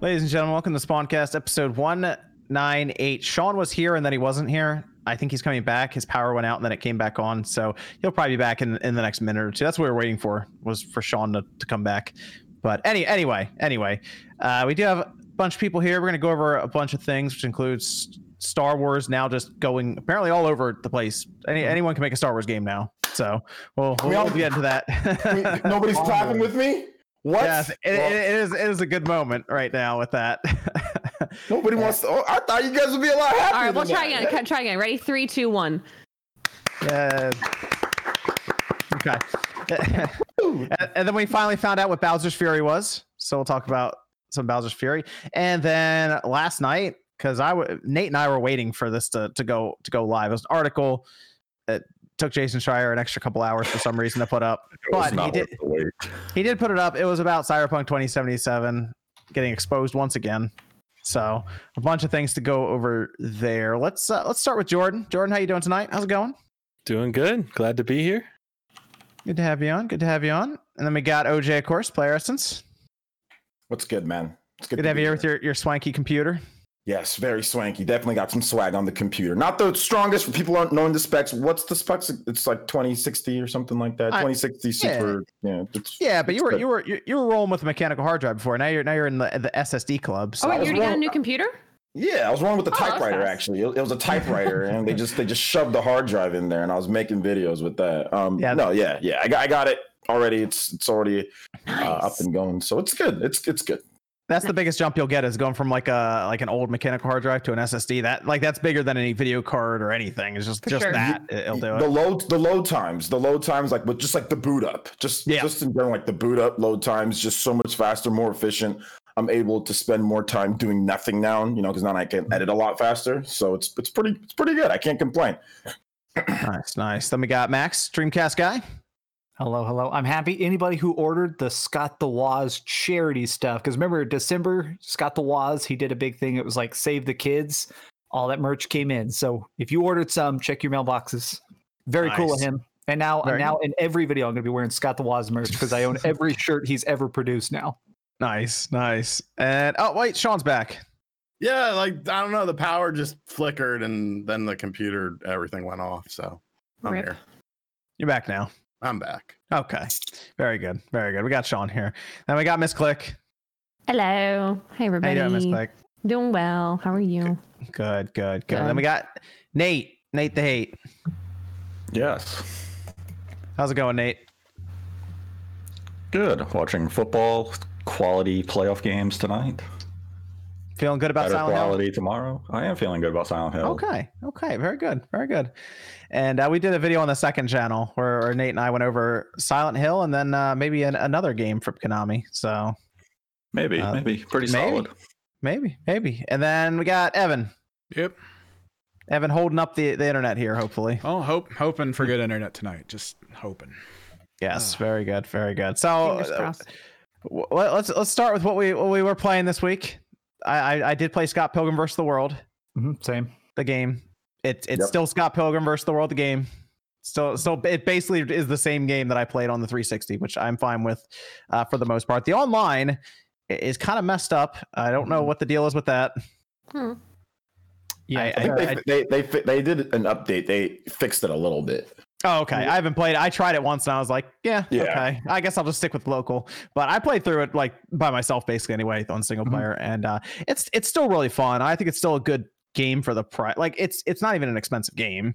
Ladies and gentlemen, welcome to Spawncast episode 198. Sean was here and then he wasn't here. I think he's coming back. His power went out and then it came back on. So he'll probably be back in, in the next minute or two. That's what we were waiting for, was for Sean to, to come back. But any anyway, anyway, uh, we do have a bunch of people here. We're going to go over a bunch of things, which includes Star Wars now just going apparently all over the place. Any, anyone can make a Star Wars game now. So we'll, we'll, we'll get into that. Wait, nobody's clapping with me. What? Yes, it, Well, it, it is. It is a good moment right now with that. nobody wants to. Oh, I thought you guys would be a lot happier. All right, we'll try that. again. Try again. Ready? Three, two, one. yeah. Okay. and, and then we finally found out what Bowser's Fury was. So we'll talk about some Bowser's Fury. And then last night, because I w- Nate and I were waiting for this to, to go to go live. It was an article that took Jason Schreier an extra couple hours for some reason to put up. But he did worth the wait. he did put it up. It was about Cyberpunk 2077 getting exposed once again. So a bunch of things to go over there. Let's uh, let's start with Jordan. Jordan, how you doing tonight? How's it going? Doing good. Glad to be here. Good to have you on. Good to have you on. And then we got OJ, of course, player essence. What's good, man? It's Good to to have be you here with your, your swanky computer. Yes, very swanky. Definitely got some swag on the computer. Not the strongest for people aren't knowing the specs. What's the specs? It's like 2060 or something like that. I- 2060 super. Yeah, it's, Yeah, but you were good. you were you, you were rolling with a mechanical hard drive before. Now you're now you're in the the SSD club. So Oh, wait, you already got a new computer? Yeah, I was wrong with the Oh, typewriter. fast. Actually, it, it was a typewriter, and they just they just shoved the hard drive in there, and I was making videos with that. Um, Yeah. no, yeah, yeah, I got I got it already. It's it's already uh, up and going, so it's good. It's it's good. That's the biggest jump you'll get is going from like a like an old mechanical hard drive to an SSD. That like that's bigger than any video card or anything. It's just For just sure. that it'll do the it. load the load times the load times like with just like the boot up just Yeah. just in general like the boot up load times just so much faster more efficient i'm able to spend more time doing nothing now you know because now i can edit a lot faster so it's it's pretty it's pretty good i can't complain Nice, nice. Then we got Max, Dreamcast guy. Hello, hello. I'm happy. Anybody who ordered the Scott the Woz charity stuff, because remember December, Scott the Woz, he did a big thing. It was like save the kids. All that merch came in. So if you ordered some, check your mailboxes. Very cool of him. And now, Very now in every video, I'm going to be wearing Scott the Woz merch because I own every shirt he's ever produced now. Nice, nice. And oh wait, Sean's back. Yeah, like I don't know, the power just flickered and then the computer everything went off. So I'm Rip. here. You're back now. I'm back. Okay. Very good. Very good. We got Sean here. Then we got Miss Click. Hello. Hey everybody. How you doing, Miss Click? Doing well. How are you? Good, good, good. Then we got Nate. Nate the hate. Yes. How's it going, Nate? Good. Watching football, quality playoff games tonight. Feeling good about Better Silent Hill? quality tomorrow. I am feeling good about Silent Hill. Okay. Okay. Very good. Very good. And uh, we did a video on the second channel where, where Nate and I went over Silent Hill and then uh, maybe an, another game from Konami. So Maybe, Uh, maybe. Pretty maybe. solid. maybe, maybe. And then we got Evan. Yep. Evan holding up the, the internet here, hopefully. Oh, hope hoping for good internet tonight. Just hoping. Yes. Ah. Very good. Very good. So uh, w- let- let's let's start with what we what we were playing this week. I I, I did play Scott Pilgrim versus the World. Mm-hmm, same. the game. It, it's Yep. still Scott Pilgrim versus the World, the game. So still, it basically is the same game that I played on the 360, which I'm fine with uh, for the most part. The online is kind of messed up. I don't know what the deal is with that. Hmm. Yeah. I- I think I- they, they they they did an update they fixed it a little bit Oh, okay. I haven't played. it. I tried it once and I was like, yeah, Yeah. okay. I guess I'll just stick with local. But I played through it like by myself basically anyway on single Mhm. player, and uh, it's it's still really fun. I think it's still a good game for the price. Like it's it's not even an expensive game,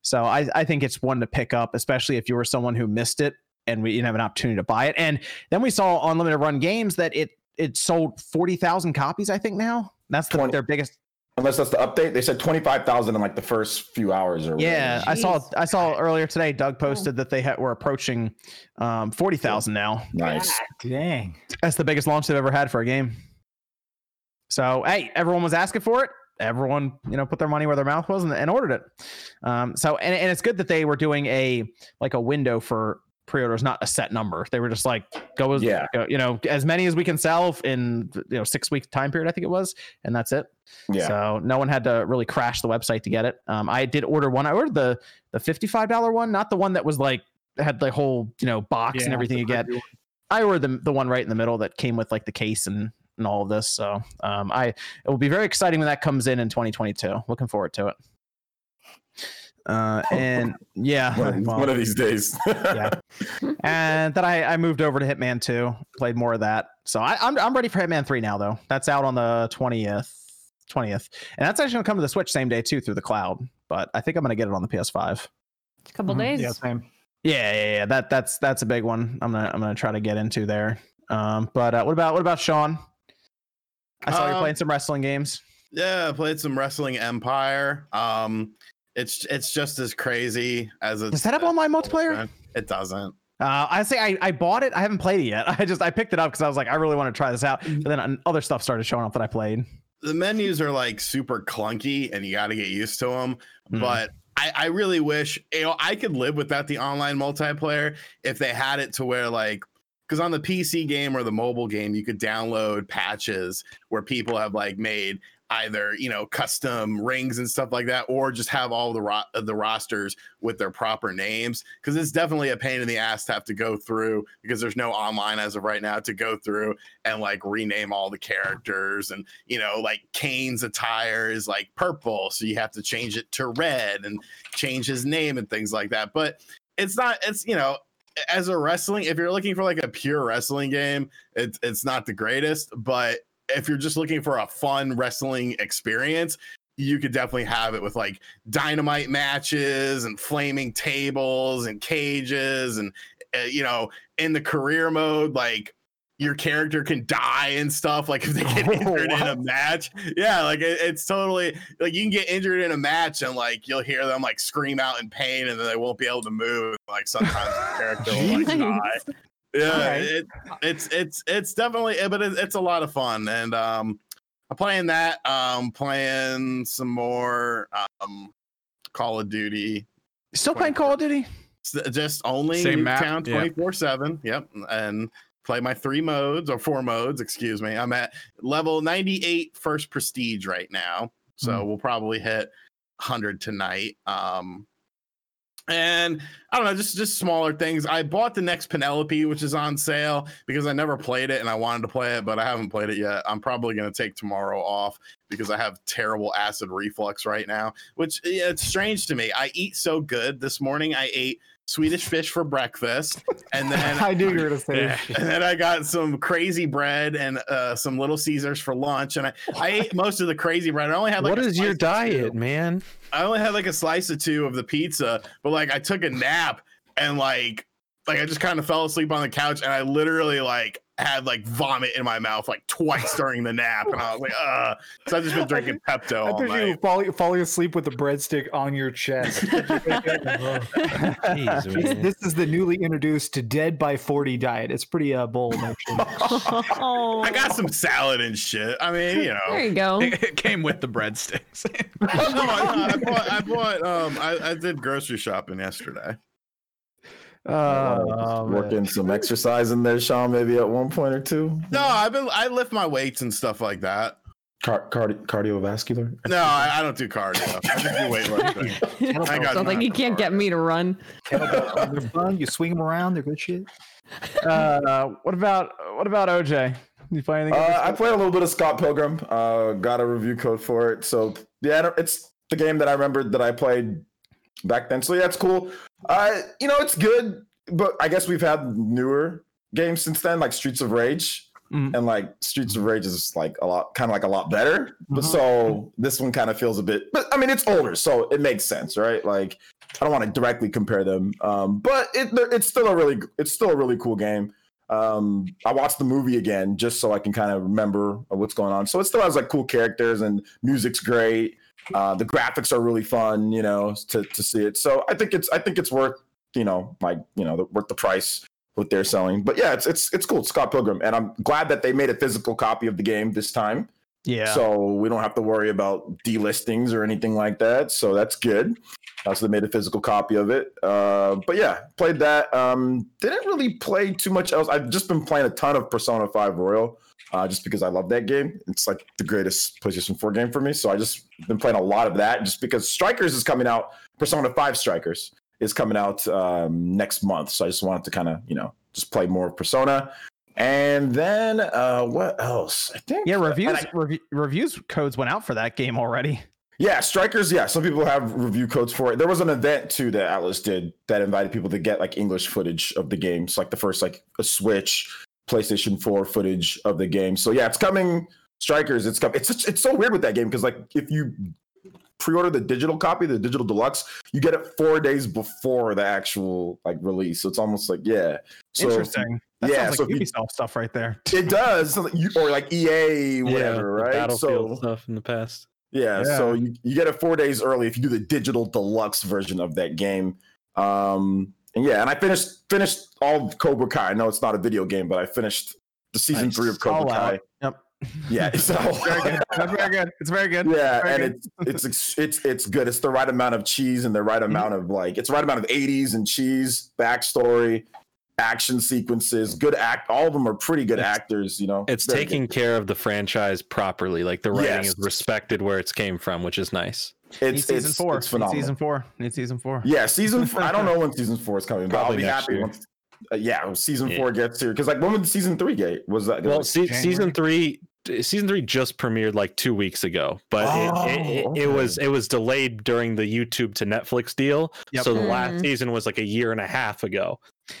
so I I think it's one to pick up, especially if you were someone who missed it and we didn't have an opportunity to buy it. And then we saw on limited run games that it it sold forty thousand copies. I think now that's the, 20 their biggest unless that's the update they said 25000 in like the first few hours or Yeah, whatever. I saw. I saw earlier today. Doug posted that they had, were approaching um, forty thousand now. nice Dang. That's the biggest launch they've ever had for a game. So hey, everyone was asking for it. Everyone, you know, put their money where their mouth was and, and ordered it. Um, so and, and it's good that they were doing a like a window for pre-orders, not a set number. They were just like go as Yeah. go- you know as many as we can sell in you know six week time period. I think it was, and that's it. yeah So no one had to really crash the website to get it. Um, I did order one. I ordered the the fifty five dollar one, not the one that was like had the whole you know box and everything you get. preview. I ordered the the one right in the middle that came with like the case and and all of this. So um, I it will be very exciting when that comes in in 2022. Looking forward to it. Uh, and yeah, One, of these- well, one of these days. Yeah. and then I, I moved over to Hitman 2, played more of that. So I, I'm I'm ready for Hitman 3 now though. That's out on the 20th. 20th. And that's actually gonna come to the Switch same day too through the cloud. But I think I'm gonna get it on the PS5. A couple Mhm. days. Yeah, same. Yeah, yeah, yeah. That that's that's a big one. I'm gonna I'm gonna try to get into there. Um, but uh, what about what about Sean? I saw Um, playing some wrestling games. Yeah, I played some Wrestling Empire. Um, it's it's just as crazy as a. Does that have online multiplayer? It doesn't. Uh, I say I, I bought it. I haven't played it yet. I just I picked it up because I was like I really want to try this out. But then other stuff started showing up that I played. The menus are like super clunky, and you got to get used to them. Hmm. But I, I really wish you know I could live without the online multiplayer if they had it to where like because on the PC game or the mobile game you could download patches where people have like made either you know custom rings and stuff like that or just have all the ro- the rosters with their proper names because it's definitely a pain in the ass to have to go through because there's no online as of right now to go through and like rename all the characters and you know like Kane's attire is like purple so you have to change it to red and change his name and things like that. But it's not it's you know as a wrestling if you're looking for like a pure wrestling game it's it's not the greatest but if you're just looking for a fun wrestling experience you could definitely have it with like dynamite matches and flaming tables and cages and uh, you know in the career mode like your character can die and stuff like if they get Oh, injured in a match yeah like it, it's totally like you can get injured in a match and like you'll hear them like scream out in pain and then they won't be able to move like sometimes the character will like die yeah Alright. it, it's it's it's definitely but it, it's a lot of fun and um i'm playing that um playing some more um call of duty Still playing Call of Duty? Just only Same map, Nuketown yeah. 24 7 yep and play my three modes or four modes excuse me i'm at level 98 first prestige right now so we'll probably hit 100 tonight um and I don't know, just just smaller things. I bought the next Penelope, which is on sale because I never played it and I wanted to play it, but I haven't played it yet. I'm probably gonna take tomorrow off because I have terrible acid reflux right now, which yeah, it's strange to me. I eat so good. This morning I ate Swedish fish for breakfast, and then I knew you were gonna say. Yeah. and then I got some crazy bread and uh, some Little Caesars for lunch, and I, I ate most of the crazy bread. I only had like what a is your diet, man? I only had like a slice or two of the pizza, but like I took a nap and like like I just kind of fell asleep on the couch and I literally like had like vomit in my mouth like twice during the nap and I was like, uh so I've just been drinking Pepto I all thought you were night. falling, falling asleep with a breadstick on your chest. Jeez, this, this is the newly introduced to Dead by 40 diet. It's pretty uh, bold, actually. oh, I got some salad and shit. I mean, you know. There you go. It, it came with the breadsticks. no, I, I bought I bought um I, I did grocery shopping yesterday. Oh, Work man. some exercise in there, Sean, maybe at one point or two. No, I've been I lift my weights and stuff like that. Car- cardi- cardiovascular. No, I, I don't do cardio. I just do weightlifting. I got Sounds like you can't get me to run. They're fun. You swing them around. They're good shit. Uh, what about what about OJ? You play anything? Uh, I played a little bit of Scott Pilgrim. Uh, got a review code for it. So yeah, it's the game that I remembered that I played back then. So yeah, it's cool. Uh, you know, it's good, but I guess we've had newer games since then, like Streets of Rage. Mhm. And like Streets of Rage is like a lot, kind of like a lot better. But Mhm. so this one kind of feels a bit, but I mean, it's older, so it makes sense, right? Like, I don't want to directly compare them, um, but it, it's still a really, it's still a really cool game. Um, I watched the movie again just so I can kind of remember what's going on. So it still has like cool characters and music's great. Uh, the graphics are really fun, you know, to, to see it. So I think it's I think it's worth you know like you know the, worth the price what they're selling. But yeah, it's it's it's cool. It's Scott Pilgrim, and I'm glad that they made a physical copy of the game this time. yeah. So we don't have to worry about delistings or anything like that. So that's good. Uh, so they made a physical copy of it. Uh, but yeah, played that. Um, didn't really play too much else. I've just been playing a ton of Persona 5 Royal. Uh, just because I love that game. It's like the greatest PlayStation 4 game for me. So I just been playing a lot of that just because Strikers is coming out. Persona 5 Strikers is coming out um, next month. So I just wanted to kind of, you know, just play more of Persona. And then uh what else? I think Yeah, reviews I- rev- reviews codes went out for that game already. yeah, strikers. Yeah, some people have review codes for it. There was an event too that Atlus did that invited people to get like English footage of the game. It's like the first like a Switch, PlayStation 4 footage of the game. So yeah, it's coming. Strikers, it's coming. It's it's so weird with that game because like if you pre-order the digital copy, the digital deluxe, you get it four days before the actual like release. So it's almost like yeah. So Interesting. That yeah, sounds so like if you- Ubisoft stuff right there. it does, or like EA, whatever, the right? Battlefield So stuff in the past. yeah, Yeah. so you, you get it four days early if you do the digital deluxe version of that game. Um, and yeah, and I finished finished all of Cobra Kai. I know it's not a video game, but I finished the season Nice. three of Cobra Kai. Yep. Yeah, it's all Very good. That's very good. It's very good. yeah, Very and good. it's it's it's it's good. It's the right amount of cheese and the right amount of like it's the right amount of 80s and cheese, backstory, action sequences, good act. All of them are pretty good It's- actors. You know, It's Very good. taking care of the franchise properly. Like the writing Yes. is respected where it's came from, which is nice. Need It's season it's, four. It's phenomenal. season four. Need season four. Yeah, season. Four, I don't know when season four is coming, but I'll Probably be happy year. once. Uh, yeah, season Yeah. four gets here because like when would season three get? Was that? Well, like, se- season three, season three just premiered like two weeks ago, but it, it, it, Oh, it was it was delayed during the YouTube to Netflix deal. Yep. So the last Mhm. season was like a year and a half ago.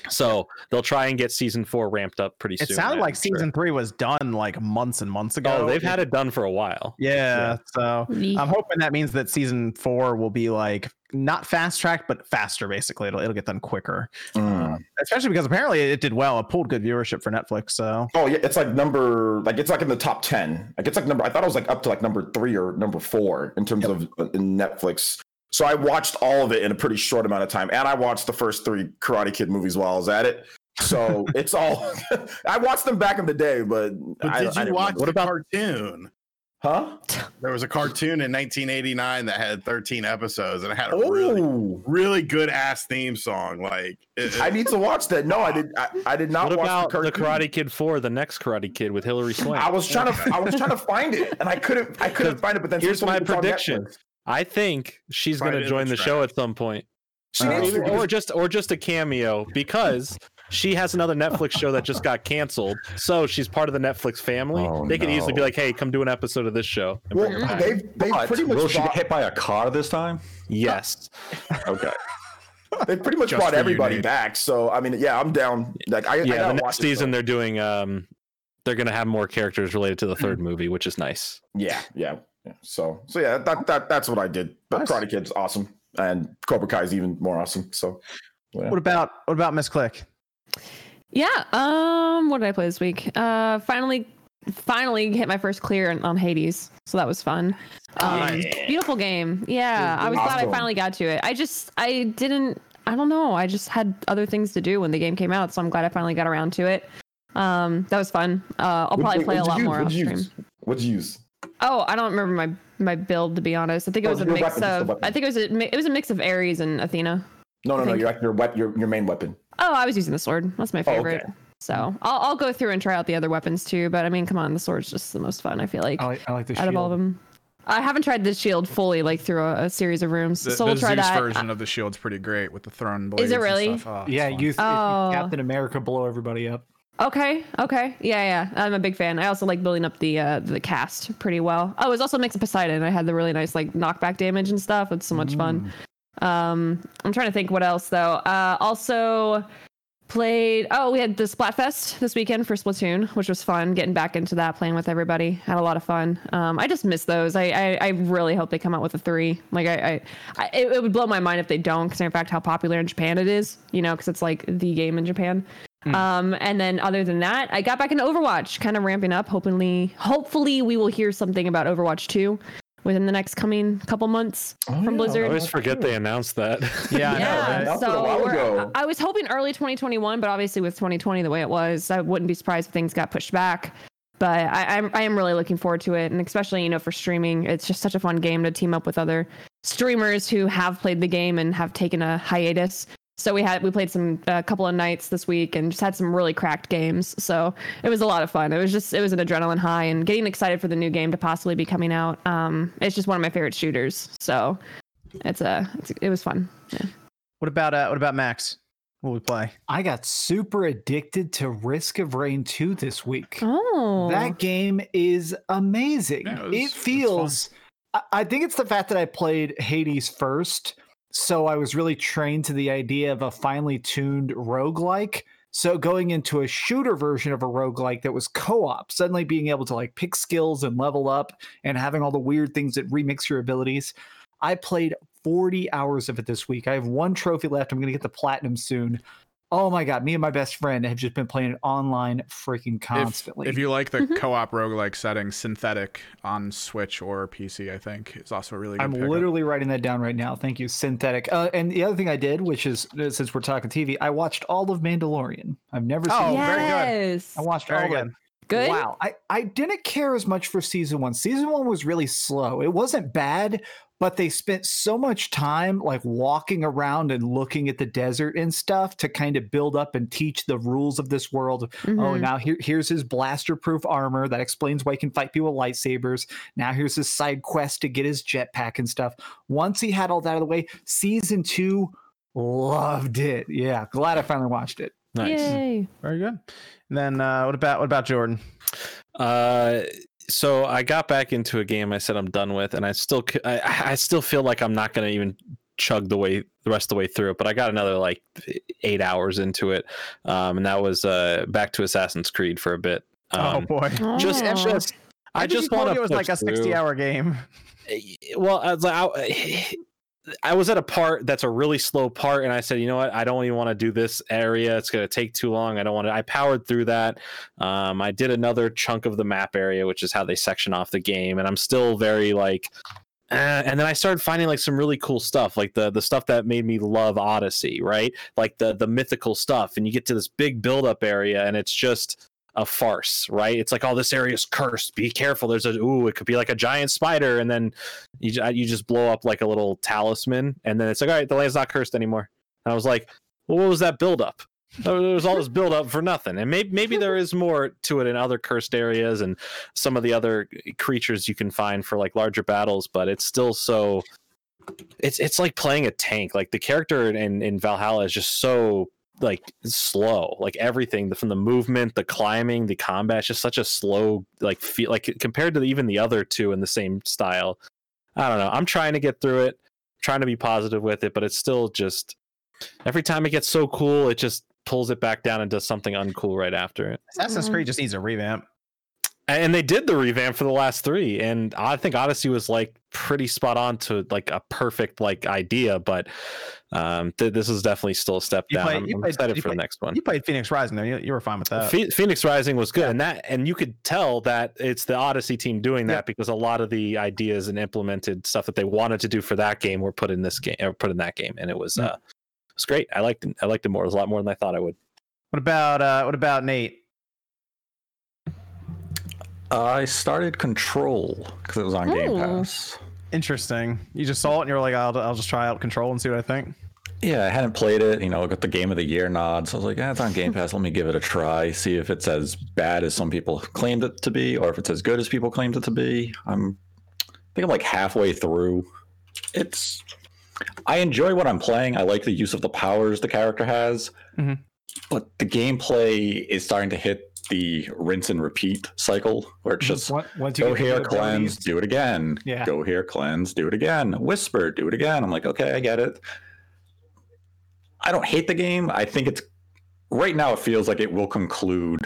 So they'll try and get season four ramped up pretty soon. It sounded like sure. season three was done like months and months ago. Oh, they've had it done for a while. Yeah, so I'm hoping that means that season four will be like not fast track, but faster. Basically, it'll it'll get done quicker. Mm. Especially because apparently it did well. It pulled good viewership for Netflix. So Oh yeah, it's like number like it's like in the top ten. Like it's like number. I thought it was like up to like number three or number four in terms of uh, in Netflix. So I watched all of it in a pretty short amount of time, and I watched the first three Karate Kid movies while I was at it. So it's all. I watched them back in the day, but, But I, did I you didn't watch remember. the cartoon? Huh? There was a cartoon in 1989 that had 13 episodes and it had a really, Oh, really good ass theme song. Like, it, I need to watch that. No, I did. I, I did not What watch about the, the. Karate Kid Four, the next Karate Kid with Hilary Swank? I was trying to. I was trying to find it, and I couldn't. I couldn't find it. But then Here's my told me it's on prediction. Netflix. I think she's Right going to join the show at some point. She Or needs or just or just a cameo because she has another Netflix show that just got canceled. So she's part of the Netflix family. Oh, they could easily be like, "Hey, come do an episode of this show." Well, bring her they've they But pretty much will she get hit by a car this time? yes. okay. They pretty much Just brought for you, everybody back. So I mean, yeah, I'm down. Like I, I Yeah, gotta the next it, season so- they're doing um they're going to have more characters related to the third movie, which is nice. Yeah, yeah, yeah. So so yeah, that that that's what I did. But Nice. Karate Kid's awesome, and Cobra Kai is even more awesome. So yeah. what about what about Miss Click? Yeah. Um. What did I play this week? Uh. Finally, finally hit my first clear on, on Hades, so that was fun. Um, Nice. Beautiful game. Yeah. I was glad I finally got to it. I just I didn't. I don't know. I just had other things to do when the game came out, so I'm glad I finally got around to it. Um. That was fun. Uh. I'll What'd probably you- play a lot you use? more off What'd you stream. use? What'd you use? Oh, I don't remember my my build to be honest. I think it Oh, was a mix weapon, just the of. weapon. I think it was a it was a mix of Ares and Athena. No, no, no. Your your wep- your your main weapon. Oh, I was using the sword. That's my Oh, okay. favorite. So I'll I'll go through and try out the other weapons too. But I mean, come on, the sword's just the most fun. I feel like I like, I like the out of all of them. I haven't tried the shield fully, like through a, a series of rooms. The, so we'll try Zeus that. version of the shield's pretty great with the thrown blades. Is it and really? stuff. Oh, Yeah, you, th- Oh. Captain America blow everybody up. Okay, okay, yeah, yeah. I'm a big fan. I also like building up the uh, the cast pretty well. Oh, it was also a mix of Poseidon. I had the really nice like knockback damage and stuff. It's so much fun. Um, I'm trying to think what else though. Uh, also played. Oh, we had the Splatfest this weekend for Splatoon, which was fun. Getting back into that, playing with everybody, had a lot of fun. Um, I just miss those. I, I I really hope they come out with a three. Like I, I, I it, it would blow my mind if they don't, considering the fact how popular in Japan it is. You know, because it's like the game in Japan. Um, and then other than that, I got back into Overwatch, kind of ramping up. Hopefully, hopefully we will hear something about Overwatch 2 within the next coming couple months Oh, from yeah, I Blizzard. always forget they announced that. Yeah, I know, Yeah, was so we're- I was hoping early 2021, but obviously with 2020 the way it was, I wouldn't be surprised if things got pushed back. But I, I'm I am really looking forward to it, and especially you know for streaming, it's just such a fun game to team up with other streamers who have played the game and have taken a hiatus. So we had we played some a couple of nights this week and just had some really cracked games. So it was a lot of fun. It was just it was an adrenaline high and getting excited for the new game to possibly be coming out. Um, it's just one of my favorite shooters. So it's a it's, it was fun. Yeah. What about uh, what about Max? will we play? I got super addicted to Risk of Rain 2 this week. Oh, That game is amazing. Yeah, it was- it feels. I, I think it's the fact that I played Hades first, so I was really trained to the idea of a finely tuned roguelike. So going into a shooter version of a roguelike that was co-op, suddenly being able to like pick skills and level up and having all the weird things that remix your abilities. I played 40 hours of it this week. I have one trophy left. I'm going to get the platinum soon. Oh my god, me and my best friend have just been playing it online freaking constantly. if you like the Mhm. co-op roguelike setting, Synthetik on Switch or PC, I think is also a really good. I'm pickup. literally writing that down right now. Thank you, synthetic. Uh, and the other thing I did, which is uh, since we're talking TV, I watched all of Mandalorian. I've never seen. Oh, it. very good. I watched Very all of good. Good. Wow, I I didn't care as much for season one. Season one was really slow. It wasn't bad, but they spent so much time like walking around and looking at the desert and stuff to kind of build up and teach the rules of this world. Oh, Mhm. now here, here's his blaster proof armor that explains why he can fight people with lightsabers. Now here's his side quest to get his jetpack and stuff. Once he had all that out of the way, season two loved it. Yeah, glad I finally watched it. Nice. Yay. Very good. And then uh, what about what about Jordan? Uh, so I got back into a game I said I'm done with, and I still I still feel like I'm not gonna even chug the way the rest of the way through it. But I got another like eight hours into it, um, and that was uh back to Assassin's Creed for a bit. oh Um, boy. just Oh. just I, think just you want to it was like a 60 hour game. well I was, like, I, I was at a part that's a really slow part and i said you know what? I don't even want to do this area. It's going to take too long. I don't want to i powered through that. Um, i did another chunk of the map area which is how they section off the game and i'm still very like uh, and then I started finding like some really cool stuff, like the the stuff that made me love Odyssey, right? Like the the mythical stuff, and you get to this big build up area, and it's just a farce, right? It's like, oh, this area is cursed. Be careful. There's a ooh, it could be like a giant spider, and then you you just blow up like a little talisman, and then it's like, all right, the land's not cursed anymore. And I was like, well, what was that build up? There was all this build up for nothing, and maybe maybe there is more to it in other cursed areas and some of the other creatures you can find for like larger battles, but it's still so. It's it's like playing a tank. Like the character in in Valhalla is just so like slow like everything from the movement the climbing the combat it's just such a slow like feel like compared to even the other two in the same style i don't know i'm trying to get through it trying to be positive with it but it's still just every time it gets so cool it just pulls it back down and does something uncool right after it Assassin's Mhm. Creed just needs a revamp. And they did the revamp for the last three and i think odyssey was like pretty spot on to like a perfect like idea but um th- this is definitely still a step You down played- i'm, you I'm played- excited for the next one You played Phoenix Rising though. You, you were fine with that. Phe- Phoenix Rising was good, and that and you could tell that it's the Odyssey team doing that Yeah. because a lot of the ideas and implemented stuff that they wanted to do for that game were put in this game or put in that game, and it was Yeah. uh, it was great. I liked it. I liked it more. It was a lot more than I thought I would. What about uh what about Nate? I started Control because it was on Game Oh. Pass. Interesting. You just saw it and you were like, I'll, I'll just try out Control and see what I think. Yeah, I hadn't played it. You know, got the Game of the Year nod, so I was like, "Yeah, it's on Game Pass. Let me give it a try. See if it's as bad as some people claimed it to be, or if it's as good as people claimed it to be." I'm, I think I'm like halfway through. It's, I enjoy what I'm playing. I like the use of the powers the character has, Mhm. but the gameplay is starting to hit the rinse and repeat cycle, where it's just Once- once go here, abilities- cleanse, do it again. Yeah. Go here, cleanse, do it again. Whisper, do it again. I'm like, okay, I get it. I don't hate the game. I think it's right now. It feels like it will conclude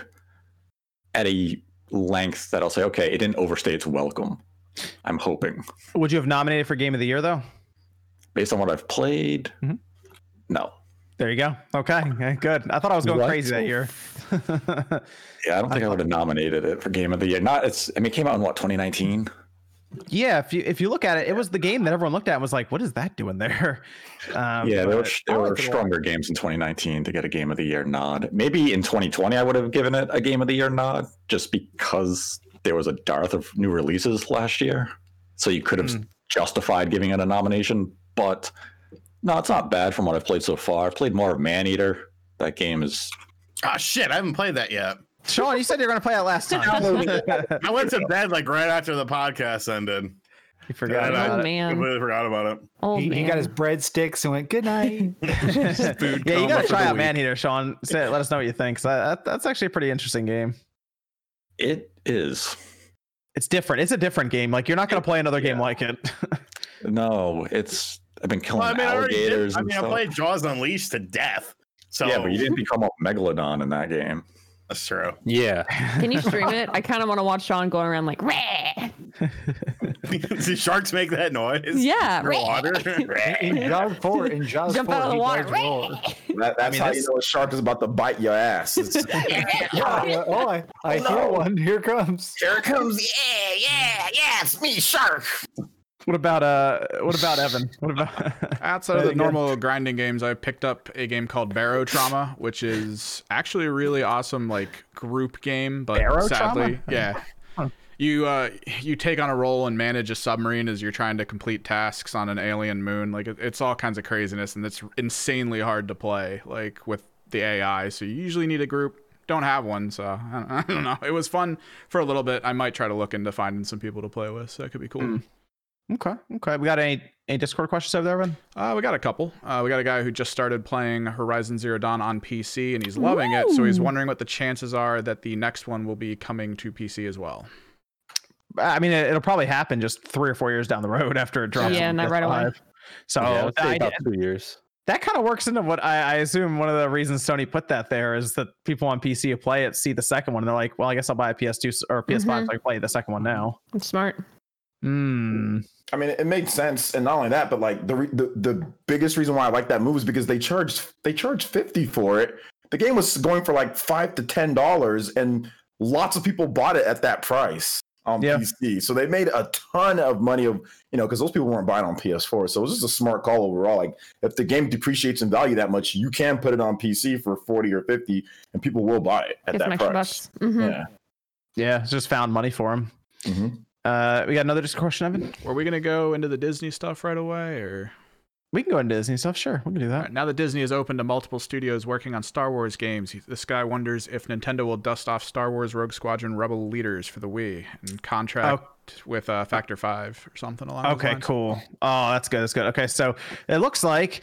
at a length that I'll say, okay, it didn't overstay its welcome. I'm hoping, Would you have nominated for Game of the Year though? based on what I've played. Mhm. No, There you go. Okay, okay, good. I thought I was going What? crazy that year. yeah, I don't think I would have nominated it for Game of the Year. Not it's. I mean, it came out in what 2019. yeah, if you if you look at it, it was the game that everyone looked at and was like, "What is that doing there?" Um, yeah, there were, there were liked it a lot. stronger games in 2019 to get a Game of the Year nod. Maybe in 2020 I would have given it a Game of the Year nod just because there was a dearth of new releases last year. So you could have Hmm. justified giving it a nomination. But no, it's not bad from what I've played so far. I've played more of Maneater. That game is Ah, shit, I haven't played that yet. Sean, you said you were going to play it last time. I went to bed like right after the podcast ended. You forgot And I about Oh, it. man. completely forgot about it. Oh, He, he got his breadsticks and went, good night. Food yeah, you gotta try out week. Maneater, Sean. Say, let us know what you think. I- that, that's actually a pretty interesting game. It is. It's different. It's a different game. Like you're not gonna play another game Yeah. like it. No, it's. I've been killing Well, I mean, I did. alligators. I and mean, I stuff. played Jaws Unleashed to death. So Yeah, but you didn't become a megalodon in that game. That's true. Yeah. Can you stream it? I kind of want to watch Sean going around like, Rah! Do sharks make that noise? yeah, Underwater? in Jaws 4, in Jaws jump 4, out of the water. That, that's mean, how that's- you know a shark is about to bite your ass. Yeah, oh, I, I oh, hear one. Here comes. Here it comes. Yeah, yeah, yeah. It's me, shark. What about uh? What about Evan? What about? Outside of the normal grinding games, I picked up a game called Barotrauma, which is actually a really awesome like group game, but Barrow sadly, Trauma? yeah. You uh you take on a role and manage a submarine as you're trying to complete tasks on an alien moon. Like it, it's all kinds of craziness and it's insanely hard to play like with the AI. So you usually need a group. Don't have one, so I don't, I don't know. It was fun for a little bit. I might try to look into finding some people to play with. So that could be cool. Mm. Okay, okay. We got any any Discord questions over there, Evan? Uh, we got a couple. Uh, we got a guy who just started playing Horizon Zero Dawn on PC and he's loving it. So he's wondering what the chances are that the next one will be coming to PC as well. I mean, it, will probably happen just three or four years down the road after it drops. Yeah, on not right away. So yeah, I'd say about two years. that kind of works into what I, I assume one of the reasons Sony put that there is that people on PC who play it see the second one and they're like, well, I guess I'll buy a PS2 or PS5 so I can play the second one now. It's smart. Hmm. I mean, it made sense, and not only that, but like the re- the the biggest reason why I like that move is because they charged they charged fifty for it. The game was going for like five to ten dollars, and lots of people bought it at that price on Yeah. PC. So they made a ton of money of you know because those people weren't buying on PS4. So it was just a smart call overall. Like if the game depreciates in value that much, you can put it on PC for forty or fifty, and people will buy it at Get some that price. bucks. Mhm. Yeah. Yeah, just found money for him. Mhm. Uh, we got another Discord question, Evan. Were we gonna go into the Disney stuff right away, or We can go into Disney stuff. Sure, we can do that. right, now that Disney is open to multiple studios working on Star Wars games, this guy wonders if Nintendo will dust off Star Wars Rogue Squadron Rebel Leaders for the Wii and contract with uh, Factor Five or something along. those Okay, cool. Oh, that's good. That's good. Okay, so it looks like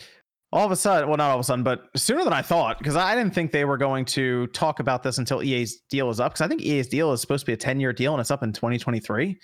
all of a sudden, well, not all of a sudden, but sooner than I thought, because I didn't think they were going to talk about this until EA's deal is up. Because I think EA's deal is supposed to be a 10 year deal and it's up in 2023.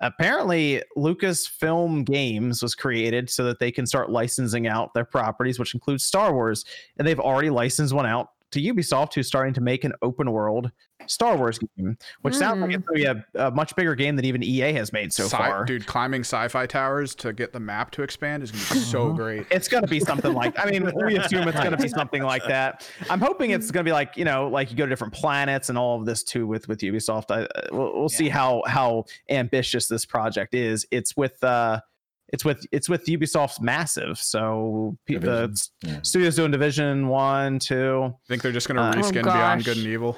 Apparently, Lucasfilm Games was created so that they can start licensing out their properties, which includes Star Wars. And they've already licensed one out to Ubisoft, who's starting to make an open world Star Wars game, which sounds like it's going to be a, a much bigger game than even EA has made so Sci- far. dude, climbing sci-fi towers to get the map to expand is gonna be so great. It's gonna be something like. I mean, we assume it's gonna be something like that. I'm hoping it's gonna be like you know, like you go to different planets and all of this too with with Ubisoft. I, uh, we'll, we'll see how how ambitious this project is. It's with uh, it's with it's with Ubisoft's massive. So pe- the yeah. studios doing Division One, two. I think they're just gonna Uh, Oh, reskin Beyond. Good and Evil.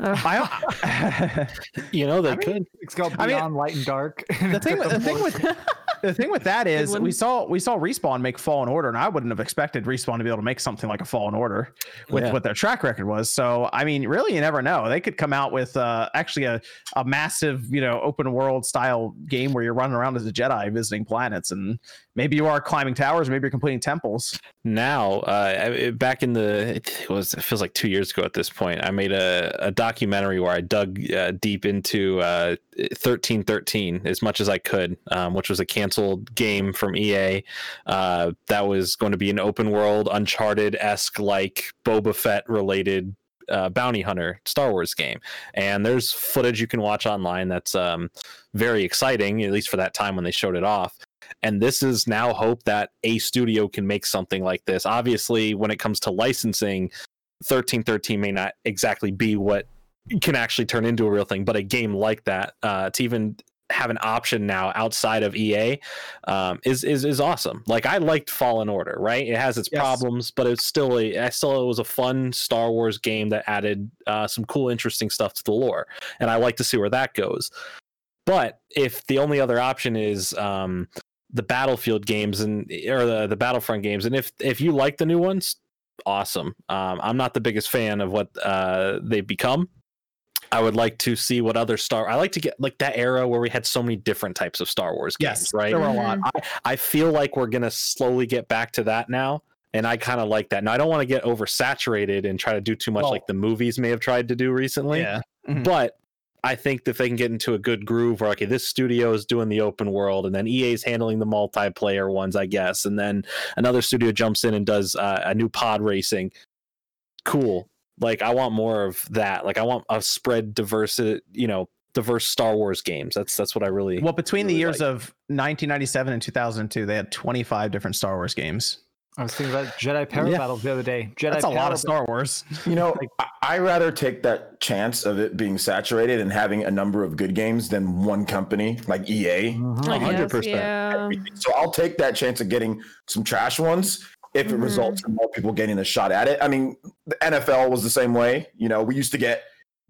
Ugh. I, You know, they I mean, could. It's called I mean, Beyond Light and Dark. the thing, the thing with the thing with that is we saw we saw respawn make fallen order and i wouldn't have expected respawn to be able to make something like a fallen order with Yeah. what their track record was so i mean really you never know they could come out with uh actually a, a massive you know open world style game where you're running around as a jedi visiting planets and maybe you are climbing towers maybe you're completing temples now uh back in the it was it feels like two years ago at this point i made a, a documentary where i dug uh, deep into uh 1313 as much as i could um, which was a canceled game from ea uh that was going to be an open world uncharted-esque like boba fett related uh, bounty hunter Star Wars game, and there's footage you can watch online that's um, very exciting, at least for that time when they showed it off. And this is now hope that a studio can make something like this. Obviously when it comes to licensing 1313 may not exactly be what can actually turn into a real thing but a game like that uh, to even have an option now outside of ea um, is, is is awesome. Like i liked fallen order right? It has its Yes. problems but it's still a i still it was a fun star wars game that added uh, some cool interesting stuff to the lore and i like to see where that goes. But if the only other option is um, the battlefield games and or the, the battlefront games and if if you like the new ones awesome. Um, i'm not the biggest fan of what uh, they've become I would like to see what other Star. I like to get like that era where we had so many different types of Star Wars games, Yes, right? there were a lot. I feel like we're gonna slowly get back to that now, and I kind of like that. Now I don't want to get oversaturated and try to do too much Well- like the movies may have tried to do recently. Yeah. Mhm. But I think that if they can get into a good groove where okay, this studio is doing the open world, and then EA is handling the multiplayer ones, I guess, and then another studio jumps in and does uh, a new pod racing. Cool. Like I want more of that. Like I want a spread diverse, you know, diverse Star Wars games. That's that's what I really. Well, between the years like. of 1997 and 2002, they had 25 different Star Wars games. I was thinking about Jedi Power Yeah. Battles the other day. Jedi That's a lot of Star Wars. You know, I I rather take that chance of it being saturated and having a number of good games than one company like EA. Mhm. I guess, 100%. Yeah. So I'll take that chance of getting some trash ones if it Mhm. results in more people getting a shot at it. I mean, the NFL was the same way. You know, we used to get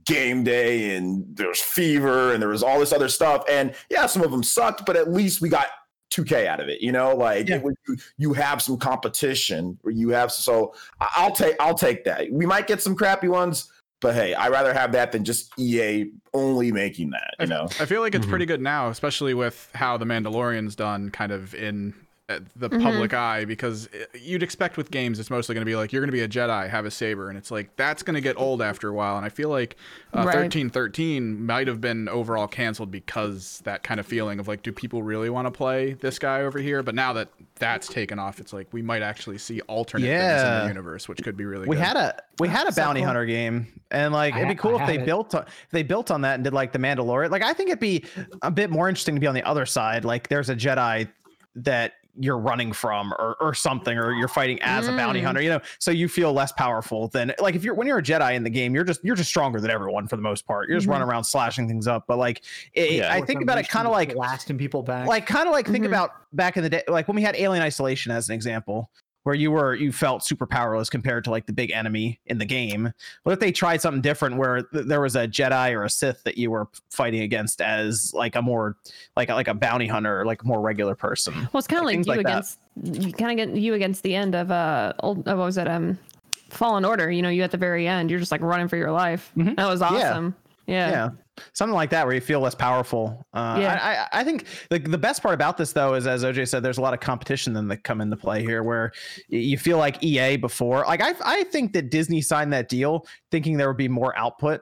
game day and there was fever and there was all this other stuff. And yeah, some of them sucked, but at least we got 2K out of it. You know, like Yeah. it was- you, you have some competition or you have so I- I'll take I'll take that. We might get some crappy ones, but hey, I'd rather have that than just EA only making that. You know. I feel like it's Mhm. pretty good now, especially with how the Mandalorian's done, kind of in the Mhm. public eye, because uh, you'd expect with games it's mostly going to be like you're going to be a Jedi, have a saber, and it's like that's going to get old after a while. And I feel like uh, Right. thirteen thirteen might have been overall canceled because that kind of feeling of like, do people really want to play this guy over here? But now that that's taken off, it's like we might actually see alternate things in the universe, which could be really we good. had a we had a So bounty cool. hunter game and like I it'd be cool I if they it. built on, if they built on that and did like the mandalorian like i think it'd be a bit more interesting to be on the other side like there's a jedi that you're running from or, or something or you're fighting as a bounty Mm. hunter you know so you feel less powerful than like if you're when you're a jedi in the game you're just you're just stronger than everyone for the most part you're just Mhm. running around slashing things up but like it, Yeah. i think about it kind of like blasting people back. like kind of like think Mhm. about back in the day like when we had alien isolation as an example where you were you felt super powerless compared to like the big enemy in the game what if they tried something different where th- there was a jedi or a sith that you were fighting against as like a more like like a bounty hunter like a more regular person Well, it's kind of Like, like, you like that. against you kind of get you against the end of uh old what was it um Fallen Order. You know, you at the very end, you're just like running for your life. Mhm. That was awesome. Yeah. yeah. Something like that where you feel less powerful uh Yeah. I, I i think the, the best part about this though is as oj said there's a lot of competition then that come into play here where you feel like ea before like i i think that disney signed that deal thinking there would be more output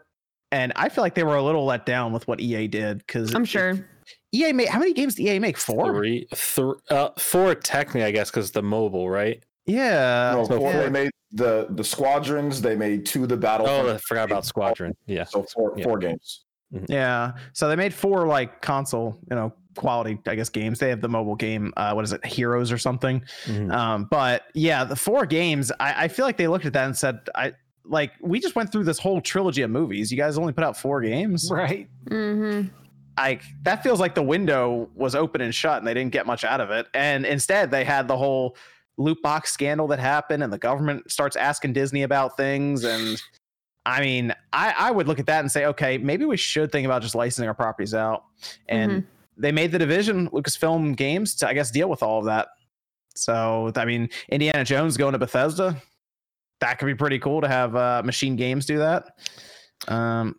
and i feel like they were a little let down with what ea did because I'm sure. ea made how many games did ea make four Three, thr uh, four technically, I guess, because the mobile, right? yeah No, so four, yeah. they made the the squadrons. They made two of the battle. Oh, I forgot about Squadron. Yeah. So four Yeah. four games. Yeah. So they made four like console, you know, quality, I guess, games. They have the mobile game, uh, what is it, Heroes or something. Mhm. Um, but yeah, the four games, I, I feel like they looked at that and said, I like we just went through this whole trilogy of movies. You guys only put out four games. right. Mm-hmm. I that feels like the window was open and shut and they didn't get much out of it. And instead they had the whole loot box scandal that happened and the government starts asking Disney about things and I mean, I, I would look at that and say, okay, maybe we should think about just licensing our properties out. And they made the division, Lucasfilm Games, to I guess deal with all of that. So I mean, Indiana Jones going to Bethesda, that could be pretty cool to have uh, Machine Games do that. Um,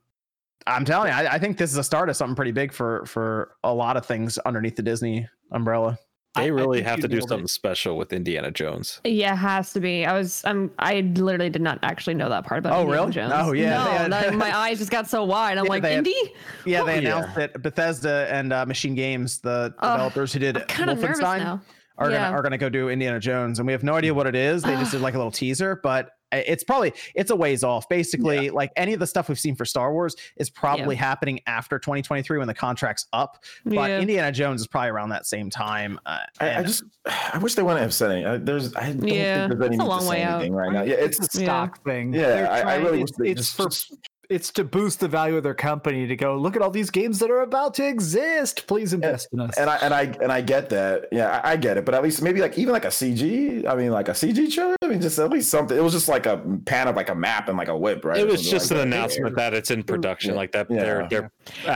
I'm telling you, I, I think this is a start of something pretty big for for a lot of things underneath the Disney umbrella. They I- I really have to do nailed it. something special with Indiana Jones. Yeah, it has to be. I was. I'm. I literally did not actually know that part about. Oh, Indiana really? Jones. Oh, yeah, No, had- that- my eyes just got so wide. I'm Yeah, like, they had- Indy. Yeah, they Oh, yeah. announced that Bethesda and uh, Machine Games, the Ugh, developers who did I'm kind of nervous Wolfenstein, now. Are Yeah. gonna are gonna go do Indiana Jones, and we have no idea what it is. They just did like a little teaser, but it's probably it's a ways off. Basically, like any of the stuff we've seen for Star Wars is probably happening after 2023 when the contract's up. But Yeah. Indiana Jones is probably around that same time. Uh, I, I just I wish they wouldn't have said anything. Uh, There's I don't Yeah, think there's any it's a long to say way out. anything right now. Yeah, it's It's a Yeah. stock thing. yeah. I, I really it's, wish they it's just, for just- it's to boost the value of their company to go look at all these games that are about to exist. Please invest in us. and I and I and I get that. Yeah, I, I get it. But at least maybe like even like a CG. I mean, like a CG trailer. I mean, just at least something. It was just like a pan of like a map and like a whip, right? It was just like an that. announcement that it's in production, Yeah. like that. Yeah. They're they're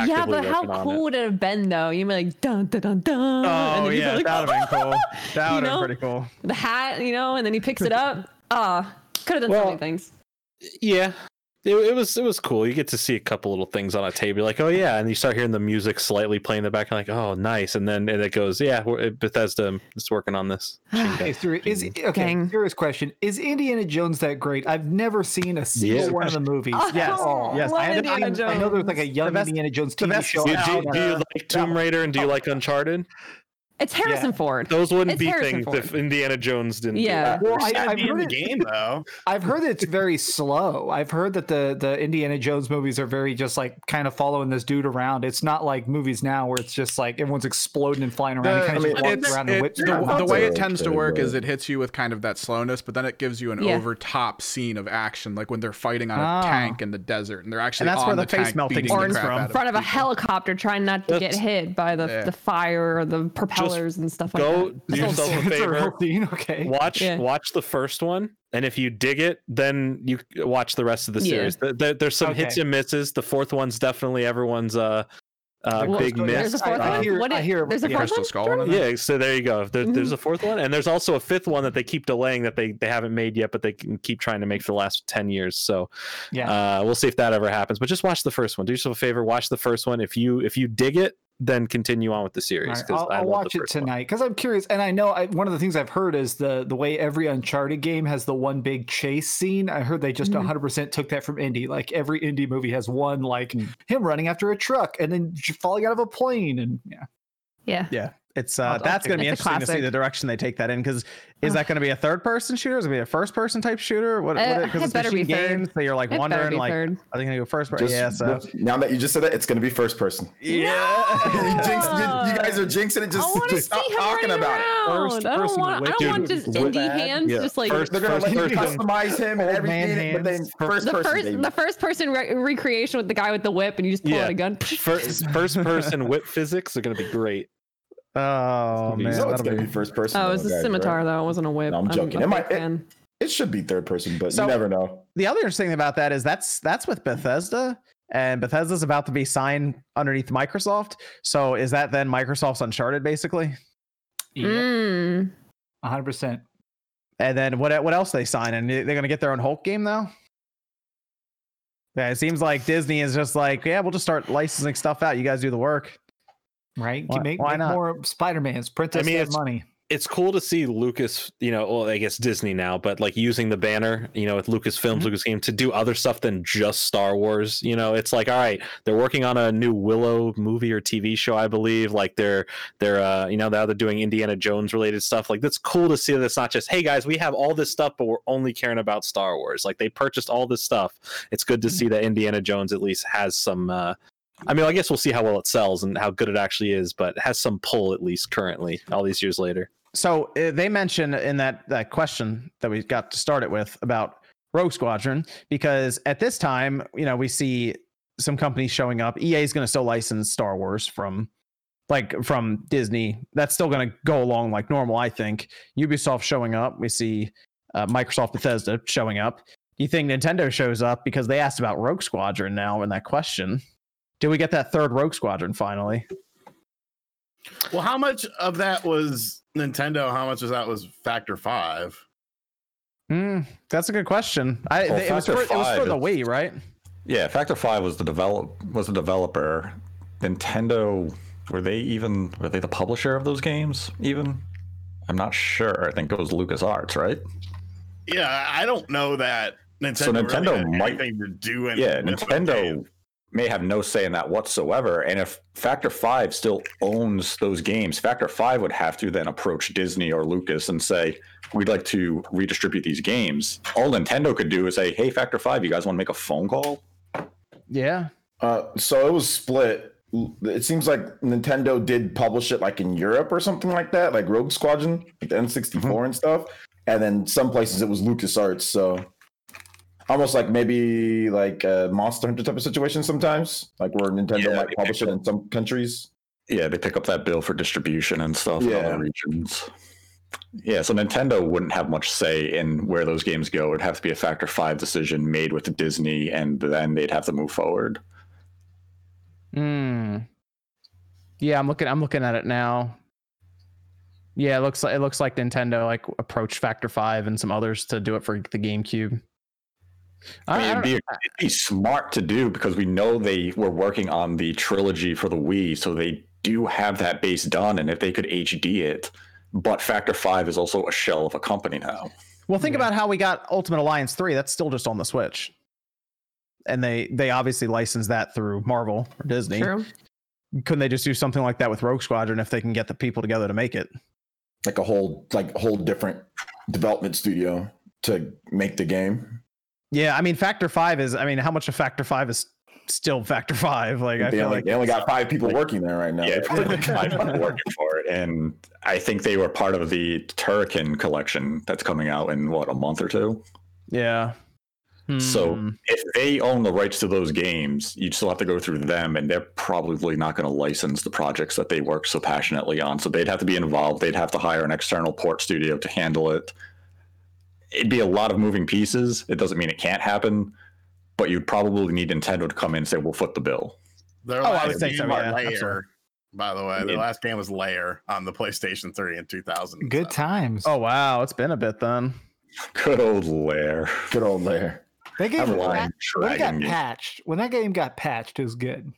Yeah, but how cool it. would it have been though? You'd be like dun dun dun dun. oh then yeah, like, that would have been cool. That would have been pretty cool. the hat, you know, and then he picks it up. Ah, could have done so many things. Yeah, it, it was it was cool. You get to see a couple little things on a table. You're like, oh yeah, and you start hearing the music slightly playing in the back. Like, oh nice, and then and it goes, yeah, Bethesda is working on this. Okay, so is okay. Dang. Serious question: Is Indiana Jones that great? I've never seen a single Yeah. one of the movies. Oh, Yes, Oh, yes. I had to- Indiana I, Jones. I know there's like a young best- Indiana Jones the TV best- show. Do, do, do you like Tomb Raider and do you oh. like Uncharted? It's Harrison Ford. Those wouldn't It's be Harrison things Ford. if Indiana Jones didn't. do Yeah. that. Well, I, I've be in heard the it, game though. I've heard it's very slow. I've heard that the the Indiana Jones movies are very just like kind of following this dude around. It's not like movies now where it's just like everyone's exploding and flying around. The- and kind I of mean, just It's, around it- whips the, the way it That's tends to work but- is it hits you with kind of that slowness, but then it gives you an Yeah. over top scene of action, like when they're fighting on a Ah. tank in the desert, and they're actually and that's on where the, the face melting beating Or the in crap out in front of a helicopter trying not to get hit by the, the fire or the propellers and stuff like Go that. do yourself a It's a real favor. Okay. Watch Yeah. watch the first one, and if you dig it, then you watch the rest of the Yeah. series. Th- th- there's some hits and misses. The fourth one's definitely everyone's uh, uh Well, big there's miss. a fourth I- I one. hear- What I hear- there's a fourth Crystal one. Skull Jordan? Yeah, so there you go. There, There's Mhm. a fourth one, and there's also a fifth one that they keep delaying that they, they haven't made yet, but they can keep trying to make for the last ten years. So Yeah. uh, we'll see if that ever happens. But just watch the first one. Do yourself a favor, watch the first one. If you if you dig it, then continue on with the All series. right, 'cause I'll, I I'll watch it tonight because I'm curious, and I know I, one of the things I've heard is the the way every Uncharted game has the one big chase scene. I heard they just Mhm. 100 percent took that from indie. Like every indie movie has one, like Hmm. him running after a truck and then falling out of a plane, and yeah, Yeah. Yeah, it's uh, I'll- I'll that's going to be. It's interesting to see the direction they take that in. Because is that going to be a third person shooter? Is it going to be a first person type shooter? What? Uh, Because it it's better be machine third. games, so you're like It better wondering, be like, third. are they going to go first person? Just, Yeah. So now that you just said that, it's going to be first person. yeah. you, jinxed, you, you guys are jinxing it. Just, just stop talking running about it. First I don't person want. I with- don't want just indie that, hands. yeah. Just like First- They're gonna let you person. customize him and everything, but then first the person. first the first person re- recreation with the guy with the whip and you just pull out a gun. First, first person whip physics are going to be great. Oh man, you know it's gonna be. be first person. Oh, it was a guys, scimitar right? though. It wasn't a whip. No, I'm joking. a It might- big it- fan. It should be third person, but So- you never know. The other interesting thing about that is that's that's with Bethesda, and Bethesda's about to be signed underneath Microsoft. So is that then Microsoft's Uncharted basically? yeah, Mm. 100. percent And then what what else they sign? And they're going to get their own Hulk game now. Yeah, it seems like Disney is just like, yeah, we'll just start licensing stuff out. You guys do the work. Right? Why- make why make not? more Spider Mans. Print I mean, that it's- money. It's cool to see Lucas, you know, well, I guess Disney now, but like using the banner, you know, with Lucasfilms, Mhm. Lucasfilm to do other stuff than just Star Wars. You know, it's like, all right, they're working on a new Willow movie or TV show, I believe. Like they're they're uh, you know, now they're doing Indiana Jones related stuff. Like that's cool to see that it's not just, hey guys, we have all this stuff, but we're only caring about Star Wars. Like they purchased all this stuff. It's good to see that Indiana Jones at least has some uh I mean, I guess we'll see how well it sells and how good it actually is, but has some pull at least currently, all these years later. So uh, they mentioned in that that question that we got to start it with about Rogue Squadron because at this time, you know, we see some companies showing up. EA is going to still license Star Wars from like from Disney. That's still going to go along like normal, I think. Ubisoft showing up. We see uh, Microsoft Bethesda showing up. Do you think Nintendo shows up because they asked about Rogue Squadron now in that question? Do we get that third Rogue Squadron finally? Well, how much of that was Nintendo? How much of that was Factor Five? Hmm, that's a good question. I Well, it, was for, Factor it was for the Wii, right? Yeah, Factor Five was the develop was the developer. Nintendo were they even were they the publisher of those games? Even I'm not sure. I think it was LucasArts, right? Yeah, I don't know that Nintendo. So really Nintendo had might- anything to do anything. Yeah, Nintendo games. May have no say in that whatsoever. And if Factor Five still owns those games, Factor Five would have to then approach Disney or Lucas and say, "We'd like to redistribute these games." All Nintendo could do is say, "Hey, Factor Five, you guys want to make a phone call?" Yeah. Uh, so it was split. It seems like Nintendo did publish it like in Europe or something like that, like Rogue Squadron, like the N64 Mm-hmm. and stuff. And then some places it was LucasArts. So almost like maybe like a Monster Hunter type of situation sometimes, like where Nintendo Yeah, might publish it in some countries. Yeah, they pick up that bill for distribution and stuff in Yeah. other regions. Yeah, so Nintendo wouldn't have much say in where those games go. It'd have to be a Factor Five decision made with Disney, and then they'd have to move forward. Hmm. Yeah, I'm looking. I'm looking at it now. Yeah, it looks like it looks like Nintendo like approached Factor Five and some others to do it for the GameCube. I mean, it'd be, it'd be smart to do because we know they were working on the trilogy for the Wii, so they do have that base done. And if they could HD it, but Factor Five is also a shell of a company now. Well, think about how we got Ultimate Alliance 3. That's still just on the Switch. And they they obviously licensed that through Marvel or Disney. True. Couldn't they just do something like that with Rogue Squadron if they can get the people together to make it? Like a whole like whole different development studio to make the game. Yeah, I mean Factor 5 is I mean how much of Factor 5 is still Factor 5? Like I they, feel only, like they only got five people working there right now. Yeah, it's like five people working for it, and I think they were part of the Turrican collection that's coming out in what a month or two. yeah. So Hmm. if they own the rights to those games, you'd still have to go through them, and they're probably not going to license the projects that they work so passionately on. So they'd have to be involved. They'd have to hire an external port studio to handle it. It'd be a lot of moving pieces. It doesn't mean it can't happen, but you'd probably need Nintendo to come in and say, "We'll foot the bill." Their Oh, I would think so, was yeah, Lair, absolutely. by the way. Their Yeah. last game was Lair on the PlayStation 3 in 2000. Good times. Oh wow, it's been a bit then. Good old Lair. Good old there. that game I'm lying. that- when it got patched. When that game got patched, it was good.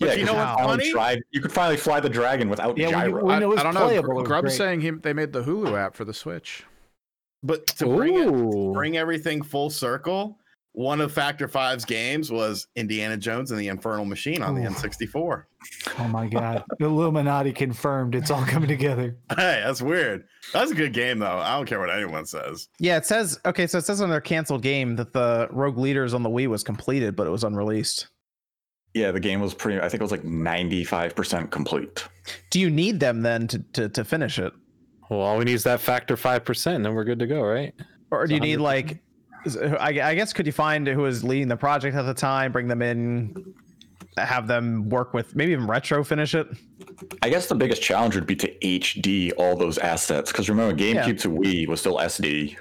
But Yeah, you know 'cause what's finally funny? tried- you could finally fly the dragon without Yeah, when you- gyro. when I, it was I don't know. playable, it Gr- was Grubb's saying he, they made the Hulu app for the Switch. But to bring it, Ooh. bring everything full circle, one of Factor Five's games was Indiana Jones and the Infernal Machine on the N64. Oh my god. Illuminati confirmed. It's all coming together. Hey, that's weird. That's a good game though. I don't care what anyone says. Yeah, it says okay, so it says on their canceled game that the Rogue Leaders on the Wii was completed, but it was unreleased. Yeah, the game was pretty. I think it was like ninety-five percent complete. Do you need them then to to, to finish it? Well, all we need is that factor five percent, and then we're good to go, right? Or do you need like I, I guess could you find who was leading the project at the time, bring them in, have them work with maybe even retro finish it? I guess the biggest challenge would be to HD all those assets because remember, GameCube Yeah. to Wii was still SD.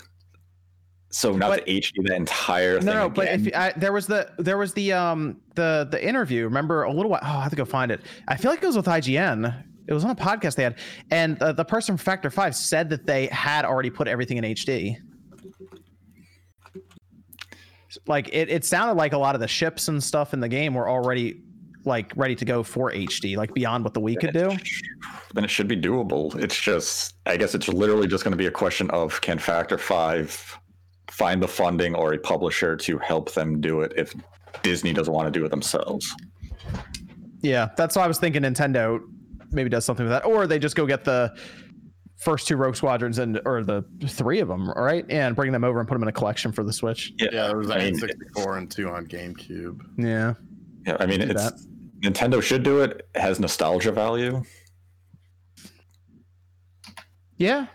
So not But- to HD the entire thing. No, no, but if I, there was the there was the um the the interview. Remember a little while? Oh, I have to go find it. I feel like it was with IGN. It was on a podcast they had, and uh, the person from Factor Five said that they had already put everything in HD. Like it, it sounded like a lot of the ships and stuff in the game were already like ready to go for HD, like beyond what the Wii could do. then it should be doable. It's just, I guess it's literally just going to be a question of can Factor Five find the funding or a publisher to help them do it if Disney doesn't want to do it themselves. Yeah, that's why I was thinking Nintendo maybe does something with that, or they just go get the first two Rogue Squadrons and or the three of them, right, and bring them over and put them in a collection for the Switch. Yeah, yeah there was I like mean, N64 and two on GameCube. Yeah, Yeah, I mean, Do it's Nintendo should do it. It has nostalgia value. yeah.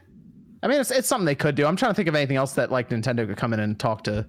I mean, it's it's something they could do. I'm trying to think of anything else that like Nintendo could come in and talk to.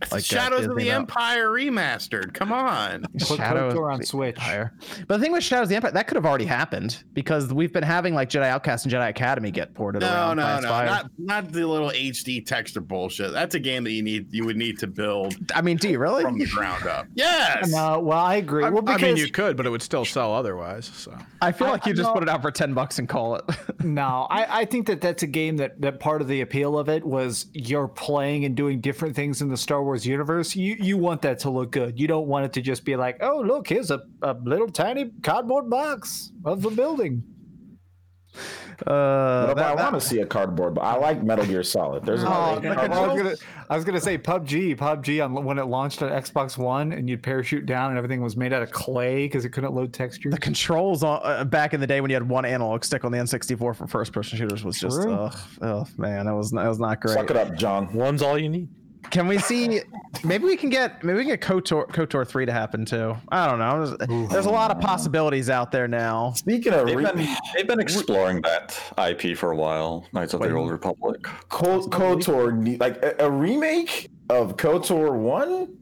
Like, uh, Shadows of the about. Empire remastered. Come on. Put Shadow on Switch. Empire. But the thing with Shadows of the Empire, that could have already happened because we've been having like Jedi Outcast and Jedi Academy get ported No, around. by no, no, Inspire. not not the little HD texture bullshit. That's a game that you need you would need to build I mean, do you really? from the ground up. Yes. No, well, I agree. I, well, I mean, you could, but it would still sell otherwise. So I feel I- like you I just know- put it out for ten bucks and call it. no, I, I think that that's a game that that part of the appeal of it was you're playing and doing different things in the Star Wars universe. You you want that to look good. You don't want it to just be like, oh look, here's a, a little tiny cardboard box of the building. Uh, But that- I want to see a cardboard, but I like Metal Gear Solid. There's a Oh, lot I was controls- gonna, I was gonna say PUBG, PUBG on when it launched on Xbox One, and you'd parachute down, and everything was made out of clay because it couldn't load textures. the controls on, uh, back in the day when you had one analog stick on the N64 for first person shooters was just True. ugh, ugh, man, that was that was not great. Suck it up, John. One's all you need. Can we see? Maybe we can get maybe we can get Kotor Kotor three to happen too. I don't know. There's, there's a lot of possibilities out there now. Speaking of They've re- been, they've been exploring that IP for a while. Knights of the Old Republic. Ko- KOTOR, ne- like a, a remake of KOTOR one,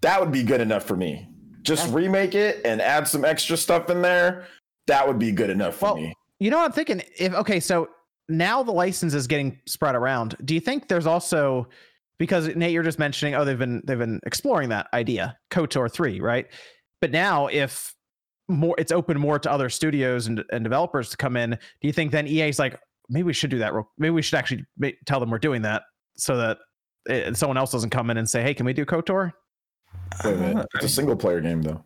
that would be good enough for me. Just remake it and add some extra stuff in there. That would be good enough for Well, me. You know what I'm thinking? If okay, so now the license is getting spread around. Do you think there's also because Nate, you're just mentioning, oh, they've been they've been exploring that idea, KOTOR three, right? But now if more it's open more to other studios and, and developers to come in, do you think then EA's like, maybe we should do that real maybe we should actually tell them we're doing that so that it, someone else doesn't come in and say, "Hey, can we do Kotor?" Wait a minute. It's a single player game though.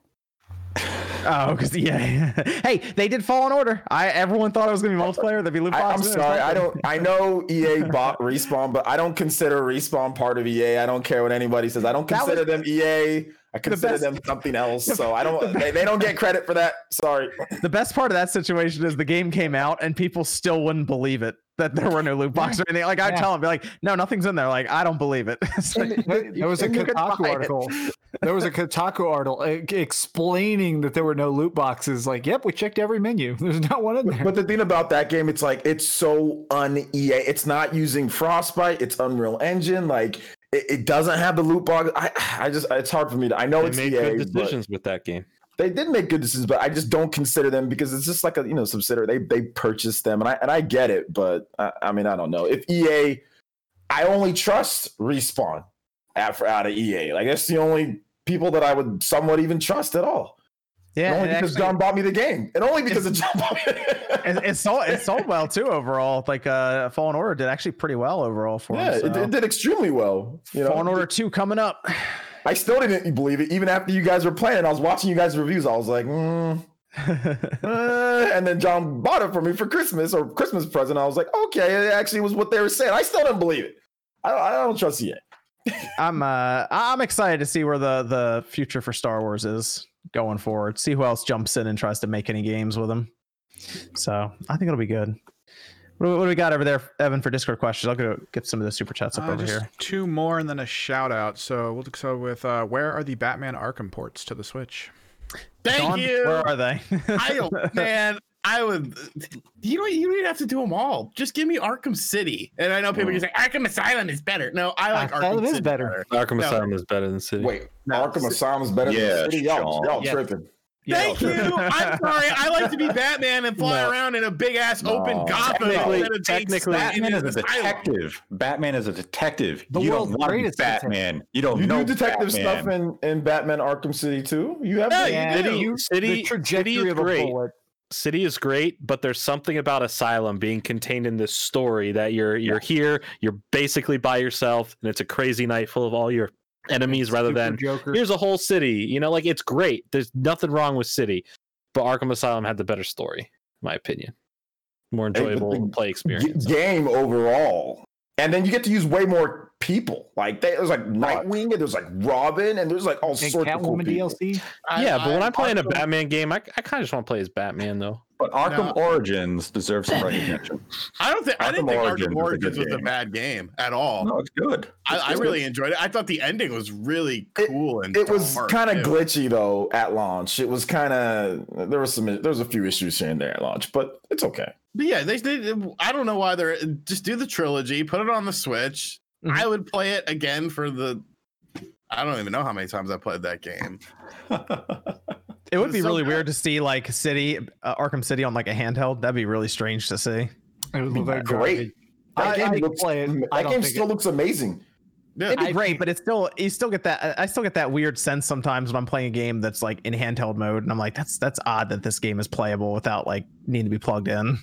Oh, because yeah. hey, they did Fallen Order. I everyone thought it was gonna be multiplayer. There'd be loot I, I'm sorry. I don't. I know EA bought Respawn, but I don't consider Respawn part of EA. I don't care what anybody says. I don't consider them EA. I consider best- them something else. So I don't. They, they don't get credit for that. Sorry. The best part of that situation is the game came out and people still wouldn't believe it that there were no loot boxes or anything. Like I'd Yeah. tell them, be like, "No, nothing's in there." Like I don't believe it. It's like, There there was a you Kotaku article. There was a Kotaku article uh, explaining that there were no loot boxes. Like, yep, we checked every menu. There's not one in there. But the thing about that game, it's like it's so un EA. It's not using Frostbite. It's Unreal Engine. Like it, it doesn't have the loot box. I, I just it's hard for me to. I know They it's made EA, good decisions with that game. they did make good decisions, but I just don't consider them because it's just like a you know subsidiary. They they purchased them, and I and I get it, but I, I mean I don't know if EA. I only trust Respawn out, out of EA. Like that's the only people that I would somewhat even trust at all. Yeah, and only it because actually- John bought me the game, and only because of John bought me. It, it sold it sold well too overall. Like uh Fallen Order did actually pretty well overall for yeah, him. it, so. it did extremely well. You know, Fallen Order two coming up. I still didn't believe it, even after you guys were playing. I was watching you guys' reviews. I was like, mm, uh, and then John bought it for me for Christmas or Christmas present. I was like, okay, it actually was what they were saying. I still didn't believe it. I don't, I don't trust you yet. I'm uh I'm excited to see where the the future for Star Wars is going forward. See who else jumps in and tries to make any games with them. So I think it'll be good. What do, what do we got over there, Evan, for Discord questions? I'll go get some of the super chats up Uh, over just here. two more and then a shout out. So we'll so with uh, where are the Batman Arkham ports to the Switch? Thank Dawn, you. Where are they? I man. I would. You don't. You don't even have to do them all. Just give me Arkham City. And I know people can say Arkham Asylum is better. No, I like Asylum Arkham is City better. Arkham No. Asylum is better than City. Wait, No, Arkham si- Asylum is better Yeah, than City. Y'all, y'all Yeah. tripping. Thank you. I'm sorry. I like to be Batman and fly No. around in a big ass open No. Gotham. Technically, instead technically, Batman is a asylum. detective. Batman is a detective. The you don't world's want to be greatest detective. Batman. You don't You know do detective Batman. stuff in, in Batman Arkham City too. You have Yeah, that? you Yeah, do. you- City- the trajectory City is of a great. bullet. City is great, but there's something about Asylum being contained in this story that you're you're here, you're basically by yourself, and it's a crazy night full of all your enemies rather than Joker. here's a whole city. You know, like it's great. There's nothing wrong with City, but Arkham Asylum had the better story, in my opinion. More enjoyable the play G- experience. game overall. And then you get to use way more people. Like they, there's like Nightwing, and there's like Robin, and there's like all and sorts of cool Catwoman people. DLC. I- yeah, but when I- I'm playing a Batman game, I, I kind of just want to play as Batman though. But Arkham No. Origins deserves some recognition. I don't think I didn't Arkham think Origins Arkham is a was a bad game at all. no, it's good. I, It's I good. really enjoyed it. I thought the ending was really It- cool and It was kind of glitchy though at launch. It was kind of there was some there was a few issues here and there at launch, but it's okay. But yeah, they, they I don't know why they're just do the trilogy, put it on the Switch. I would play it again for the. I don't even know how many times I played that game. It would be so really good. weird to see like City, uh, Arkham City on like a handheld. That'd be really strange to see. It was very Great. That I- game I looks play it. I that game still it- looks amazing. Yeah, It'd be I great, but it's still you still get that. I still get that weird sense sometimes when I'm playing a game that's like in handheld mode, and I'm like, that's that's odd that this game is playable without like needing to be plugged in.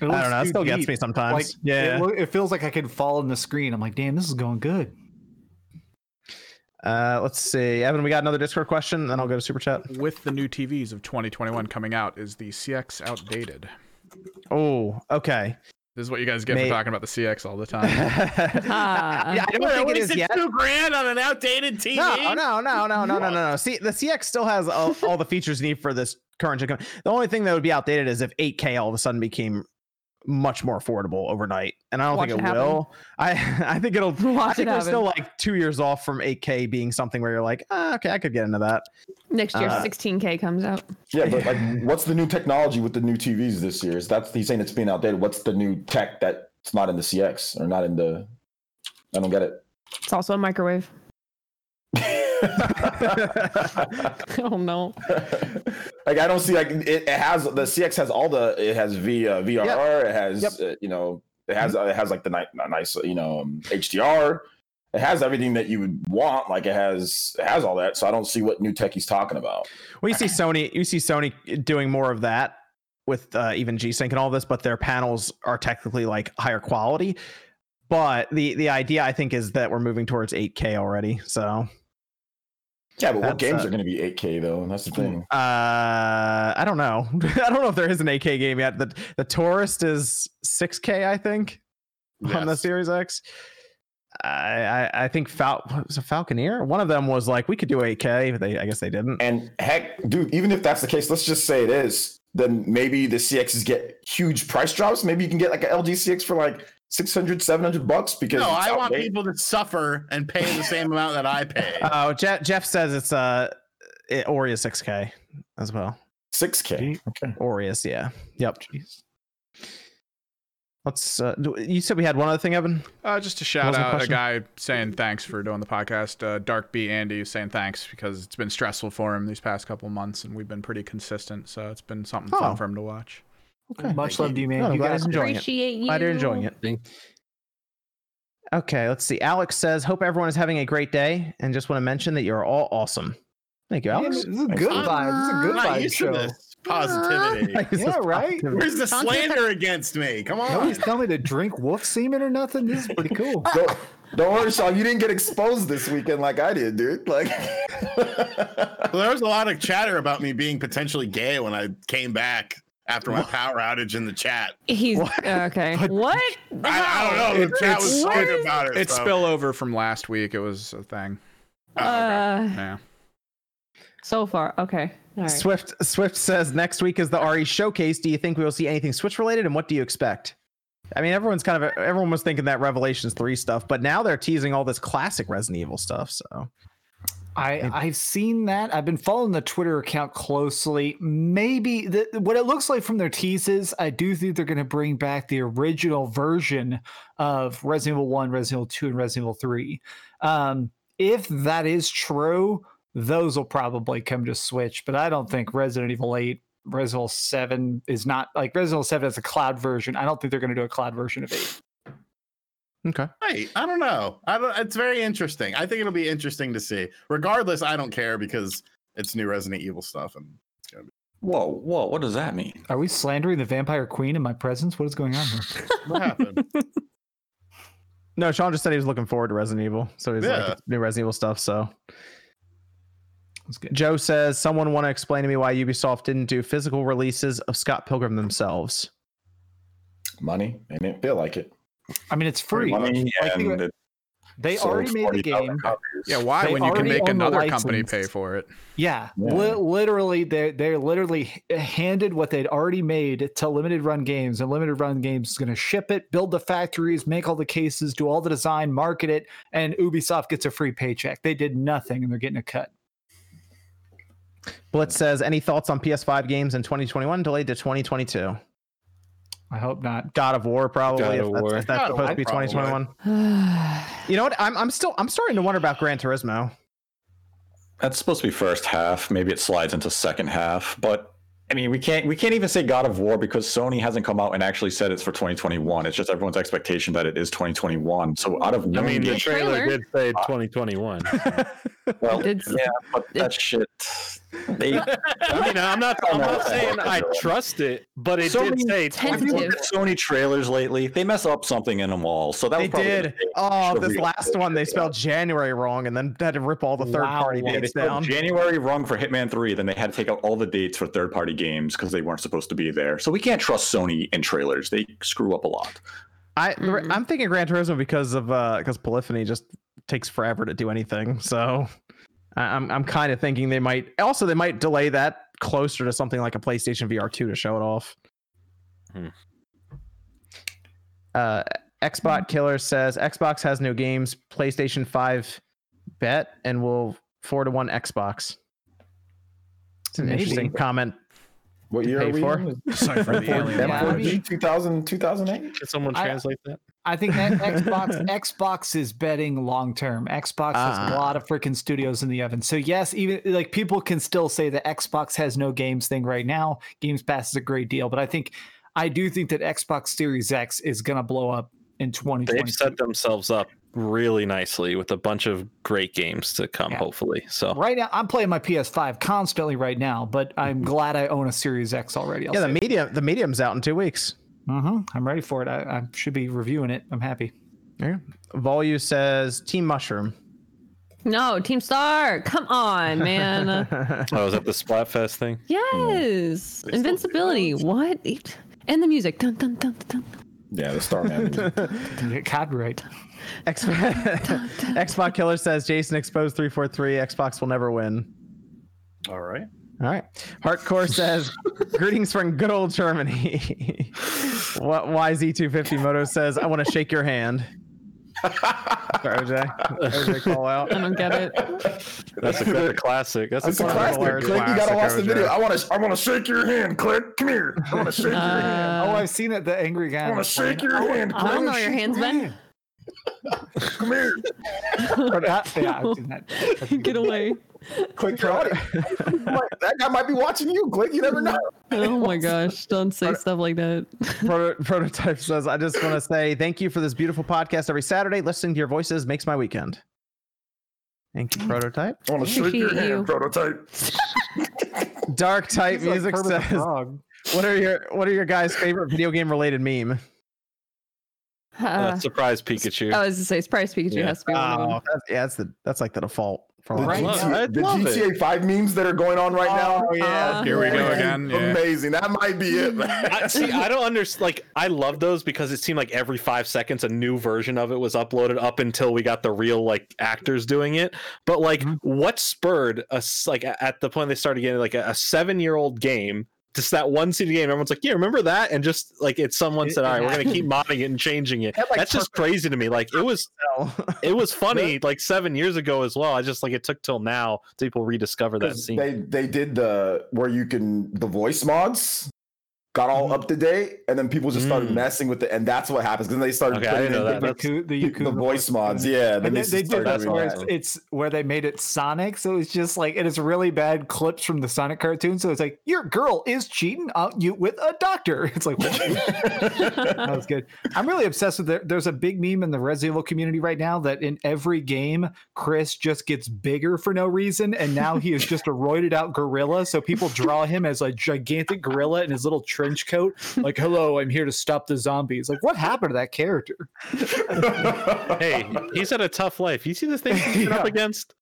It I don't know. It too still gets me sometimes. Like, yeah. it, loo- it feels like I can fall in the screen. I'm like, damn, this is going good. Uh, let's see, Evan. We got another Discord question, then I'll go to super chat. With the new TVs of 2021 coming out, is the CX outdated? Oh, okay. This is what you guys get May- for talking about the CX all the time. yeah, I don't What, think it is is yet. two grand on an outdated TV? No, no, no, no, no, no, no, no. See, the CX still has all, all the features you need for this current gen. The only thing that would be outdated is if 8K all of a sudden became much more affordable overnight, and I don't Watch think it it, will. I I think it'll. I Watch think it we're happen. still like two years off from 8K being something where you're like, ah, okay, I could get into that. Next year, Uh, 16K comes out. Yeah, but like, what's the new technology with the new TVs this year? Is that's he's saying it's being outdated? What's the new tech that's not in the CX or not in the? I don't get it. It's also a microwave. oh no. like I don't see like it, it has the CX has all the it has V uh, VRR it has Yep. uh, you know it has it has like the ni- nice you know um, HDR it has everything that you would want like it has it has all that so I don't see what new tech he's talking about. Well, you see Sony, you see Sony doing more of that with uh, even G Sync and all this, but their panels are technically like higher quality. but the the idea I think is that we're moving towards 8K already. So Yeah, but what games are going to be 8K though? And That's the thing. uh, I don't know. I don't know if there is an 8K game yet. The the Touryst is 6K, I think, on the Series X. I I, I think Fal- was a Falconeer. One of them was like we could do 8K, but they I guess they didn't. And heck, dude, even if that's the case, let's just say it is. Then maybe the CXs get huge price drops. Maybe you can get like an LG CX for like 600, 700 bucks because No, I want outdated. people to suffer and pay the same amount that I pay. Oh, Jeff, Jeff says it's uh it, Aureus 6K as well. 6K. Okay. Aureus, yeah. Yep. Let's. Uh, do- you said we had one other thing, Evan. Uh, just to shout Wasn't a out a guy saying thanks for doing the podcast. Uh, Dark B Andy saying thanks because it's been stressful for him these past couple months, and we've been pretty consistent. So it's been something Oh. fun for him to watch. Okay. Much love to you, man. No, you glad guys he's enjoying it. Appreciate you. Glad you're enjoying it. Thank- Okay, let's see. Alex says, "Hope everyone is having a great day, and just want to mention that you're all awesome." Thank you, Man, Alex. this is a good vibe. This is a I'm good not vibe used to show. this positivity. This is Yeah, right? positive. Where's the slander against me? Come on. Nobody's telling me to drink wolf semen or nothing. This is pretty cool. don't, don't worry, Sean. You didn't get exposed this weekend like I did, dude. Like, Well, there was a lot of chatter about me being potentially gay when I came back after my power outage in the chat. He's okay. What? I, I don't know. The It's- chat was it's- talking about it. It's so- spillover from last week. It was a thing. Oh, okay. Uh, Yeah. so far, okay. All right. Swift Swift says next week is the RE showcase. Do you think we will see anything Switch related, and what do you expect? I mean, everyone's kind of everyone was thinking that Revelations three stuff, but now they're teasing all this classic Resident Evil stuff. So I I've seen that. I've been following the Twitter account closely. Maybe the, what it looks like from their teases, I do think they're going to bring back the original version of Resident Evil One, Resident Evil Two, and Resident Evil Three. Um, if that is true, those will probably come to Switch. But I don't think Resident Evil Eight, Resident Evil Seven is not like Resident Evil Seven is a cloud version. I don't think they're going to do a cloud version of Eight. Okay, Right. I don't know. I don't. It's very interesting. I think it'll be interesting to see. Regardless, I don't care because it's new Resident Evil stuff, and it's gonna be. Whoa, whoa, what does that mean? Are we slandering the Vampire Queen in my presence? What is going on here? what happened? no, Sean just said he was looking forward to Resident Evil, so he's Yeah. like new Resident Evil stuff. So good. Joe says, someone want to explain to me why Ubisoft didn't do physical releases of Scott Pilgrim themselves. money. They didn't feel like it. I mean, it's free. Money Like, think and about- it They already made the game. copies. Yeah. Why They when you can make another company pay for it? Yeah, Yeah. li- literally, they they're literally handed what they'd already made to limited run games, and limited run games is going to ship it, build the factories, make all the cases, do all the design, market it, and Ubisoft gets a free paycheck. They did nothing, and they're getting a cut. Blitz says, any thoughts on PS5 games in 2021 delayed to 2022? I hope not. God of War, probably. God if of that's, War. if that's God of supposed to be 2021. You know what? I'm, I'm still I'm starting to wonder about Gran Turismo. That's supposed to be first half. Maybe it slides into second half. But I mean, we can't we can't even say God of War because Sony hasn't come out and actually said it's for 2021. It's just everyone's expectation that it is 2021on. So out of I known mean, the trailer Trailer. did say uh, 2021. well, It's- yeah, but that shit. They, I mean, I'm not. I'm not saying I trust it, but it So did many say Have you Tentative. looked at Sony trailers lately? They mess up something in them all. So that They was did. the- Oh, this last one they spelled January wrong and then had to rip all the third party Wow. Yeah, dates spelled down. January wrong for Hitman 3, then they had to take out all the dates for third party games because they weren't supposed to be there. So we can't trust Sony in trailers. They screw up a lot. I Mm. I'm thinking Gran Turismo because of uh because Polyphony just takes forever to do anything. So I- I'm I'm kind of thinking they might also they might delay that closer to something like a PlayStation VR 2 to show it off. Hmm. Uh Xbot Killer says Xbox has no games, PlayStation 5 bet and will 4 to 1 Xbox. It's an Maybe. interesting comment. What year Pay are we for? in? Sorry for the alien. Yeah. language. M4G 2000, 2008? Can someone I- translate that? I think that Xbox Xbox is betting long term. Xbox has Ah. a lot of freaking studios in the oven. So yes, even like people can still say that Xbox has no games thing right now. Games Pass is a great deal, but I think I do think that Xbox Series X is gonna blow up in 2020. They've set themselves up really nicely with a bunch of great games to come, Yeah. hopefully. So Right now, I'm playing my PS5 constantly right now, but I'm glad I own a Series X already. I'll Yeah, the say. medium the medium's out in 2 weeks. Mhm. I'm ready for it. I, I should be reviewing it. I'm happy. Yeah. Volu says Team Mushroom. No, Team Star. Come on, man. Oh, was that the Splatfest thing? yes. Invincibility. What? And the music. Dun, dun, dun, dun. Yeah, the Starman. You get copyright. X- Xbox Killer says Jason exposed 343. Xbox will never win. All right. All right. Hardcore says, greetings from good old Germany. what YZ250 Moto says, I want to shake your hand. Sorry, OJ. OJ call out. I don't get it. That's a, that's a classic. That's, It's a a classic. hilarious Click, you gotta classic, watch the video. I want to. I want to shake your hand, Click. Come here. I want to shake your hand. oh, Uh, I've seen it. The angry guy. I want to shake your hand. I don't know your hands been. Come here. yeah, I've seen that. Get away. Click your audience. that guy might be watching you. Click. You never know. Oh my gosh. Don't say stuff like that. Proto- Prototype says, I just want to say thank you for this beautiful podcast every Saturday. Listening to your voices makes my weekend. Thank you, Prototype. I want to shake your Appreciate you. hand, prototype. Dark type He's like music Kermit the says, Frog. what are your what are your guys' favorite video game related meme? Uh, Uh, surprise Pikachu. I was to say, Surprise Pikachu Yeah. has to be one of them. Oh, that's, yeah, that's the that's like the default for The, all Right. games. GTA, the love it. GTA 5 memes that are going on right now. Oh, yeah. Uh, Here we go Amazing. again. Yeah. Amazing. That might be it. I, see, I don't understand. Like, I love those because it seemed like every five seconds a new version of it was uploaded up until we got the real like actors doing it. But like, what spurred us? Like at the point they started getting like a, a seven-year-old game. Just that one CD game, everyone's like, "Yeah, remember that?" And just like it's someone It- said, it "All right, we're gonna keep modding it and changing it." Had, like, That's just crazy to me. Like it was, it was funny like seven years ago as well. I just like it took till now to people rediscover that scene. They they did the where you can the voice mods got all up to date, and then people just started Mm. messing with it, and that's what happens because they started Okay, I putting didn't know in that. the, Yaku- the, the, voice mods. Yeah, then And they, they, they did that's where it's, it's where they made it Sonic, so it's just like it is really bad clips from the Sonic cartoon. So it's like your girl is cheating on you with a doctor. It's like what? that was good. I'm really obsessed with it. There's a big meme in the Resident Evil community right now that in every game Chris just gets bigger for no reason, and now he is just a roided out gorilla. So people draw him as a gigantic gorilla in his little trench coat, like "Hello, I'm here to stop the zombies." Like what happened to that character? hey, he's had a tough life. You see the things he's been up against?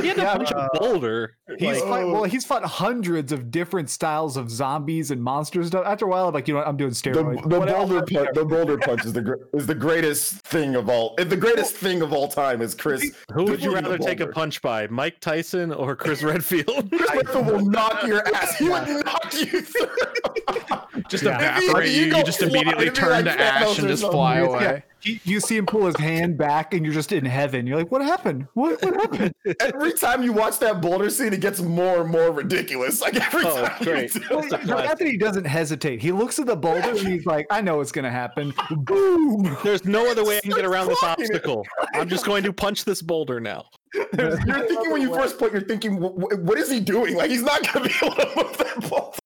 He had to Yeah, punch a uh, boulder. He's Like, fight, well, he's fought hundreds of different styles of zombies and monsters. After a while, I'm like, you know what? I'm doing The, steroids. the Whatever. boulder punch, the boulder punch is the gr- is the greatest thing of all. The greatest thing of all time is Chris. who would you rather take a punch by, Mike Tyson or Chris Redfield? Chris Redfield will knock your ass. He would knock you through. Just Yeah. evaporate you. you You just fly- immediately turn like to ash and just something. fly Yeah. away. He, you see him pull his hand back, and you're just in heaven. You're like, what happened? What, what happened? Every time you watch that boulder scene, it gets more and more ridiculous. Like every Oh, time. you great. do Well, it. the fact that he doesn't hesitate. He looks at the boulder and he's like, I know what's gonna happen. Boom. There's no other way I can get around this obstacle. I'm just going to punch this boulder now. You're thinking when you first put, you're thinking, "Wh- wh- what is he doing? Like he's not gonna be able to move that boulder.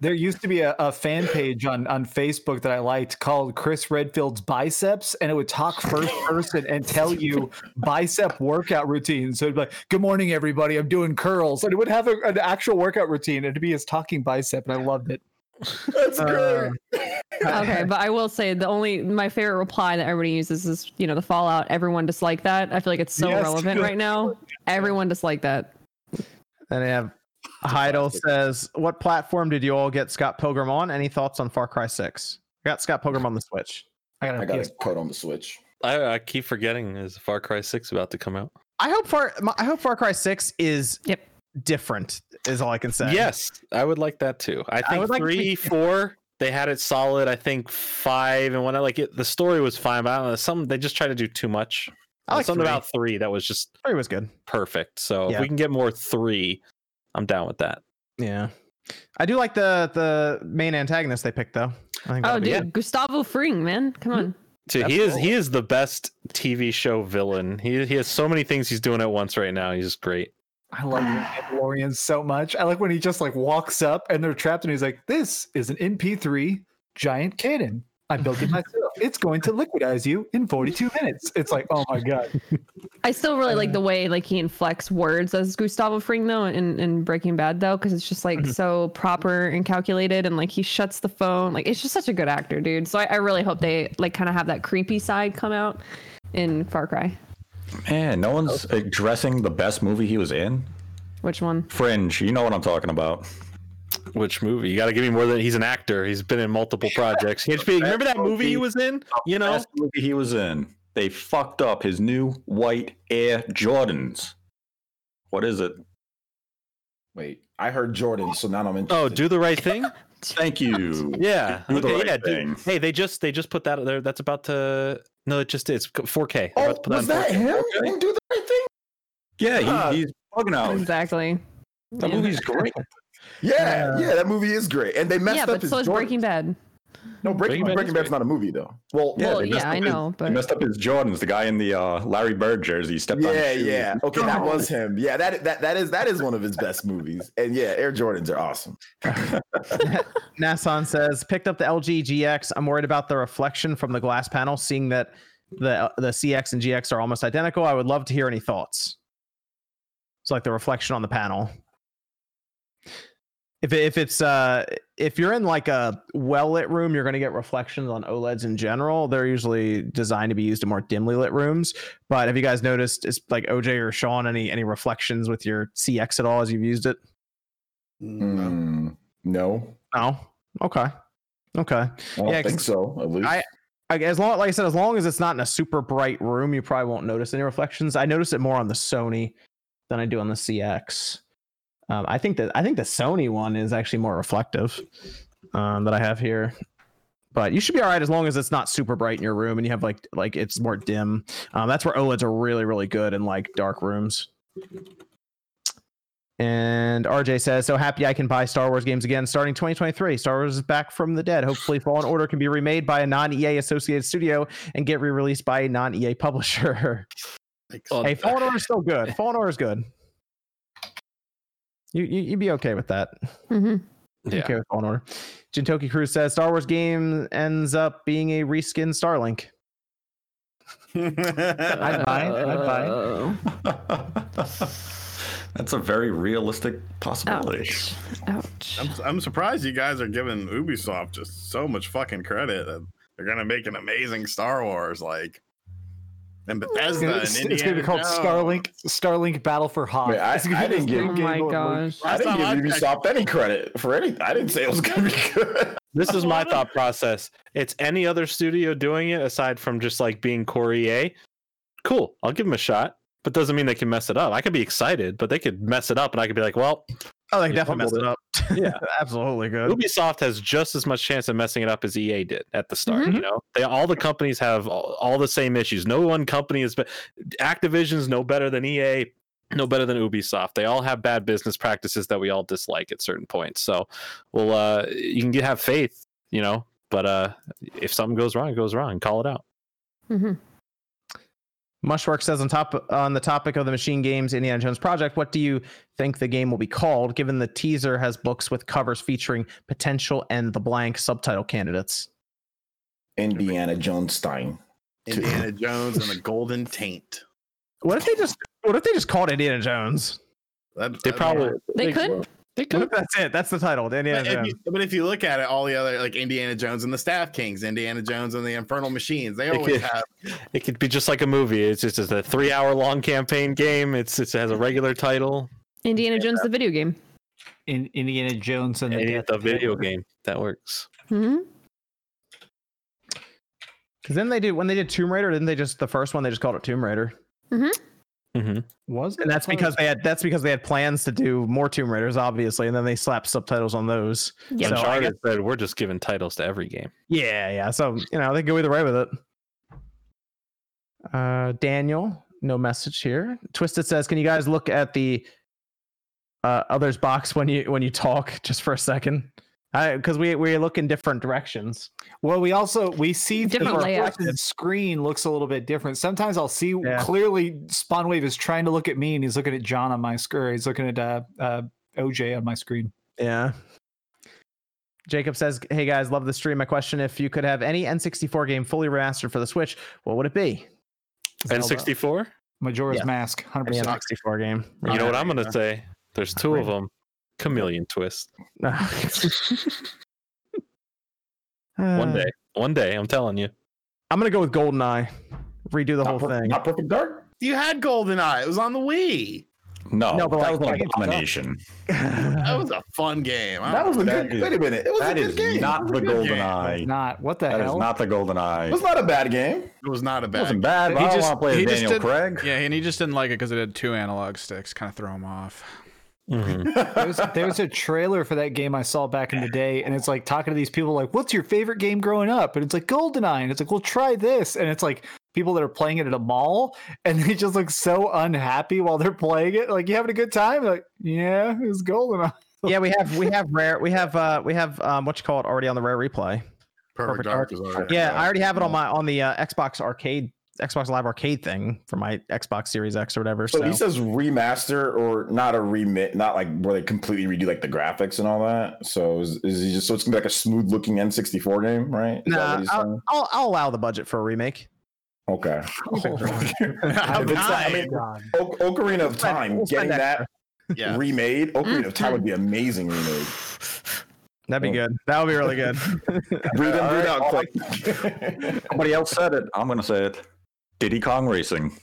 There used to be a, a fan page on, on Facebook that I liked called Chris Redfield's Biceps, and it would talk first person and tell you bicep workout routines. So it'd be like, Good morning, everybody. I'm doing curls. And it would have a, an actual workout routine. It'd be his talking bicep, and I loved it. That's Uh, great. okay, but I will say the only my favorite reply that everybody uses is you know the Fallout. Everyone disliked that. I feel like it's so Yes. relevant right now. Everyone disliked that. Then they have Heidel says, "What platform did you all get Scott Pilgrim on? Any thoughts on Far Cry 6? I Got Scott Pilgrim on the Switch. I got I a got PS. a code on the Switch. I, I keep forgetting is Far Cry 6 about to come out? I hope Far I hope Far Cry 6 is Yep. different. Is all I can say. Yes, I would like that too. I think would like three, see- four, they had it solid. I think five and when I like it, the story was fine, but I don't know. Some they just tried to do too much. I like something three. about three that was just Three was good. perfect. So Yeah. if we can get more three, I'm down with that. Yeah, I do like the the main antagonist they picked though. I think Oh, dude, good. Gustavo Fring, man, come on. So he is he is the best TV show villain. He he has so many things he's doing at once right now. He's just great. I love the Mandalorian so much. I like when he just like walks up and they're trapped and he's like, This is an MP3 giant cannon. I built it myself. It's going to liquidize you in 42 minutes. It's like, oh my god. I still really like the way like he inflects words as Gustavo Fring though in, in Breaking Bad though because it's just like mm-hmm. so proper and calculated and like he shuts the phone like it's just such a good actor dude so I, I really hope they like kind of have that creepy side come out in Far Cry. Man, no one's addressing the best movie he was in. Which one? Fringe. You know what I'm talking about. Which movie? You got to give me more than he's an actor. He's been in multiple projects. HP, remember that movie he was in? You know, Best movie he was in. They fucked up his new white Air Jordans. What is it? Wait, I heard Jordan, so now I'm oh, interested. oh, do the right thing. Thank you. Yeah. Do the right yeah. do- thing. hey, they just they just put that there. That's about to. No, it just is 4K. They're Oh, about to put oh, was on that 4K. him? Didn't do the right thing. Yeah, he, he's bugging out. Exactly. That Yeah. movie's great. Yeah, yeah, that movie is great, and they messed Yeah, up but his so is Jordan- Breaking Bad. No, Breaking, Breaking Bad Breaking is Bad's great. not a movie though. Well, Yeah, Well, they yeah, up I his- know, They but- messed up his Jordans. The guy in the uh, Larry Bird jersey stepped on. yeah, yeah. Okay, that was him. Yeah, that that that is that is one of his best movies. And yeah, Air Jordans are awesome. Nassan says, picked up the LG GX. I'm worried about the reflection from the glass panel, seeing that the the CX and GX are almost identical. I would love to hear any thoughts. It's like the reflection on the panel. If if it's uh if you're in like a well lit room, you're gonna get reflections on OLEDs in general. They're usually designed to be used in more dimly lit rooms. But have you guys noticed, is like OJ or Sean, any any reflections with your CX at all as you've used it? Mm, no, No. Okay. Okay. I don't Yeah, think so. At least I- Like, as long, like I said, as long as it's not in a super bright room, you probably won't notice any reflections. I notice it more on the Sony than I do on the CX. Um, I think that I think the Sony one is actually more reflective um, that I have here. But you should be all right as long as it's not super bright in your room and you have like like it's more dim. Um, that's where OLEDs are really really good in like dark rooms. And RJ says, "So happy I can buy Star Wars games again starting 2023. Star Wars is back from the dead. Hopefully, Fallen Order can be remade by a non-EA associated studio and get re-released by a non-EA publisher. Hey, Fallen Order is still good. Fallen Order is good. You, you you'd be okay with that. hmm Yeah. Okay with Fallen Order. Jintoki Cruz says Star Wars game ends up being a reskin Starlink. I'd buy it. I'd buy it. That's a very realistic possibility. Ouch. Ouch. I'm, I'm surprised you guys are giving Ubisoft just so much fucking credit. that They're gonna make an amazing Star Wars, like and It's Bethesda gonna, and it's, it's gonna be called Jones. Starlink Starlink Battle for Hoth. Wait, I- It's I didn't give- new Oh my game mode where- gosh. I didn't give I Ubisoft any credit for anything. I didn't say it was gonna be good. This is my thought process. It's any other studio doing it aside from just like being Core EA. Cool. I'll give them a shot, but doesn't mean they can mess it up. I could be excited, but they could mess it up, and I could be like, well, Oh, they definitely messed it up. Yeah. absolutely good. Ubisoft has just as much chance of messing it up as EA did at the start. Mhm. You know, they all the companies have all, all the same issues. No one company is, but Activision's no better than EA, no better than Ubisoft. They all have bad business practices that we all dislike at certain points. So, well, uh, you can get, have faith, you know, but uh, if something goes wrong, it goes wrong. Call it out. hmm Mushwork says on top on the topic of the Machine Games Indiana Jones project, what do you think the game will be called? Given the teaser has books with covers featuring potential and the blank subtitle candidates. Indiana Jones Stein. Indiana Jones and the Golden Taint. What if they just what if they just called Indiana Jones? That, They that- probably They could. They What could. if that's it? That's the title, Indiana But if, you, but if you look at it, all the other like Indiana Jones and the Staff Kings, Indiana Jones and the Infernal Machines, they It always could- have It could be just like a movie. It's just it's a three hour long campaign game. It's, it's it has a regular title. Indiana Jones, the video game. in Indiana Jones and the, And Death it's a of the video game that works. hmm Because then they did when they did Tomb Raider, didn't they just the first one they just called it Tomb Raider? Hmm Was it? And that's because they had that's because they had plans to do more Tomb Raiders, obviously, and then they slapped subtitles on those. Yeah. So I Uncharted guess- said we're just giving titles to every game. Yeah, yeah. So you know they go either way with it. Uh, Daniel, no message here. Twisted says, "Can you guys look at the uh, others box when you when you talk just for a second? Because we we look in different directions. Well, we also we see Different the screen looks a little bit different. Sometimes I'll see Yeah. clearly Spawnwave is trying to look at me and he's looking at John on my screen. He's looking at uh, uh, OJ on my screen. Yeah." Jacob says, "Hey guys, love the stream. My question: If you could have any N64 game fully remastered for the Switch, what would it be? Zelda. N64. Majora's Yeah. Mask, 100% N64 game? You know what I'm gonna say? There's two of them. Chameleon Twist. One day. One day. I'm telling you. I'm gonna go with GoldenEye redo the whole per- thing. not perfect dark. You had GoldenEye. It was on the Wii. No, No, but that like- was an like- abomination. That was a fun game. I That was a know. good. Wait a minute. It was That a is good game. not the Good golden game. eye. Not what the That is hell? not the golden eye. It was not a bad game. It was not a bad. It wasn't bad, but He I don't just- want to play as Daniel did- Craig. Yeah, and he just didn't like it because it had two analog sticks, kind of throw him off. Mhm. There's, there's a trailer for that game I saw back in the day, and it's like talking to these people like, "What's your favorite game growing up?" And it's like GoldenEye, and it's like, "Well, try this," and it's like people that are playing it at a mall, and they just look so unhappy while they're playing it. Like, you having a good time? Like, yeah, it's was GoldenEye. yeah, we have we have rare we have uh we have um what you call it already on the rare replay. Perfect Perfect Dark was already. Yeah, I already have it on my on the uh, Xbox Arcade Xbox Live Arcade thing for my Xbox Series X or whatever. So So, he says remaster or not a remit, not like where they completely redo like the graphics and all that. So is, is he just so it's gonna be like a smooth looking N64 game, right? Is nah, I'll. I'll I'll allow the budget for a remake. Okay. How oh If it's not- I nice. mean, O- Ocarina of We'll spend- Time, we'll spend getting that Yeah. remade, Ocarina of Time would be mm-hmm. amazing remade. That'd be oh. good. That would be really good. Breathe in, All breathe right, out, all quick. Somebody else said it. I'm gonna say it. Diddy Kong Racing.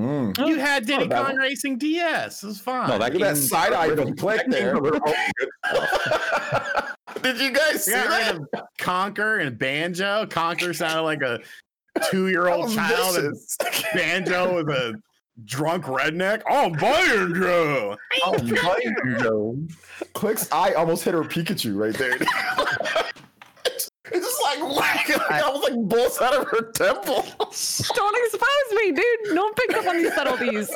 Mm. You had Diddy bad Kong one. Racing DS. It was fine. No, that that side eye from Click there. was all good. Did you guys see We that? Conker and Banjo. Conker sounded like a two-year-old That was child, and. Banjo was a drunk redneck. Oh, Banjo! Oh, Banjo! Click's eye almost hit her Pikachu right there. it's it's just like whack, I was like bolts out of her temple. Don't expose me, dude. No one picked up on these subtleties.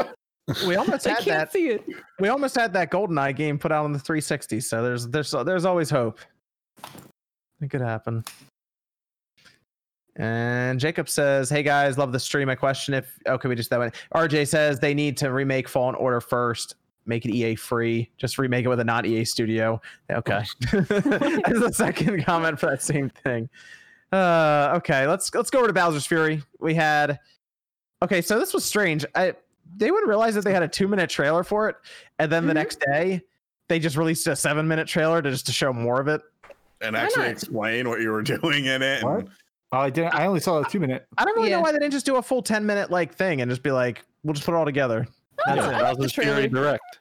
we almost I had can't that. see it. We almost had that GoldenEye game put out on the 360. So there's there's there's always hope. It could happen. And Jacob says, "Hey guys, love the stream. My question: If oh, okay, we just that one. RJ says they need to remake Fallen Order first, make it EA free. Just remake it with a not EA studio. Okay, that's the second comment for that same thing. Uh, okay, let's let's go over to Bowser's Fury. We had okay, so this was strange. I they wouldn't realize that they had a two minute trailer for it, and then the Mhm. next day they just released a seven minute trailer to just to show more of it. And Why actually not? explain what you were doing in it. and- What? Oh, I didn't. I only saw a two minute. I don't really Yeah. know why they didn't just do a full 10 minute like thing and just be like, we'll just put it all together. That's Yeah, it. that was the Fury. Direct.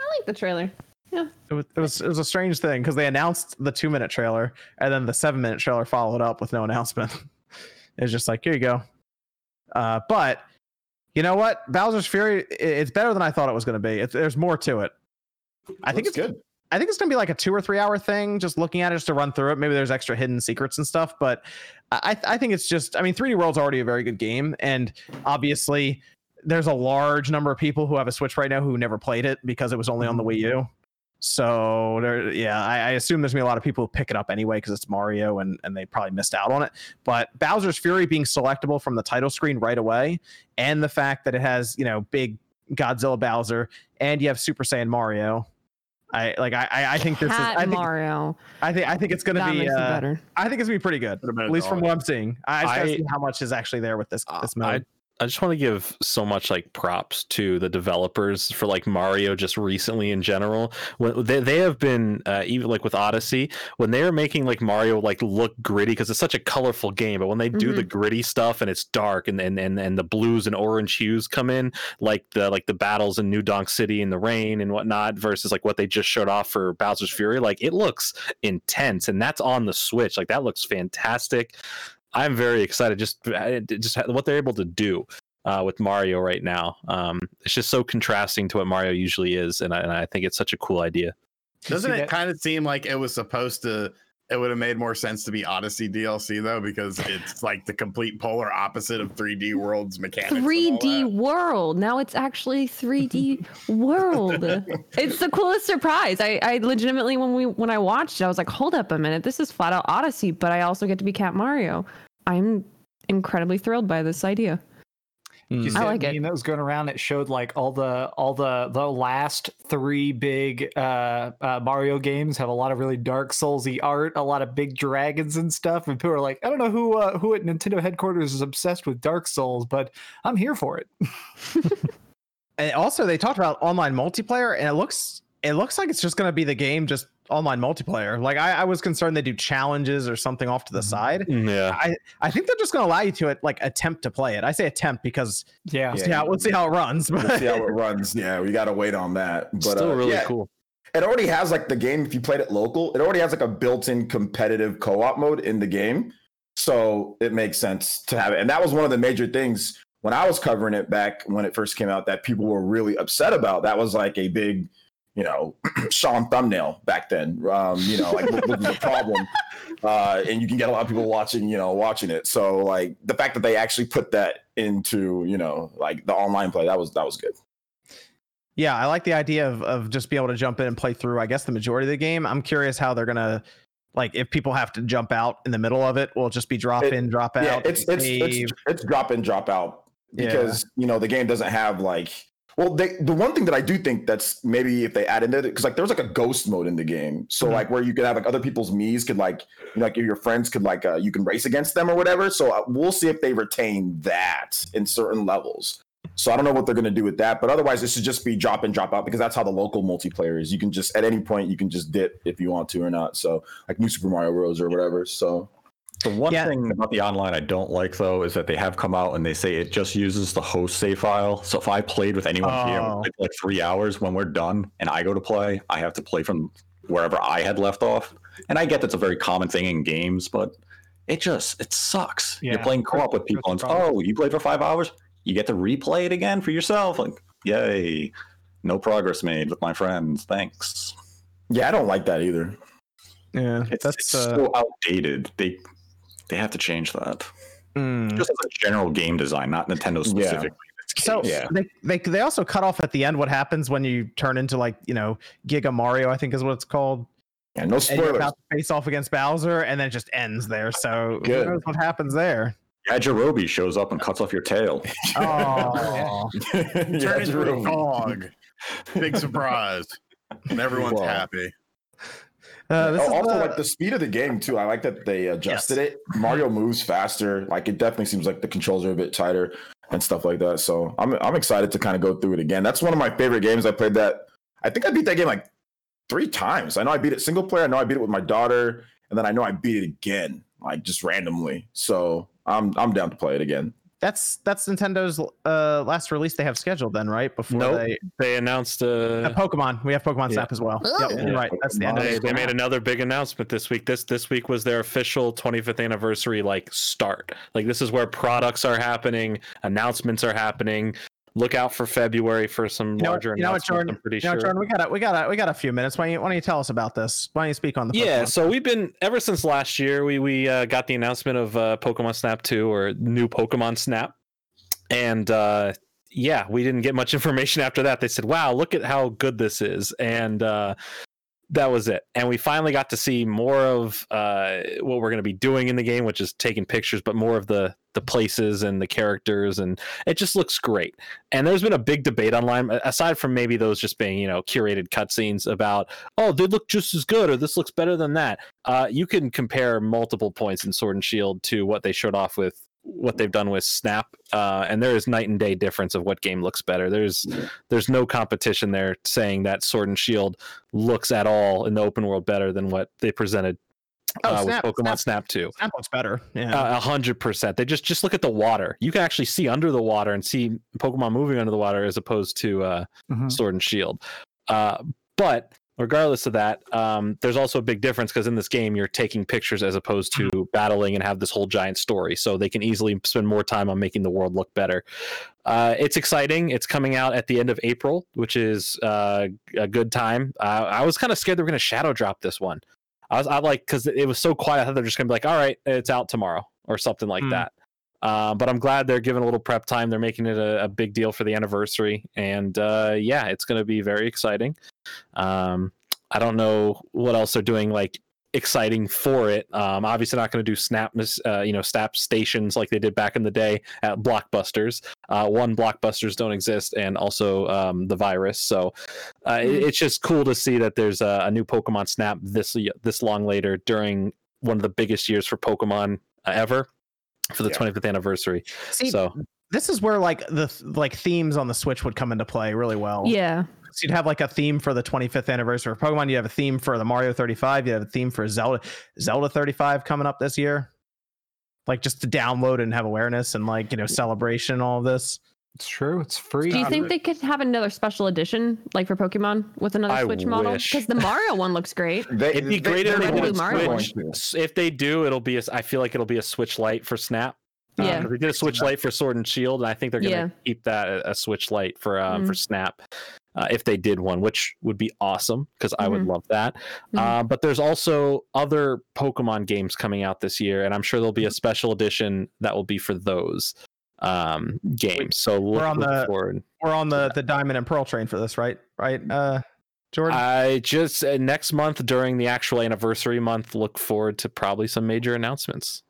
I like the trailer. It was, it was it was a strange thing because they announced the two minute trailer and then the seven minute trailer followed up with no announcement. it's just like here you go. Uh, but you know what, Bowser's Fury, i- it's better than I thought it was going to be. It's, there's more to it. I think Looks it's good. I think it's gonna be like a two or three hour thing, just looking at it just to run through it. Maybe there's extra hidden secrets and stuff, but I I think it's just I mean 3D World's already a very good game, and obviously there's a large number of people who have a Switch right now who never played it because it was only on the Wii U. So there, yeah, I, I assume there's gonna be a lot of people who pick it up anyway because it's Mario and and they probably missed out on it. But Bowser's Fury being selectable from the title screen right away, and the fact that it has you know big Godzilla Bowser and you have Super Saiyan Mario. I like I I I think this is I think Mario. I think I think it's gonna That be makes it uh, better. I think it's gonna be pretty good. Could've been a At least from what I'm seeing. I just gotta I- see how much is actually there with this Uh, this mode. I just want to give so much like props to the developers for like Mario just recently in general. When they, they have been uh, even like with Odyssey when they are making like Mario like look gritty because it's such a colorful game, but when they do the gritty stuff and it's dark and and and, and the blues and orange hues come in like the like the battles in New Donk City in the rain and whatnot versus like what they just showed off for Bowser's Fury, like it looks intense and that's on the Switch. Like that looks fantastic. I'm very excited. Just uh, just what they're able to do uh, with Mario right now. Um, it's just so contrasting to what Mario usually is, and I, and I think it's such a cool idea. Doesn't it that- kind of seem like it was supposed to? It would have made more sense to be Odyssey DLC though, because it's like the complete polar opposite of 3D World's mechanics. 3D world. Now it's actually 3D world. It's the coolest surprise. I, I legitimately when we when I watched it, I was like, hold up a minute, this is flat out Odyssey, but I also get to be Cat Mario. I'm incredibly thrilled by this idea. Did you Mm. see I that like it. meme that was going around? It showed like all the all the the last three big uh, uh, Mario games have a lot of really Dark Soulsy art, a lot of big dragons and stuff. And people are like, I don't know who uh, who at Nintendo headquarters is obsessed with Dark Souls, but I'm here for it. And also they talked about online multiplayer and it looks it looks like it's just gonna be the game just online multiplayer. Like I, I was concerned they do challenges or something off to the side. Mm, Yeah. I, I think they're just going to allow you to it like attempt to play it. I say attempt because Yeah. see how, let's see how it runs. Let's But see how it runs. Yeah, we gotta wait on that. But Still uh, really yeah, cool. it already has like the game if you played it local it already has like a built-in competitive co-op mode in the game so it makes sense to have it and that was one of the major things when i was covering it back when it first came out that people were really upset about that was like a big you know sean thumbnail back then um you know like what, was the problem uh and you can get a lot of people watching you know watching it so like the fact that they actually put that into you know like the online play that was that was good yeah, I like the idea of, of just be able to jump in and play through, I guess, the majority of the game. I'm curious how they're going to, like, if people have to jump out in the middle of it, will it just be drop It- in, drop out? yeah, it's it's, it's it's drop in, drop out Yeah. because you know the game doesn't have like. Well, they, the one thing that I do think that's maybe if they add in there because like there's like a ghost mode in the game, so Mhm. like where you could have like other people's Mii's could like you know, like your friends could like uh, you can race against them or whatever. So uh, we'll see if they retain that in certain levels. So I don't know what they're gonna do with that, but otherwise this should just be drop in, drop out because that's how the local multiplayer is. You can just at any point you can just dip if you want to or not. So like New Super Mario Bros or whatever. So The one Yeah. thing about the online I don't like though is that they have come out and they say it just uses the host save file. So if I played with anyone here Oh. like, like three hours when we're done and I go to play, I have to play from wherever I had left off. And I get that's a very common thing in games, but it just it sucks. You're playing co-op with people and That's oh, you played for five hours, you get to replay it again for yourself. Like, yay. No progress made with my friends. Thanks. yeah, I don't like that either. yeah, It's, that's it's uh, so outdated. They they have to change that. mm. Just as a general game design, not Nintendo Yeah. specifically. It's So case. they, they they also cut off at the end what happens when you turn into like you know Giga Mario I think is what it's called Yeah, no and spoilers. about to face off against Bowser and then it just ends there so Good. who knows what happens there Yajirobe shows up and cuts off your tail. oh yeah, Turn into a dog. Big surprise. And everyone's Wow. happy. Uh, this Oh, is also, the- like the speed of the game too. I like that they adjusted it. Mario moves faster. Like it definitely seems like the controls are a bit tighter and stuff like that. So I'm I'm excited to kind of go through it again. That's one of my favorite games. I played that. I think I beat that game like three times. I know I beat it single player. I know I beat it with my daughter, and then I know I beat it again, like just randomly. So I'm I'm down to play it again. That's that's Nintendo's uh last release they have scheduled then right before Nope. they They announced uh, uh, Pokemon we have Pokemon Yeah. Snap as well yep, you're right that's the end of they, it. they made another big announcement this week. This this week was their official 25th anniversary like start. Like this is where products are happening, announcements are happening. Look out for February for some You know, larger you know what. Jordan? I'm pretty You know, sure. Jordan, we got a, we got a, we got a few minutes. Why don't you, why don't you tell us about this? Why don't you speak on the Yeah, Pokemon? so we've been ever since last year. We we uh, got the announcement of uh, Pokemon Snap 2 or new Pokemon Snap, and uh, yeah, we didn't get much information after that. They said, "Wow, look at how good this is," and uh, that was it. And we finally got to see more of uh, what we're going to be doing in the game, which is taking pictures, but more of the the places and the characters, and it just looks great. And there's been a big debate online, aside from maybe those just being you know curated cutscenes about oh they look just as good or this looks better than that. Uh, you can compare multiple points in Sword and Shield to what they showed off with what they've done with Snap, uh, and there is night and day difference of what game looks better. There's there's no competition there saying that Sword and Shield looks at all in the open world better than what they presented Oh, uh, Snap- with Pokemon Snap- Snap 2. Snap looks better. Yeah. Uh, A hundred percent. They just just look at the water. You can actually see under the water and see Pokemon moving under the water as opposed to uh, Mhm. Sword and Shield. Uh, but regardless of that, um, there's also a big difference because in this game you're taking pictures as opposed to battling and have this whole giant story. So they can easily spend more time on making the world look better. Uh, it's exciting. It's coming out at the end of April, which is uh, a good time. Uh, I was kind of scared they were going to shadow drop this one. I was I like because it was so quiet. I thought they're just going to be like, all right, it's out tomorrow or something like Hmm. that. Uh, but I'm glad they're giving a little prep time. They're making it a, a big deal for the anniversary, and uh, yeah, it's going to be very exciting. Um, I don't know what else they're doing like exciting for it. Um, obviously, not going to do snap, uh, you know, snap stations like they did back in the day at Blockbusters. Uh, one, Blockbusters don't exist, and also um, the virus. So uh, it- it's just cool to see that there's a, a new Pokemon Snap this this long later during one of the biggest years for Pokemon uh, ever for the Yeah. 25th anniversary. See, so this is where like the like themes on the Switch would come into play really well. Yeah. So you'd have like a theme for the 25th anniversary of Pokemon. You have a theme for the Mario 35. You have a theme for Zelda Zelda 35 coming up this year. Like just to download and have awareness and like you know celebration all of this. It's true. It's free. Do you think they could have another special edition, like for Pokemon, with another I Switch model? Because the Mario one looks great. They, It'd be they- great if they're did going- Mario they're one. going to. S- If they do, it'll be. A, I feel like it'll be a Switch Lite for Snap. Yeah, Yeah. 'cause they did a Switch Lite for Sword and Shield, and I think they're gonna Yeah. keep that a, a Switch Lite for um, Mm. for Snap. Uh, if they did one, which would be awesome because I would Mhm. love that. Mhm. Uh, but there's also other Pokemon games coming out this year, and I'm sure there'll be a Mm-hmm. special edition that will be for those um, games. So look, on look the- forward. We're on the the Diamond and Pearl train for this, right? Right, uh, Jordan. I just uh, next month during the actual anniversary month, look forward to probably some major announcements.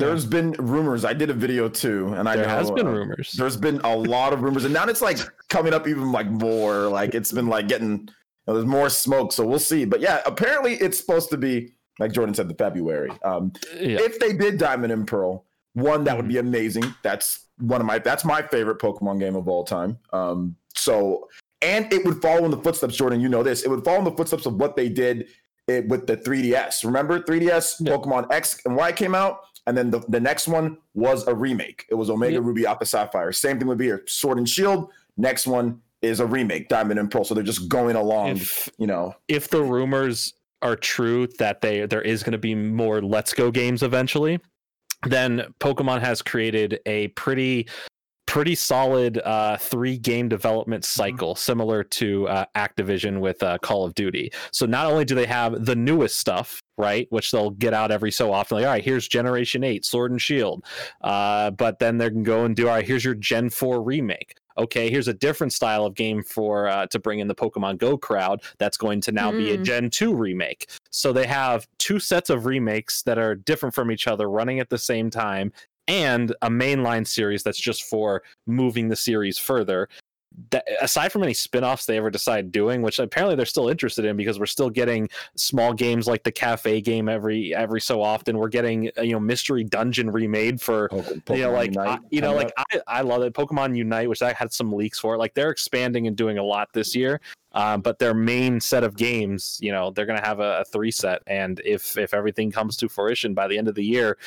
There's been rumors. I did a video too, and I there know, has been uh, rumors. There's been a lot of rumors, and now it's like coming up even like more. Like it's been like getting. You know, there's more smoke, so we'll see. But yeah, apparently it's supposed to be like Jordan said, the February. Um, Yeah. if they did Diamond and Pearl, one that would be amazing. That's one of my that's my favorite Pokemon game of all time. Um, so and it would follow in the footsteps, Jordan. You know this. It would follow in the footsteps of what they did it, with the 3DS. Remember 3DS, Yeah. Pokemon X and Y came out, and then the, the next one was a remake. It was Omega Yeah. Ruby Alpha Sapphire. Same thing would be here. Sword and Shield. Next one is a remake, Diamond and Pearl. So they're just going along. If you know, if the rumors are true that they there is going to be more Let's Go games eventually, then Pokemon has created a pretty pretty solid uh, three game development cycle similar to uh, Activision with uh, Call of Duty. So not only do they have the newest stuff, right, which they'll get out every so often, like all right, here's Generation Eight, Sword and Shield, uh, but then they can go and do all right, here's your Gen Four remake. Okay, here's a different style of game for uh, to bring in the Pokemon Go crowd. That's going to now be a Mm. Gen 2 remake. So they have two sets of remakes that are different from each other running at the same time and a mainline series that's just for moving the series further. That, aside from any spin-offs they ever decide doing, which apparently they're still interested in because we're still getting small games like the cafe game every every so often. We're getting uh, you know mystery dungeon remade for Pokemon you know, like Unite I, you know, like. I, I love it. Pokemon Unite, which I had some leaks for. Like they're expanding and doing a lot this year. Um, but their main set of games, you know, they're gonna have a, a three set, and if if everything comes to fruition by the end of the year,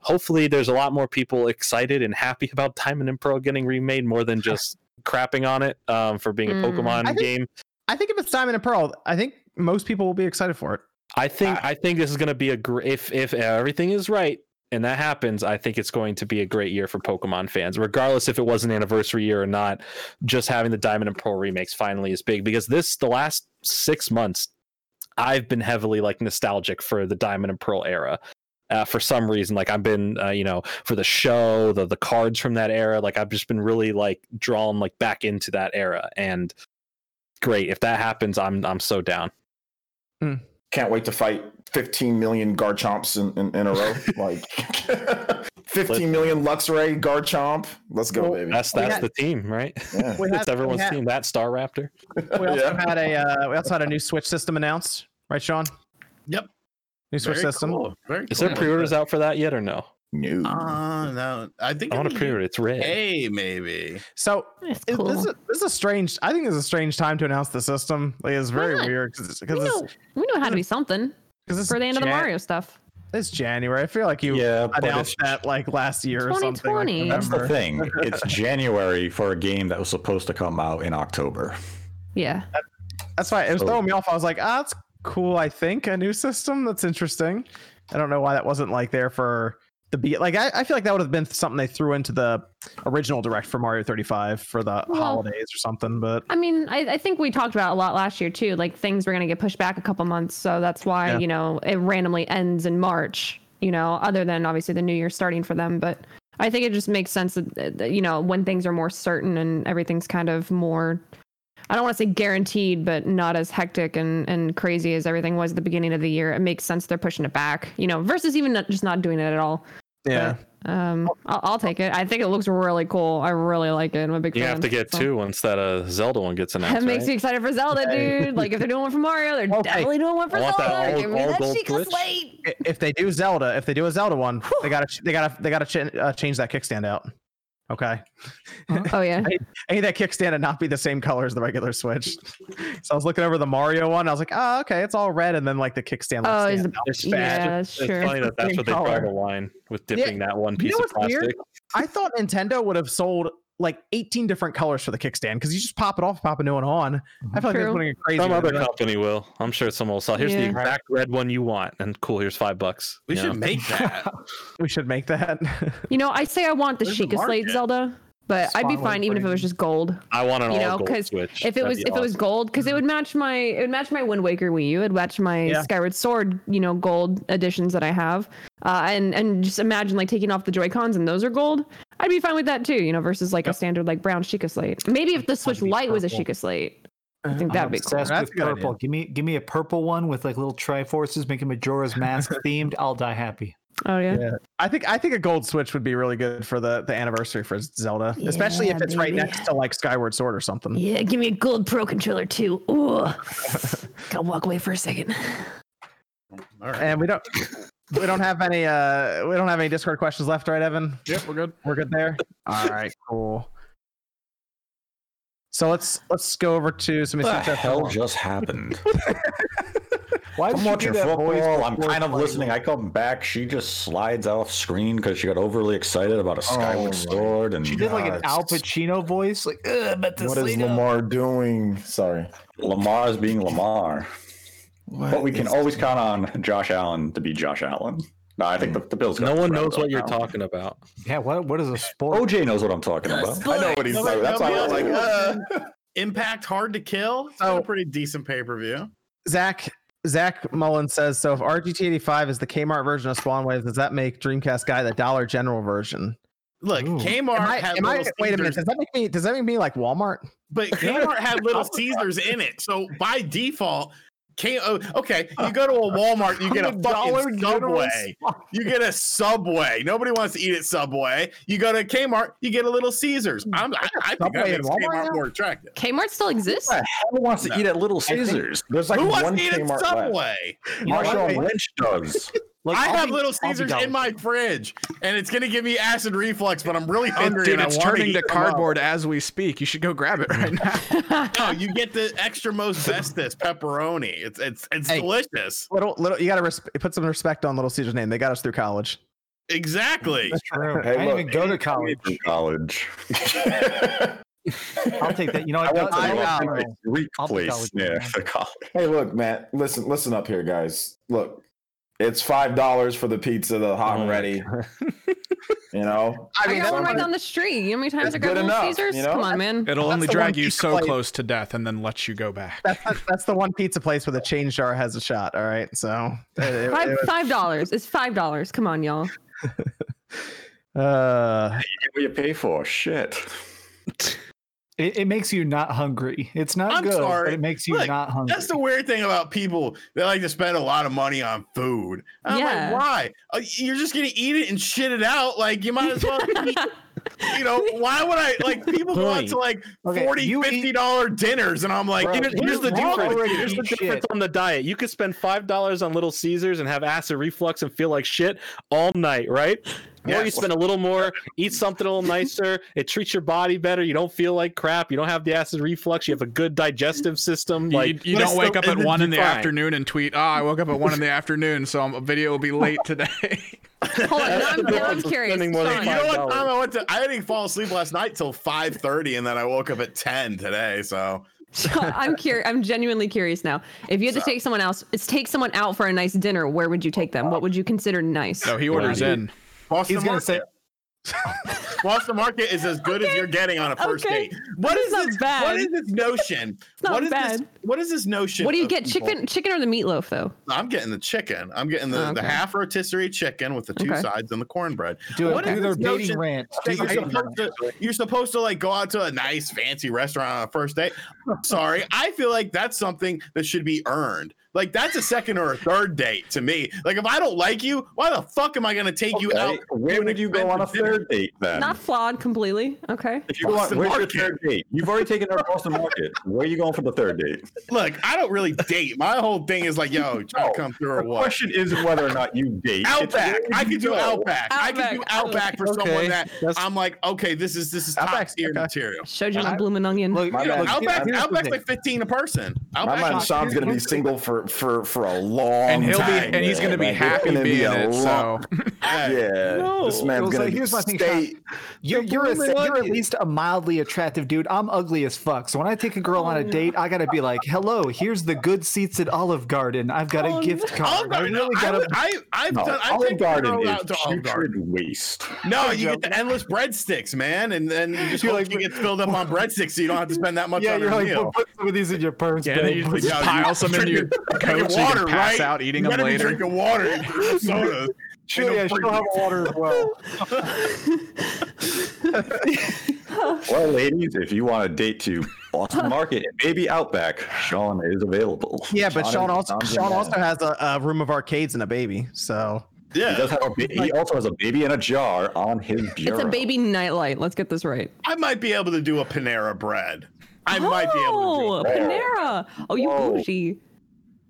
hopefully there's a lot more people excited and happy about Diamond and Pearl getting remade more than just crapping on it um, for being a Mm. Pokemon I think- game. I think if it's Diamond and Pearl, I think most people will be excited for it. I think I think this is going to be a great if if everything is right and that happens, I think it's going to be a great year for Pokemon fans, regardless if it was an anniversary year or not. Just having the Diamond and Pearl remakes finally is big because this the last six months, I've been heavily like nostalgic for the Diamond and Pearl era. Uh, for some reason, like I've been, uh, you know, for the show, the the cards from that era, like I've just been really like drawn like back into that era, and great if that happens, I'm I'm so down. Can't wait to fight 15 million Garchomps in, in, in a row. like 15 million Luxray Garchomp. Let's go, Well, baby. That's that's had- the team, right? Yeah. We had- it's everyone's had- team. That Staraptor. We also Yeah. had a uh, we also had a new Switch system announced, right, Sean? Yep. New Switch Very system. cool. Very Is there pre-orders out for that yet or no? No. Uh, no, I think I want to in pre-order. It's red. Hey, maybe. So It's it- cool. this, is, this is a strange. I think it's a strange time to announce the system. Like it's very weird because we because know, it's, we know it had to be something cause it's for the end of the Mario stuff. It's January. I feel like you Yeah, but announced that like last year or something. Like 2020. that's the thing. It's January for a game that was supposed to come out in October. Yeah. That's why it was So- throwing me off. I was like, ah, that's cool. I think a new system. That's interesting. I don't know why that wasn't like there for the be like. I, I feel like that would have been something they threw into the original direct for Mario 35 for the Well- holidays or something. But I mean, I, I think we talked about a lot last year too. Like things were going to get pushed back a couple months, so that's why Yeah. you know it randomly ends in March. You know, other than obviously the new year starting for them, but I think it just makes sense that, that you know when things are more certain and everything's kind of more. I don't want to say guaranteed, but not as hectic and, and crazy as everything was at the beginning of the year. It makes sense they're pushing it back, you know, versus even not, just not doing it at all. yeah, Um, I'll, I'll take it. I think it looks really cool. I really like it. I'm a big You fan. have to get so. two once that uh, Zelda one gets announced. That makes right? me excited for Zelda, dude. Like if they're doing one for Mario, they're Okay. definitely doing one for Zelda. that all- Give me all that gold Sheikah Slate. If they do Zelda, if they do a Zelda one, they gotta they gotta they gotta ch- uh, change that kickstand out. Okay. Oh, oh yeah. I need that kickstand to not be the same color as the regular Switch. so I was looking over the Mario one. I was like, oh, okay, it's all red, and then like the kickstand. like, Oh, is stands the- out. It's, Yeah, it's, sure. it's funny that that's what they draw color. the line with dipping that one piece know of what's weird? plastic. I thought Nintendo would have sold like 18 different colors for the kickstand because you just pop it off, pop a new one on. I feel like they're True. putting a crazy. Some other company will. I'm sure someone will sell. Here's the exact red one you want, and cool. Here's five bucks. We you should know? make that. we should make that. You know, I say I want the Where's the Sheikah Slate market? Zelda, but I'd be fine even if it was just gold. I want an You all know, gold 'cause Switch. If it That'd was be if it was gold, because it would match my it would match my Wind Waker Wii U. It'd match my Yeah. Skyward Sword, you know, gold editions that I have. Uh, and and just imagine like taking off the Joy Cons and those are gold. I'd be fine with that too, you know, versus like a standard like brown Sheikah Slate. Maybe if the Switch be Lite was a purple. Sheikah Slate, I think I'm that'd be cool. obsessed That's with idea. purple. Give me give me a purple one with like little Triforces, making Majora's Mask themed. I'll die happy. Oh yeah. Yeah. I think I think a gold Switch would be really good for the the anniversary for Zelda, especially if Yeah, it's right next to like Skyward Sword or something. Yeah, give me a gold pro controller too. Ooh. Gotta walk away for a second. All right. And we don't we don't have any uh we don't have any Discord questions left, right, Evan? Yep, we're good. We're good there. All right, cool. So let's let's go over to some What the hell just happened? Why I'm watching do that voice football. I'm kind of playing? listening. I come back. She just slides off screen because she got overly excited about a Skyward my Sword, and She did like an Al Pacino voice, like Ugh, I'm about to What is sleep now." Lamar doing? Sorry. Lamar is being Lamar. But we can is- always count on Josh Allen to be Josh Allen. No, I think the, the Bills. No one knows what you're now. talking about. Yeah, what what is a sport? OJ knows what I'm talking about. I know what he's Nobody- saying. That's why I was like, uh, Impact Hard to Kill. It's So- a pretty decent pay per view. Zach Zach Mullen says so. If RGT85 is the Kmart version of Spawn Waves, does that make Dreamcast Guy the Dollar General version? Look, Ooh. Kmart Am I, had am I, little wait a minute. Does that make me? Does that make me like Walmart? but Kmart had Little Caesars in it. So by default, K- oh, okay, you go to a Walmart, you get a I'm a Dollar fucking Subway. You get a Subway. Nobody wants to eat at Subway. You go to Kmart, you get a Little Caesars. Hmm. I'm, I, I think that Subway and makes Walmart Kmart now? more attractive. Kmart still exists? Who wants to No. eat at Little Caesars? there's like Who one wants to eat at Kmart left. Subway? Marshawn Lynch does. Look, I I'll have be- Little Caesars in my fridge, and it's gonna give me acid reflux. But I'm really It, hungry. dude, and it's wanna turning eat to cardboard as we speak. You should go grab it right now. No, you get the extra most bestest pepperoni. It's it's it's Hey. delicious. Little little. You got to resp- put some respect on Little Caesar's name. They got us through college. Exactly. That's true. Hey, I didn't look, even go to college. In college. I'll take that. You know, I what? went to Dollar I- the General. Greek I'll place college near man. college. hey, look, man. Listen, listen up here, guys. Look, it's five dollars for the pizza, the hot Oh and ready. You know, I, mean, got one right down the street. You know how many times That's I got good Little Caesars? you know? Come on, man. It'll That's only drag you so place- close to death and then let you go back. That's the, that's the one pizza place where the change jar has a shot. All right, so it- it- Five it five dollars. It's five dollars. Come on, y'all. uh, You get what you pay for. Shit. It, it makes you not hungry. It's not I'm good, sorry. but it makes you Look, not hungry. That's the weird thing about people. They like to spend a lot of money on food. I'm Yeah. like, why? Uh, You're just gonna eat it and shit it out. Like you might as well. eat, you know, why would I like people go out to like Okay, 40 you 50 eat- dollar dinners and I'm like, Bro, Here's, here's the wrong difference. Here's the difference shit. on the diet. You could spend five dollars on Little Caesars and have acid reflux and feel like shit all night, right? Or you spend a little more, eat something a little nicer. It treats your body better. You don't feel like crap. You don't have the acid reflux. You have a good digestive system. You, Like you but don't it's wake up at one in the fine. afternoon and tweet, "Oh, I woke up at one in the afternoon, so a video will be late today." Hold on. Now I'm, now I'm curious. spending more than Sean, you know what time I went to? I didn't fall asleep last night till 5:30, and then I woke up at 10 today. So I'm curious. I'm genuinely curious now. If you had to take someone else, it's take someone out for a nice dinner. Where would you take them? What would you consider nice? no, he orders in. Boston He's gonna say, Market. Boston Market is as good as you're getting on a first Okay. date. What That's is this? bad. What is this notion? not what is this? What is this notion? What do you get? people- Chicken, chicken or the meatloaf though? I'm getting the chicken. I'm getting the, Oh, the half rotisserie chicken with the two Okay. sides and the cornbread. do, What it, is do their this notion dating rant. That you're dating supposed to you're supposed to like go out to a nice fancy restaurant on a first date. Sorry, I feel like that's something that should be earned. Like that's a second or a third date to me. Like if I don't like you, why the fuck am I gonna take you out? Okay, Where to would you go on a third date then? Not flawed completely. Okay. if you go on, Boston where's your Market. third date? You've already taken her across the market. Where are you going for the third date? Look, I don't really date. My whole thing is like, yo, try No, to come through or what? The question isn't whether or not you date. it's Outback. I you could do go. Outback. I could do Outback. Outback for someone that that's- I'm like, okay, this is this is top tier okay. material. Showed you I- on Bloomin' Onion. Look, My you know, man- look, Outback, here's Outback's like 15 a person. My Outback, man Outback- Sean's gonna be single for for for a long and he'll time. be and he's gonna be Like, happy gonna be being a it. long- So Yeah, No. this man's So gonna here's my thing, stay. You're, you're, a, you're at least a mildly attractive dude. I'm ugly as fuck. So when I take a girl on a date, I gotta be like, "Hello, here's the good seats at Olive Garden. I've got Oh, a gift no. card. Olive I really got to." I I've No, done. I've Olive Garden is out to Olive Garden. putrid waste. No, you get the endless breadsticks, man, and then you just You're like- you get filled up on breadsticks, so you don't have to spend that much yeah, on you're like, put some of these in your purse. yeah, then you just pile some into your drinking coat so you water, can pass right? out eating you them better be later. drinking water and drinking sodas. Sure, yeah, she'll have water as well. Well, ladies, if you want a date to Boston Market and maybe Outback, Sean is available. Yeah, but Sean is- also Sean also man. has a, a room of arcades and a baby. So Yeah, He does Yeah, have a ba- he also has a baby in a jar on his bureau. It's a baby nightlight. Let's get this right. I might be able to do a Panera bread. I might be able Oh, to do a oh, Panera. Oh, you Whoa. bougie.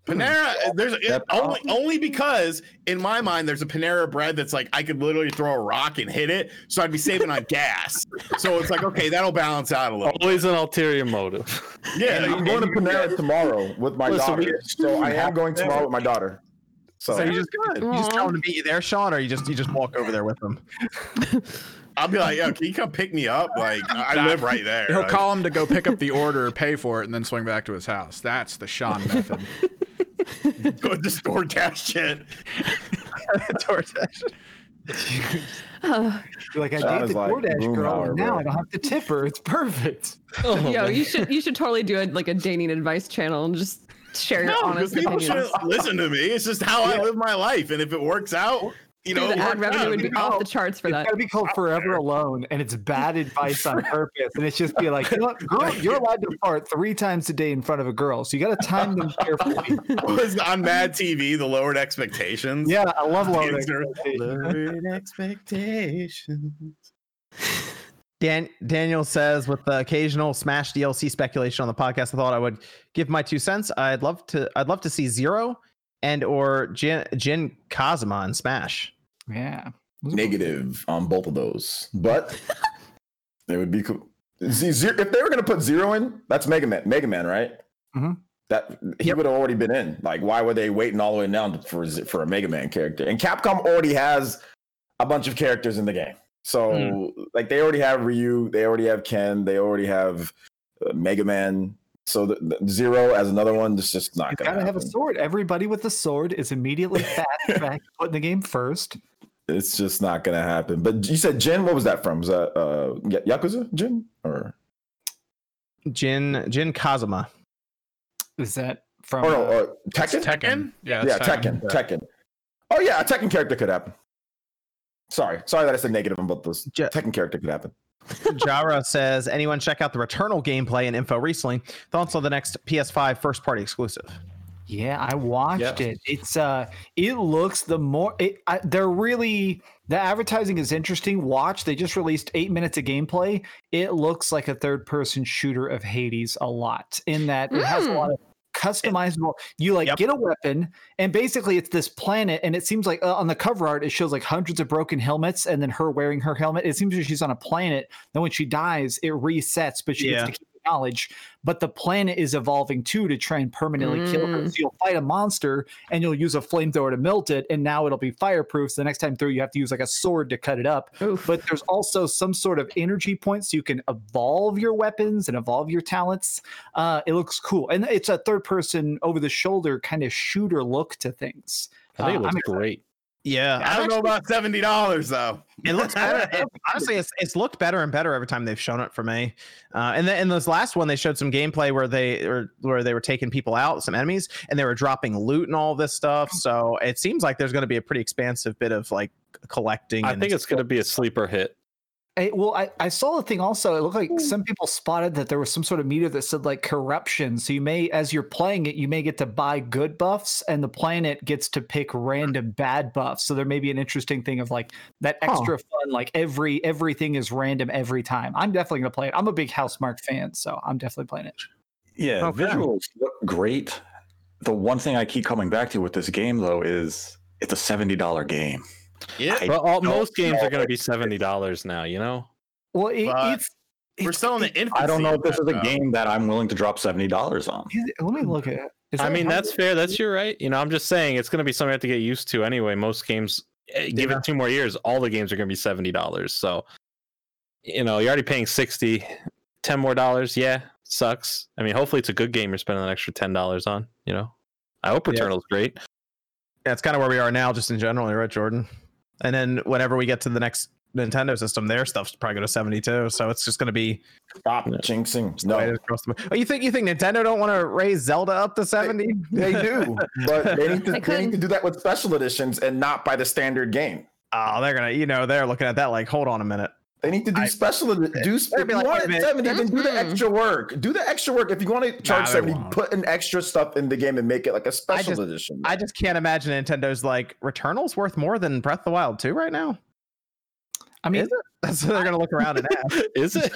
Panera. Uh, there's it, only only because in my mind there's a Panera bread that's like I could literally throw a rock and hit it, so I'd be saving on gas. So it's like okay, that'll balance out a little. Always an ulterior motive. Yeah, I'm going to Panera tomorrow with my Listen, we- daughter. So I am going tomorrow with my daughter. So, So you just good. you just Aw. tell him to meet you there, Sean, or you just you just walk over there with him. I'll be like, yo, can you come pick me up? Like I I live right there. He'll Like, call him to go pick up the order, pay for it, and then swing back to his house. That's the Sean method. go to this DoorDash shit. DoorDash. You're like, I Sounds date the like DoorDash room girl, hour, and now bro. I don't have to tip her. It's perfect. Oh, Yo, you should you should totally do it like a dating advice channel and just share your No, honest because people opinions. shouldn't listen to me. It's just how I live my life, and if it works out, you know, the ad revenue would be off the charts for It's that. gotta be called Forever Alone, and it's bad advice on purpose. And it's just be like, you know what, girl, you're allowed to fart three times a day in front of a girl, so you got to time them carefully. was on Mad TV, the lowered expectations. Yeah, I love low Kids are- expectations. Lowered expectations. Dan- Daniel says, with the occasional Smash DLC speculation on the podcast, I thought I would give my two cents. I'd love to. I'd love to see Zero and or Jin, Jin Kazama in Smash. Yeah. negative on both of those, but it would be cool. See, zero, if they were going to put zero in, that's Mega Man, Mega Man, right? Mhm. That he would have already been in. Like, why were they waiting all the way down for for a Mega Man character? And Capcom already has a bunch of characters in the game, so like they already have Ryu, they already have Ken, they already have uh, Mega Man. So the, the zero as another one, it's just not going gotta to have a sword. Everybody with a sword is immediately put in the game first. It's just not going to happen. But you said Jin, what was that from? Was that uh, Ya- Yakuza Jin or? Jin Jin Kazama. Is that from? Oh no, uh, Tekken. Tekken. Yeah, yeah, that's Tekken. Tekken. Oh yeah, a Tekken character could happen. Sorry, sorry that I said negative on both those. Ja- Tekken character could happen. Jara says, anyone check out the Returnal gameplay and info recently? Thoughts on the next PS5 first party exclusive? Yeah, I watched Yeah. it. It's uh, it looks the more it. I, they're really the advertising is interesting. Watch, they just released eight minutes of gameplay. It looks like a third person shooter of Hades a lot. In that it has a lot of customizable. You like Yep. get a weapon, and basically it's this planet, and it seems like uh, on the cover art it shows like hundreds of broken helmets, and then her wearing her helmet. It seems like she's on a planet. Then when she dies, it resets, but she Yeah. gets to keep knowledge but the planet is evolving too to try and permanently kill her. Mm. So you'll fight a monster and you'll use a flamethrower to melt it, and now it'll be fireproof. So the next time through, you have to use like a sword to cut it up. Oof. But there's also some sort of energy points so you can evolve your weapons and evolve your talents. Uh, it looks cool, and it's a third person over the shoulder kind of shooter look to things. I think Uh, it looks I'm excited. great. Yeah, I don't know about seventy dollars though. It looks better. It- honestly, it's, it's looked better and better every time they've shown it for me. Uh, and then in this last one, they showed some gameplay where they or where they were taking people out, some enemies, and they were dropping loot and all this stuff. So it seems like there's going to be a pretty expansive bit of like collecting. I and think it's going to be a sleeper hit. I, well, I, I saw a thing also. It looked like hmm. some people spotted that there was some sort of meter that said like corruption. So you may, as you're playing it, you may get to buy good buffs, and the planet gets to pick random bad buffs. So there may be an interesting thing of like that Huh. extra fun. Like every everything is random every time. I'm definitely gonna play it. I'm a big Housemark fan, so I'm definitely playing it. Yeah, oh, Okay. visuals look great. The one thing I keep coming back to with this game though is it's a seventy dollar game. Yeah. I Well, all, most games are going to be seventy dollars now. You know. Well, it, it's We're it's- still in the it- infancy. I don't know if this is a though. game that I'm willing to drop seventy dollars on. Let me look at it. Is I mean, that's fair. That's your right. You know, I'm just saying it's going to be something I have to get used to anyway. Most games, eh, give Yeah. it two more years, all the games are going to be seventy dollars. So, you know, you're already paying 60 10 more dollars. Yeah, sucks. I mean, hopefully it's a good game you're spending an extra ten dollars on. You know, I hope Yeah. Returnal's great. Yeah, it's kind of where we are now, just in general. You're right, Jordan. And then whenever we get to the next Nintendo system, their stuff's probably going to 72. So it's just going to be Stop Yeah. jinxing. No, the. Oh, you think you think Nintendo don't want to raise Zelda up to 70? they do, but they need to They they, need to do that with special editions and not by the standard game. Oh, they're gonna, you know, they're looking at that like, hold on a minute. They need to do I- special. Do you like, want it seventy, then do the Mhm. extra work. Do the extra work. If you want to charge they seventy, won't. put an extra stuff in the game and make it like a special just- edition. I just can't imagine Nintendo's like Returnal's worth more than Breath of the Wild 2 right now. I mean, Is it? That's what they're gonna look around and ask. Is it?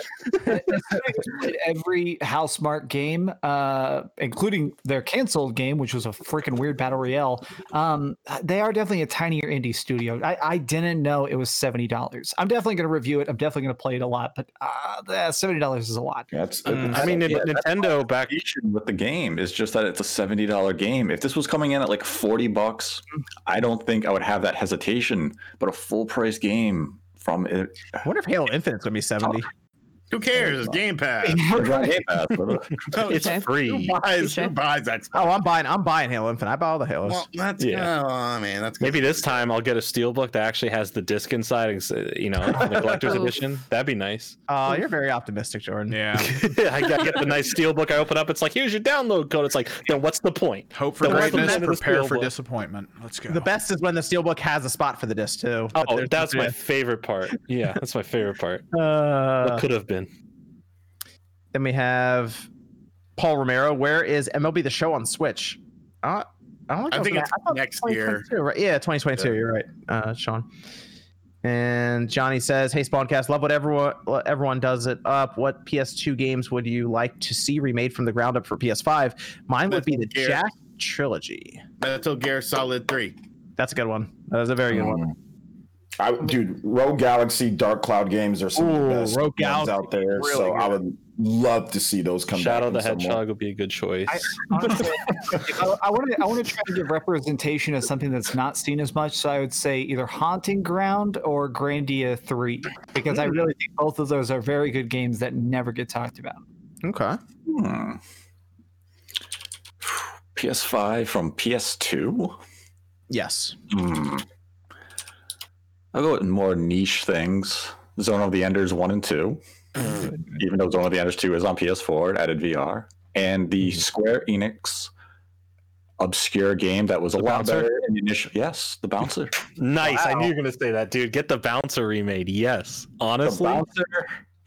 played every Housemark game, uh, including their canceled game, which was a freaking weird battle royale. Um, they are definitely a tinier indie studio. I, I didn't know it was seventy dollars. I'm definitely going to review it. I'm definitely going to play it a lot, but uh, seventy dollars is a lot. That's. Mm, I mean, Yeah, Nin- that's Nintendo back. issue with the game is just that it's a seventy dollar game. If this was coming in at like forty bucks, I don't think I would have that hesitation. But a full price game from it, I wonder if Halo Infinite's gonna be 70. Who cares? It's Game Pass. it's on Game Pass, uh, It's Okay. Who buys? Who buys that? Oh, I'm buying. I'm buying Halo Infinite. I buy all the Halos. Well, that's Yeah. yeah. I mean, that's Maybe this time I'll get a steelbook that actually has the disc inside. ex- You know, the collector's edition. That'd be nice. Oh, you're very optimistic, Jordan. Yeah. I get the nice steelbook. I open up. It's like, here's your download code. It's like, then what's the point? Hope for The rest of greatness, them is prepare for disappointment. Let's go. The best is when the steelbook has a spot for the disc too. Oh, that's my favorite part. Yeah, that's my favorite part. Uh, What could have been? Then we have Paul Romero. Where is MLB the Show on Switch? Uh, I don't. I think it's gonna- next year. 2022, Right? Yeah, 2022. Yeah. You're right, uh, Sean. And Johnny says, "Hey, Spawncast, love what everyone what everyone does it up. What PS2 games would you like to see remade from the ground up for PS5? Mine would be the Gear. Jak trilogy. Metal Gear Solid Three. That's a good one. That was a very good one. I, dude, Rogue Galaxy, Dark Cloud games are some of the best Rogue ones Galaxy, out there. really so I would love to see those come out. Shadow back. the in some more. Hedgehog would be a good choice. Honestly, I want to I want to try to give representation of something that's not seen as much. So I would say either Haunting Ground or Grandia Three, because I really think both of those are very good games that never get talked about. Okay. hmm. PS5 from PS2. Yes. Hmm. I'll go with more niche things. Zone of the Enders 1 and 2. Mm. Even though Zone of the Enders 2 is on PS4, it added VR. And the mm. Square Enix obscure game that was a lot Bouncer? better in the initial. Yes, the Bouncer. nice. I knew you were gonna say that, dude. Get the bouncer remade. Yes, The honestly. Bouncer.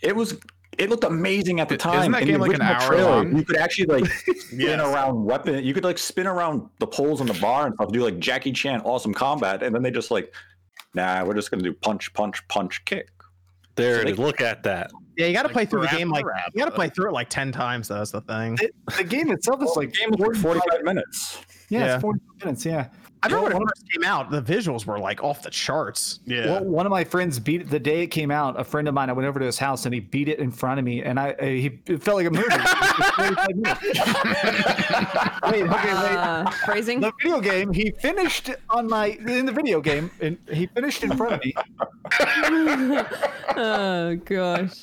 It was. It looked amazing at the time. Isn't time. that In the game like an hour trailer, long? You could actually like spin Yes. around weapon. You could like spin around the poles in the bar and stuff. Do like Jackie Chan awesome combat, and then they just like, nah, we're just gonna do punch, punch, punch, kick. There So it they- is. Look at that. Yeah, you got to Like play through the game like crap. you got to play through it like ten times. Though, that's the thing. The, the game itself is like game was like 45 minutes. yeah, Yeah. it's 40 minutes. Yeah. I remember when it first came out, the visuals were like off the charts. Yeah. Well, one of my friends beat it the day it came out. A friend of mine, I went over to his house and he beat it in front of me, and I uh, he it felt like a movie. It was 45 minutes. wait, okay, wait. Uh, phrasing. The video game, he finished on my in the video game, and he finished in front of me. oh gosh.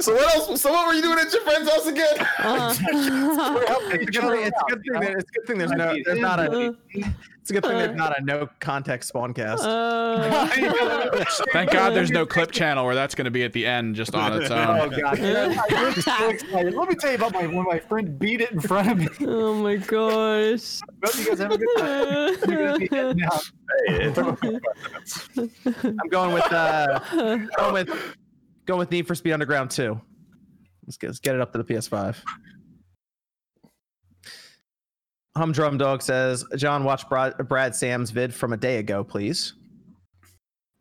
So what else? So what were you doing at your friend's house again? Uh, It's a good thing. It's a good thing. That, it's a good thing. There's no. There's not a. It's a good thing there's not a no context spawncast. uh, Thank God there's no clip channel where that's going to be at the end just on its own. Oh own. god! I was so excited. Let me tell you about my when my friend beat it in front of me. oh my gosh. Hope you guys have a good time. You're gonna be heading out. I'm going with. Uh, going with Go with Need for Speed Underground 2. Let's get, let's get it up to the PS5. Humdrum Dog says, John, watch Brad, Brad Sams' vid from a day ago, please.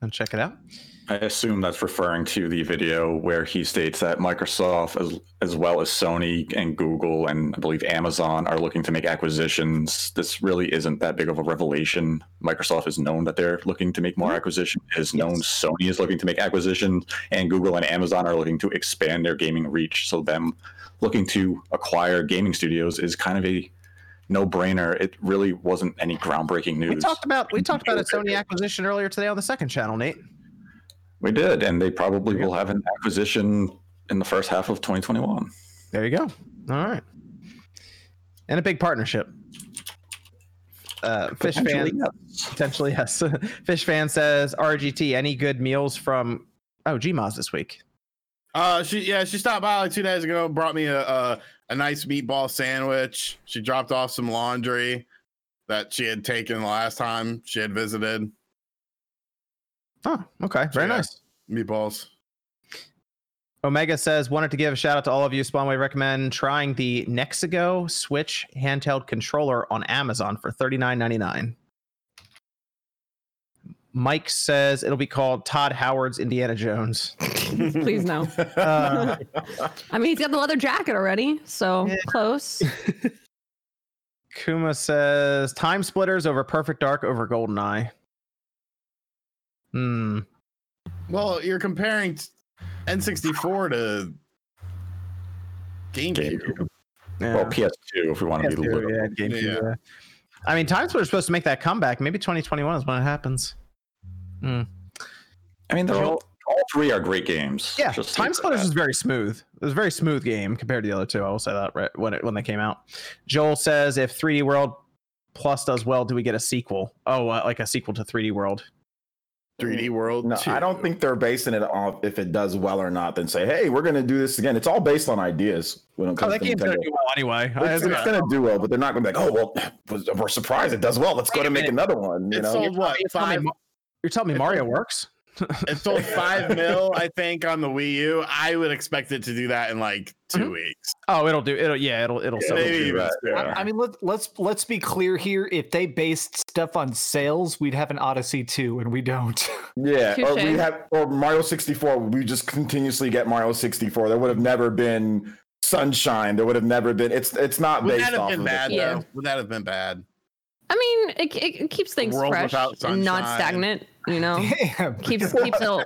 And check it out. I assume that's referring to the video where he states that Microsoft, as as well as Sony and Google and I believe Amazon, are looking to make acquisitions. This really isn't that big of a revelation. Microsoft is known that they're looking to make more mm-hmm. acquisitions. It is known Sony is looking to make acquisitions, and Google and Amazon are looking to expand their gaming reach. So them looking to acquire gaming studios is kind of a no-brainer. It really wasn't any groundbreaking news. We talked about we talked about a Sony acquisition earlier today on the second channel, Nate. We did, and they probably will have an acquisition in the first half of 2021. There you go. All right. And a big partnership. Uh, Fish Potentially, fan potentially yes. Fish fan says RGT. Any good meals from oh Gmaz this week? Uh, she yeah, she stopped by like two days ago, brought me a a, a nice meatball sandwich. She dropped off some laundry that she had taken the last time she had visited. Oh, okay, very Yeah. nice. Meatballs. Omega says wanted to give a shout out to all of you. Spawnway recommend trying the Nexigo Switch handheld controller on Amazon for thirty nine ninety nine. Mike says it'll be called Todd Howard's Indiana Jones. Please no. Uh, I mean, he's got the leather jacket already, so Yeah. close. Kuma says Time Splitters over Perfect Dark over Goldeneye. Hmm. Well, you're comparing N64 to GameCube. GameCube. Yeah. Well, PS2, if we want to be PS2, literal. yeah, GameCube, Yeah. yeah. I mean, Time Splitters supposed to make that comeback. Maybe 2021 is when it happens. Hmm. I mean, they're all, all three are great games. Yeah, Just Time leave it at Splitters is very smooth. It was a very smooth game compared to the other two. I will say that right when it when they came out. Joel says if 3D World Plus does well, do we get a sequel? Oh, uh, like a sequel to 3D World. 3D World. No, 2. I don't think they're basing it off if it does well or not. Then say, hey, we're going to do this again. It's all based on ideas. When it Oh, comes that to game's gonna do well anyway. It's, it's going to do well, but they're not going to be like, oh well, we're surprised it does well. Let's go Wait a to make minute. another one. You It's know, sold what? You're telling Five. Ma- You're telling me Mario works? It sold five mil, I think, on the Wii U. I would expect it to do that in like 2 Mhm. weeks. Oh, it'll do. It'll yeah. It'll it'll sell. Maybe do even that. I, I mean, let, let's let's be clear here. If they based stuff on sales, we'd have an Odyssey 2, and we don't. yeah. Or we have or Mario 64. We just continuously get Mario 64. There would have never been Sunshine. There would have never been. It's it's not Would based that have off been of bad? it. Yeah. Would that have been bad? I mean, it, it, it keeps things world fresh and not stagnant. You know, Damn. keeps keeps it a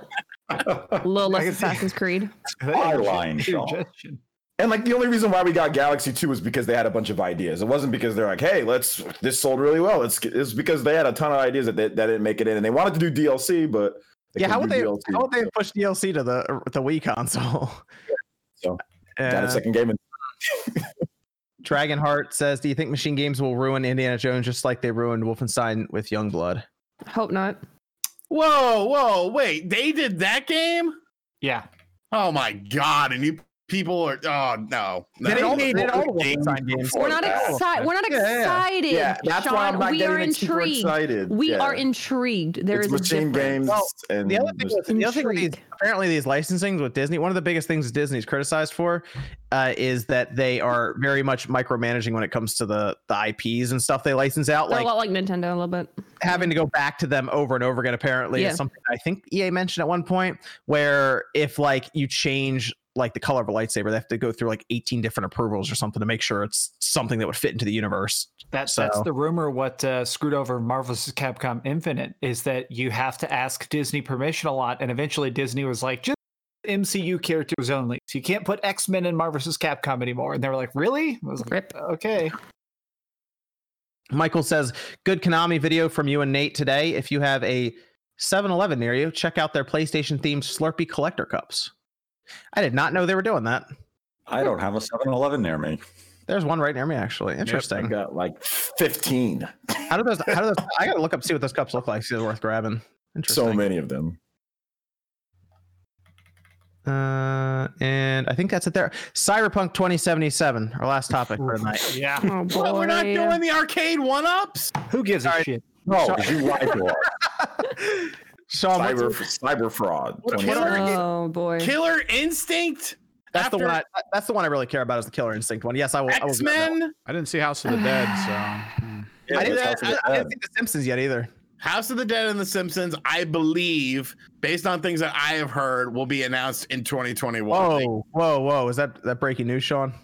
little less I Assassin's Creed. Eyeline, Suggestion. And like the only reason why we got Galaxy 2 was because they had a bunch of ideas. It wasn't because they're like, hey, let's this sold really well. Let's it's because they had a ton of ideas that they, that didn't make it in. And they wanted to do DLC, but Yeah, how would they couldn't do how would they push DLC to the the Wii console? So, Uh, got a second game in Dragonheart says, "Do you think Machine Games will ruin Indiana Jones just like they ruined Wolfenstein with Youngblood?" I hope not. Whoa, whoa, wait! They did that game? Yeah. Oh my god! And you people are oh no, no. They all, they made did all the all games. We're not excited. We're not Yeah, yeah. excited. Yeah, that's Sean, why I'm not we getting are intrigued. excited. We Yeah. are intrigued. There it's is machine difference. games Well, and The other thing, with, the other thing with these, apparently these licensings with Disney, one of the biggest things Disney's criticized for uh, is that they are very much micromanaging when it comes to the the IPs and stuff they license out. Like a lot like Nintendo a little bit. having to go back to them over and over again apparently Yeah. is something I think EA mentioned at one point where if like you change like the color of a lightsaber they have to go through like 18 different approvals or something to make sure it's something that would fit into the universe. That's that's the rumor. What uh, screwed over Marvel's Capcom Infinite is that you have to ask Disney permission a lot, and eventually Disney was like, just MCU characters only. So you can't put X Men in Marvel's Capcom anymore. And they were like, really? I was like, Rip. okay. Michael says, "Good Konami video from you and Nate today. If you have a 7-Eleven near you, check out their PlayStation themed Slurpee collector cups." I did not know they were doing that. I don't have a 7-Eleven near me. There's one right near me actually. Interesting. I Interesting. got like 15. How do those? How do those? I gotta look up see what those cups look like. See if they're worth grabbing. Interesting. So many of them. Uh, and I think that's it there. Cyberpunk 2077, our last topic for tonight. Yeah. Oh boy. What, we're not doing the arcade one ups. Who gives a shit? No, you lied to us. Sean, what's- Cyber cyber fraud. What- 2017. Oh boy. Killer Instinct. that's the one. I, that's the one I really care about is the Killer Instinct one. Yes, I will. I X grab that one. Men. I didn't see House of the Dead, so hmm. Yeah, I didn't, House of I, the I didn't see The Simpsons yet either. House of the Dead and The Simpsons, I believe, based on things that I have heard, will be announced in 2021. Whoa, whoa, whoa! Is that that breaking news, Sean?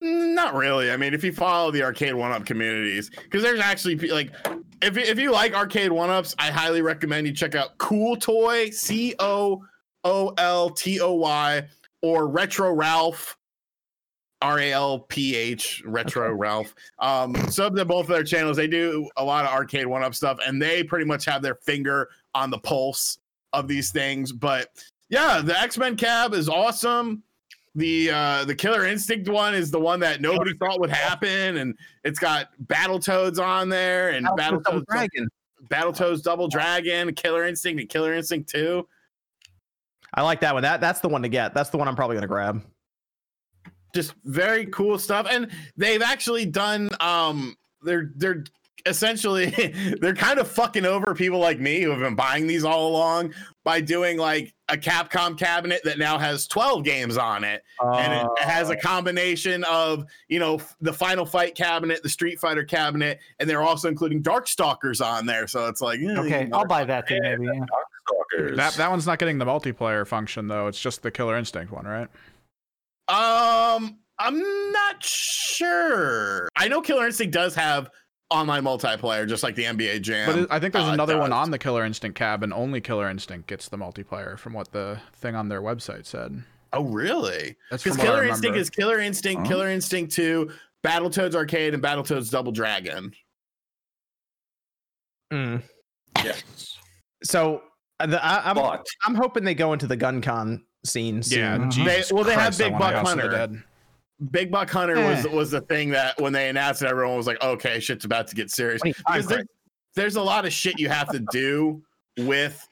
Not really. I mean, if you follow the arcade one up communities, because there's actually like, if you- if you like arcade one ups, I highly recommend you check out Cool Toy, C O O L T O Y, or Retro Ralph, R A L P H, Retro Ralph. Um, sub to both of their channels. They do a lot of arcade one up stuff, and they pretty much have their finger on the pulse of these things. But yeah, the X Men cab is awesome the uh the killer instinct one is the one that nobody thought would happen and it's got battletoads on there and Double battletoads Dragon. battletoads double dragon killer instinct and killer instinct 2 I like that one. That that's the one to get. That's the one I'm probably gonna grab. just very cool stuff and they've actually done um they're they're essentially they're kind of fucking over people like me who have been buying these all along by doing like a capcom cabinet that now has 12 games on it and it has a combination of you know the final fight cabinet the street fighter cabinet and they're also including darkstalkers on there so it's like eh, Okay, I'll buy that thing maybe. Yeah. Stalkers. that that one's not getting the multiplayer function though. It's just the Killer Instinct one, right? um i'm not sure i know killer instinct does have online multiplayer just like the nba jam But I think there's uh, another one on the Killer Instinct cab, and only Killer Instinct gets the multiplayer, from what the thing on their website said. oh really That's because from what I killer instinct is killer instinct Huh? killer instinct 2 battletoads arcade and battletoads double dragon Mm. yes. So uh, the, I, I'm But I'm hoping they go into the gun con scene. Soon. Yeah. They- well, they have Christ, I Big Buck House of Hunter. Dead. Big Buck Hunter was Eh. was the thing that when they announced it, everyone was like, "Okay, shit's about to get serious." Because there, there's a lot of shit you have to do with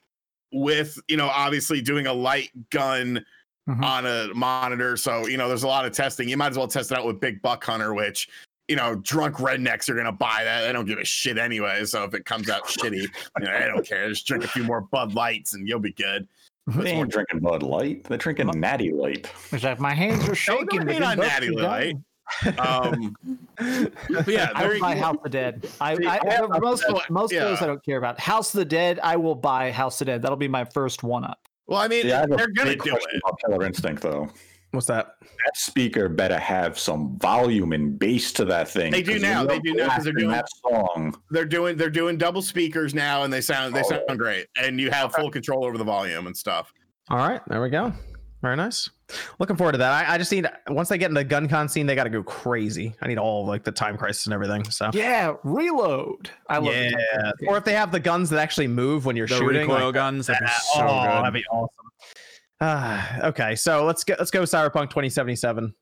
with you know obviously doing a light gun Mhm. on a monitor. So you know there's a lot of testing. You might as well test it out with Big Buck Hunter, which you know drunk rednecks are gonna buy that. They don't give a shit anyway. So if it comes out shitty, you know, they don't care. Just drink a few more Bud Lights and you'll be good. They ain't drinking Bud Light. They're drinking Natty Light. It's like my hands are Don't, shaking. don't the on Natty Light. Um, but yeah, I would buy cool. House of the Dead. I, See, I, I have most House of- most of those. I don't care about. House of the Dead, I will buy House of the Dead. That'll be my first one up. Well, I mean, Yeah, I they're gonna big do question it. about Killer Instinct though. What's that? That speaker better have some volume and bass to that thing. They do now, they you're do now, 'cause they're doing- that song. They're doing they're doing double speakers now, and they sound they Oh. sound great, and you have full control over the volume and stuff. All right, there we go. Very nice. Looking forward to that. I, I just need once they get in the gun con scene, they got to go crazy. I need all like the time crisis and everything. So Yeah, reload. I love the yeah, Time Crisis game. or if they have the guns that actually move when you're The shooting, recoil like, guns, that'd be so oh, good. that'd be awesome. Ah, okay, so let's go. Let's go Cyberpunk 2077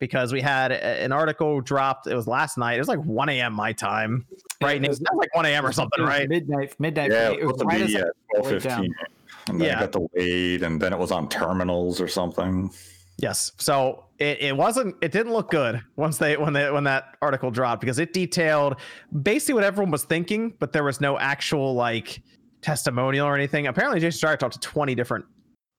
because we had an article dropped. It was last night. It was like 1 a.m. my time. Right, it was- It was like 1 a.m. or something, right? Midnight, midnight. Yeah, for me. it it was was right to as at twelve wrote down. fifteen, and then Yeah. I got to wait, and then it was on terminals or something. Yes. So it, it wasn't it didn't look good once they when they when that article dropped because it detailed basically what everyone was thinking, but there was no actual like testimonial or anything. Apparently Jason Schreier talked to 20 different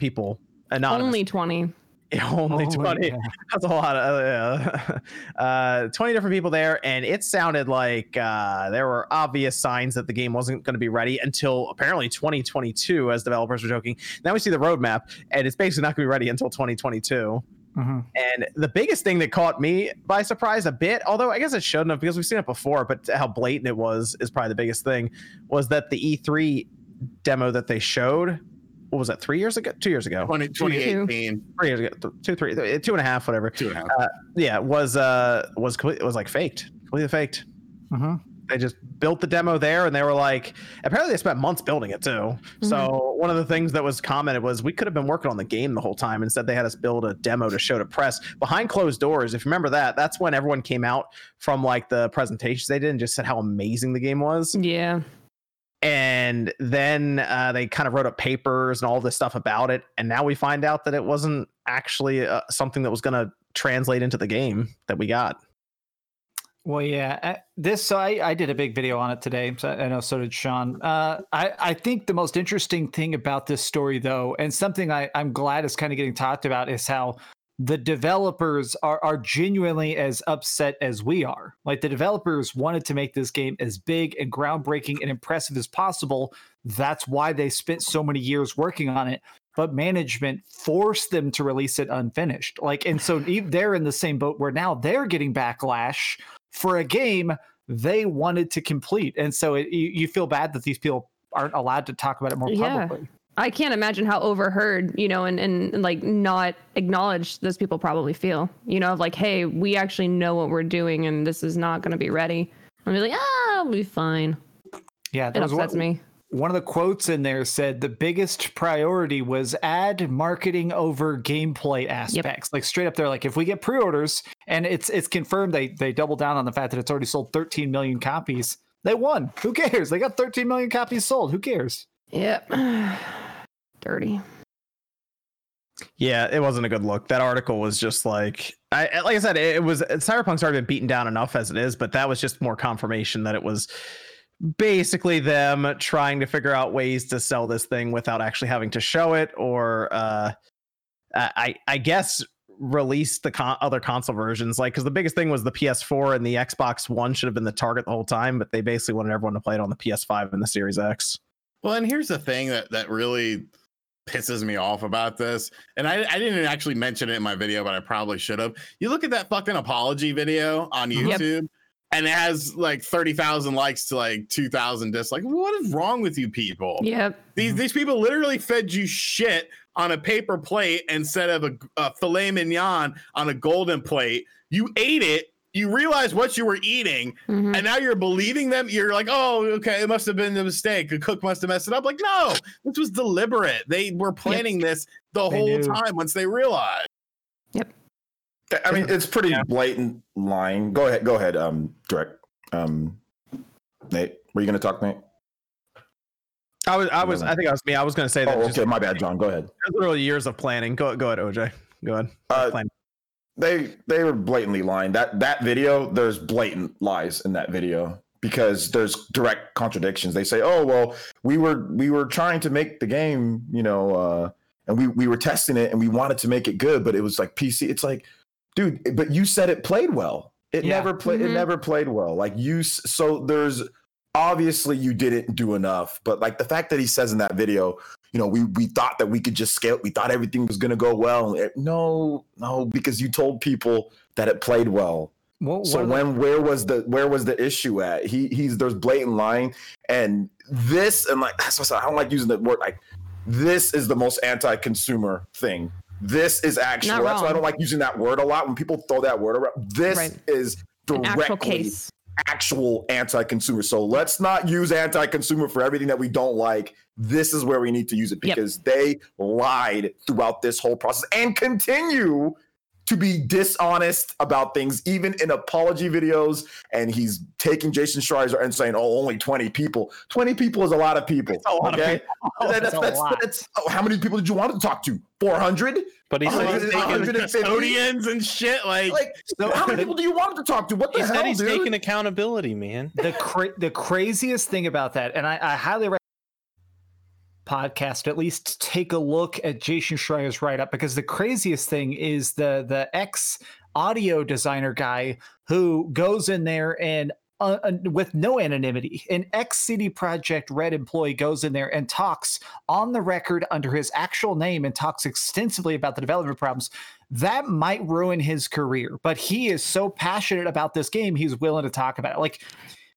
people. Anonymous. Only 20. only Oh, 20. yeah. That's a whole lot of uh, uh 20 different people there and it sounded like uh there were obvious signs that the game wasn't going to be ready until apparently 2022 as developers were joking now we see the roadmap and it's basically not going to be ready until 2022 Mhm. and the biggest thing that caught me by surprise a bit although i guess it shouldn't have because we've seen it before but how blatant it was is probably the biggest thing was that the e3 demo that they showed what was that three years ago? Two years ago. 20, 2018, three years ago th- two three th- two and a half whatever. Two and a half. yeah was uh was complete, was like faked completely faked. Mhm. they just built the demo there and they were like apparently they spent months building it too. So one of the things that was commented was we could have been working on the game the whole time. Instead they had us build a demo to show to press behind closed doors. If you remember that that's when everyone came out from like the presentations they did and just said how amazing the game was. Yeah. And then uh, they kind of wrote up papers and all this stuff about it and now we find out that it wasn't actually uh, something that was going to translate into the game that we got Well, yeah, uh, this so I, I did a big video on it today. So I know so did Sean. Uh, I I think the most interesting thing about this story, though, and something I I'm glad is kind of getting talked about, is how the developers are are genuinely as upset as we are. Like the developers wanted to make this game as big and groundbreaking and impressive as possible. That's why they spent so many years working on it. But management forced them to release it unfinished. Like, and so they're in the same boat where now they're getting backlash for a game they wanted to complete. And so it, you, you feel bad that these people aren't allowed to talk about it more Yeah. I can't imagine how overheard, you know, and, and and, like not acknowledged those people probably feel, you know, of like, hey, we actually know what we're doing and this is not going to be ready. Be like, ah, we'll be fine. Yeah, It was upsets one, me. one of the quotes in there said the biggest priority was ad marketing over gameplay aspects. Like straight up there, like if we get pre-orders and it's it's confirmed they they double down on the fact that it's already sold 13 million copies. They won. Who cares? They got 13 million copies sold. Who cares? Yep. Dirty. Yeah, it wasn't a good look. That article was just like, I like I said, it, it was Cyberpunk's already been beaten down enough as it is, but that was just more confirmation that it was basically them trying to figure out ways to sell this thing without actually having to show it, or uh, I I I guess release the con- other console versions. Like, because the biggest thing was the PS4 and the Xbox One should have been the target the whole time, but they basically wanted everyone to play it on the PS5 and the Series X. Well, and here's the thing that that really pisses me off about this, and I, I didn't actually mention it in my video, but I probably should have. You look at that fucking apology video on mm-hmm. Yep. YouTube, and it has like thirty thousand likes to like two thousand dislikes. What is wrong with you people? Yep. These these people literally fed you shit on a paper plate instead of a, a filet mignon on a golden plate. You ate it. You realize what you were eating, Mhm. and now you're believing them. You're like, oh, okay, it must have been a mistake. The cook must have messed it up. Like, no, this was deliberate. They were planning this the They whole knew. time once they realized. Yep i mean, it's pretty blatant line. Go ahead. Go ahead. Um, direct. Um, Nate, were you going to talk, Nate? I was, I was, I think I was me. I was going to say that. Oh, just- okay. My bad, John. Go ahead. literally years of planning. Go, go ahead, OJ. Go ahead. Uh, Plan. They they were blatantly lying. That that video, there's blatant lies in that video because there's direct contradictions. They say, "Oh well, we were we were trying to make the game, you know, uh, and we we were testing it and we wanted to make it good, but it was like PC. It's like, dude, but you said it played well. It Yeah. never played. It Mhm. never played well. Like you, so there's obviously you didn't do enough. But like the fact that he says in that video, you know, we we thought that we could just scale. We thought everything was going to go well. It- no, no, because you told people that it played well. Well, So one of the- when where was the where was the issue at? He he's there's blatant lying, and this and like that's what I don't like using the word like this is the most anti-consumer thing. This is actual. That's why I don't like using that word a lot. When people throw that word around, this Right. is An directly actual anti-consumer. So let's not use anti-consumer for everything that we don't like. This is where we need to use it Yep. because they lied throughout this whole process and continue to be dishonest about things, even in apology videos. And he's taking Jason Schreier and saying, "Oh, only 20 people. 20 people is a lot of people. a lot of okay? That- That's a that's- lot. that's- oh, how many people did you want to talk to? 400? But he Oh, said he's he's taking- taking, 150? Custodians and shit. Like, Like, how many people do you want to talk to? What the he hell, said he's dude? taking accountability, man. the cra- the craziest thing about that, and I, I highly recommend podcast at least take a look at Jason Schreier's write up because the craziest thing is the the ex audio designer guy who goes in there and uh, uh, with no anonymity, an ex CD Projekt Red employee goes in there and talks on the record under his actual name and talks extensively about the development problems. That might ruin his career, but he is so passionate about this game, he's willing to talk about it. Like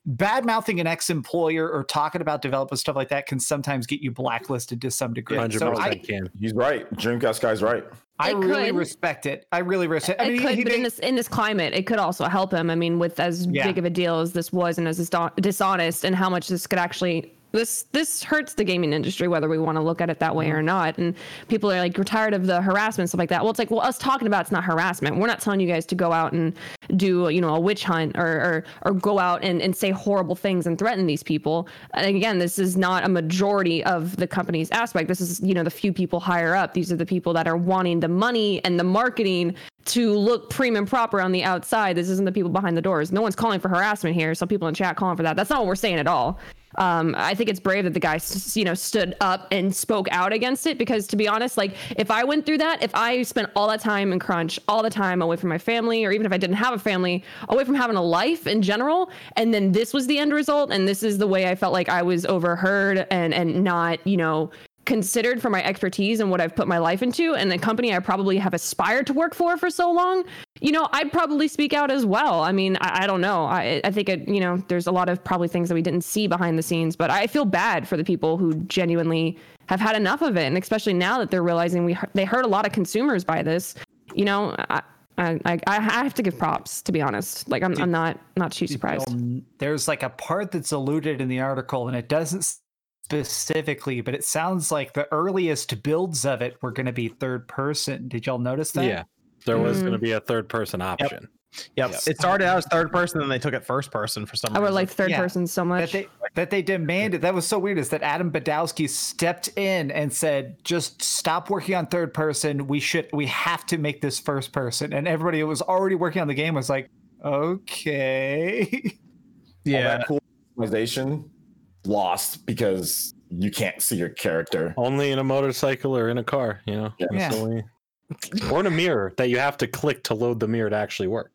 bad mouthing an ex-employer or talking about development stuff like that can sometimes get you blacklisted to some degree. Hundred So percent I, can. He's right. Dreamcast guy's right. I It really could. respect it. I really respect. I it mean, could, he but in this in this climate, it could also help him. I mean, with as Yeah. big of a deal as this was, and as dis- dishonest, and how much this could actually this this hurts the gaming industry, whether we want to look at it that way Mm-hmm. or not. And people are like, we're tired of the harassment stuff like that. Well, it's like, well, us talking about it's not harassment. We're not telling you guys to go out and do you know a witch hunt or or, or go out and, and say horrible things and threaten these people. And again, this is not a majority of the company's aspect. This is you know the few people higher up. These are the people that are wanting the money and the marketing to look prim and proper on the outside. This isn't the people behind the doors. No one's calling for harassment here. Some people in chat calling for that. That's not what we're saying at all. Um, I think it's brave that the guy, you know, stood up and spoke out against it. Because to be honest, like if I went through that, if I spent all that time in crunch, all the time away from my family, or even if I didn't have a family, away from having a life in general, and then this was the end result, and this is the way I felt like I was overheard and and not, you know, considered for my expertise and what I've put my life into and the company I probably have aspired to work for for so long, you know, I'd probably speak out as well. I mean, I, I don't know. I, I think it, you know, there's a lot of probably things that we didn't see behind the scenes, but I feel bad for the people who genuinely have had enough of it. And especially now that they're realizing we, they hurt a lot of consumers by this, you know, I, I, I I have to give props to be honest. Like I'm, I'm not, not too surprised. There's like a part that's alluded in the article, and it doesn't specifically, but it sounds like the earliest builds of it were going to be third person. Did y'all notice that? Yeah, there was Mm. going to be a third person option. Yep. Yes. It started out as third person, then they took it first person for some I would like third Yeah. person so That much. they that they demanded. That was so weird. Is that Adam Badowski stepped in and said, "Just stop working on third person. We should. We have to make this first person." And everybody who was already working on the game was like, "Okay." All yeah. that cool customization lost because you can't see your character. Only in a motorcycle or in a car, you know. Yeah. Yeah. only- or in a mirror that you have to click to load the mirror to actually work.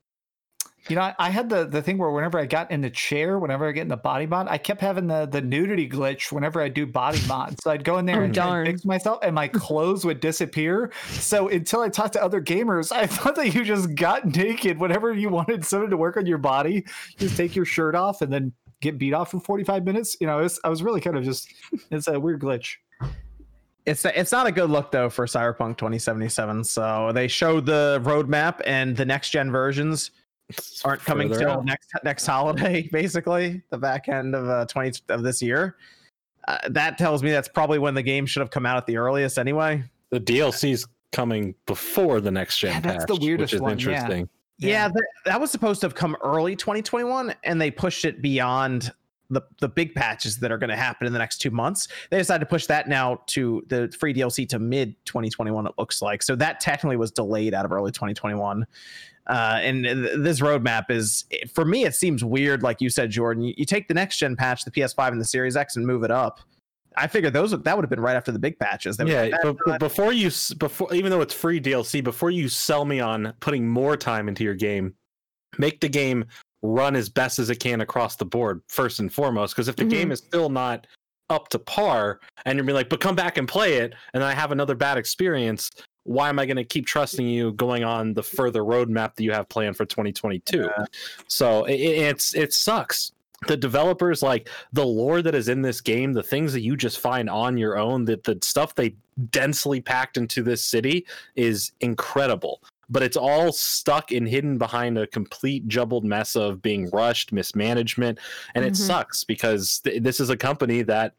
You know, I, I had the the thing where whenever I got in the chair, whenever I get in the body mod, I kept having the the nudity glitch whenever I do body mod. So I'd go in there Oh, and, and darn. fix myself, and my clothes would disappear. So until I talked to other gamers, I thought that you just got naked whenever you wanted someone to work on your body. Just take your shirt off and then get beat off for forty five minutes. You know, it's, I was really kind of just it's a weird glitch. It's it's not a good look though for Cyberpunk 2077. So they showed the roadmap and the next gen versions aren't coming till out. next next holiday, basically the back end of uh, 20 of this year. Uh, that tells me that's probably when the game should have come out at the earliest anyway. The DLC's coming before the next gen Yeah, that's the weirdest which is one, yeah. Interesting. Yeah, that, that was supposed to have come early 2021, and they pushed it beyond the the big patches that are going to happen in the next two months. They decided to push that now to the free DLC to mid 2021. It looks like so that technically was delayed out of early 2021. Uh, and th- this roadmap is for me. It seems weird, like you said, Jordan. You, you take the next gen patch, the PS5 and the Series X, and move it up. I figured those that would have been right after the big patches. They Yeah, that- but, but before you before even though it's free DLC, before you sell me on putting more time into your game, make the game run as best as it can across the board first and foremost. Because if the Mhm. game is still not up to par, and you're be like, but come back and play it, and I have another bad experience. Why am I going to keep trusting you going on the further roadmap that you have planned for 2022? So it, it's it sucks. The developers like the lore that is in this game, the things that you just find on your own, that the stuff they densely packed into this city is incredible. But it's all stuck and hidden behind a complete jumbled mess of being rushed, mismanagement, and it Mhm. sucks because th- this is a company that,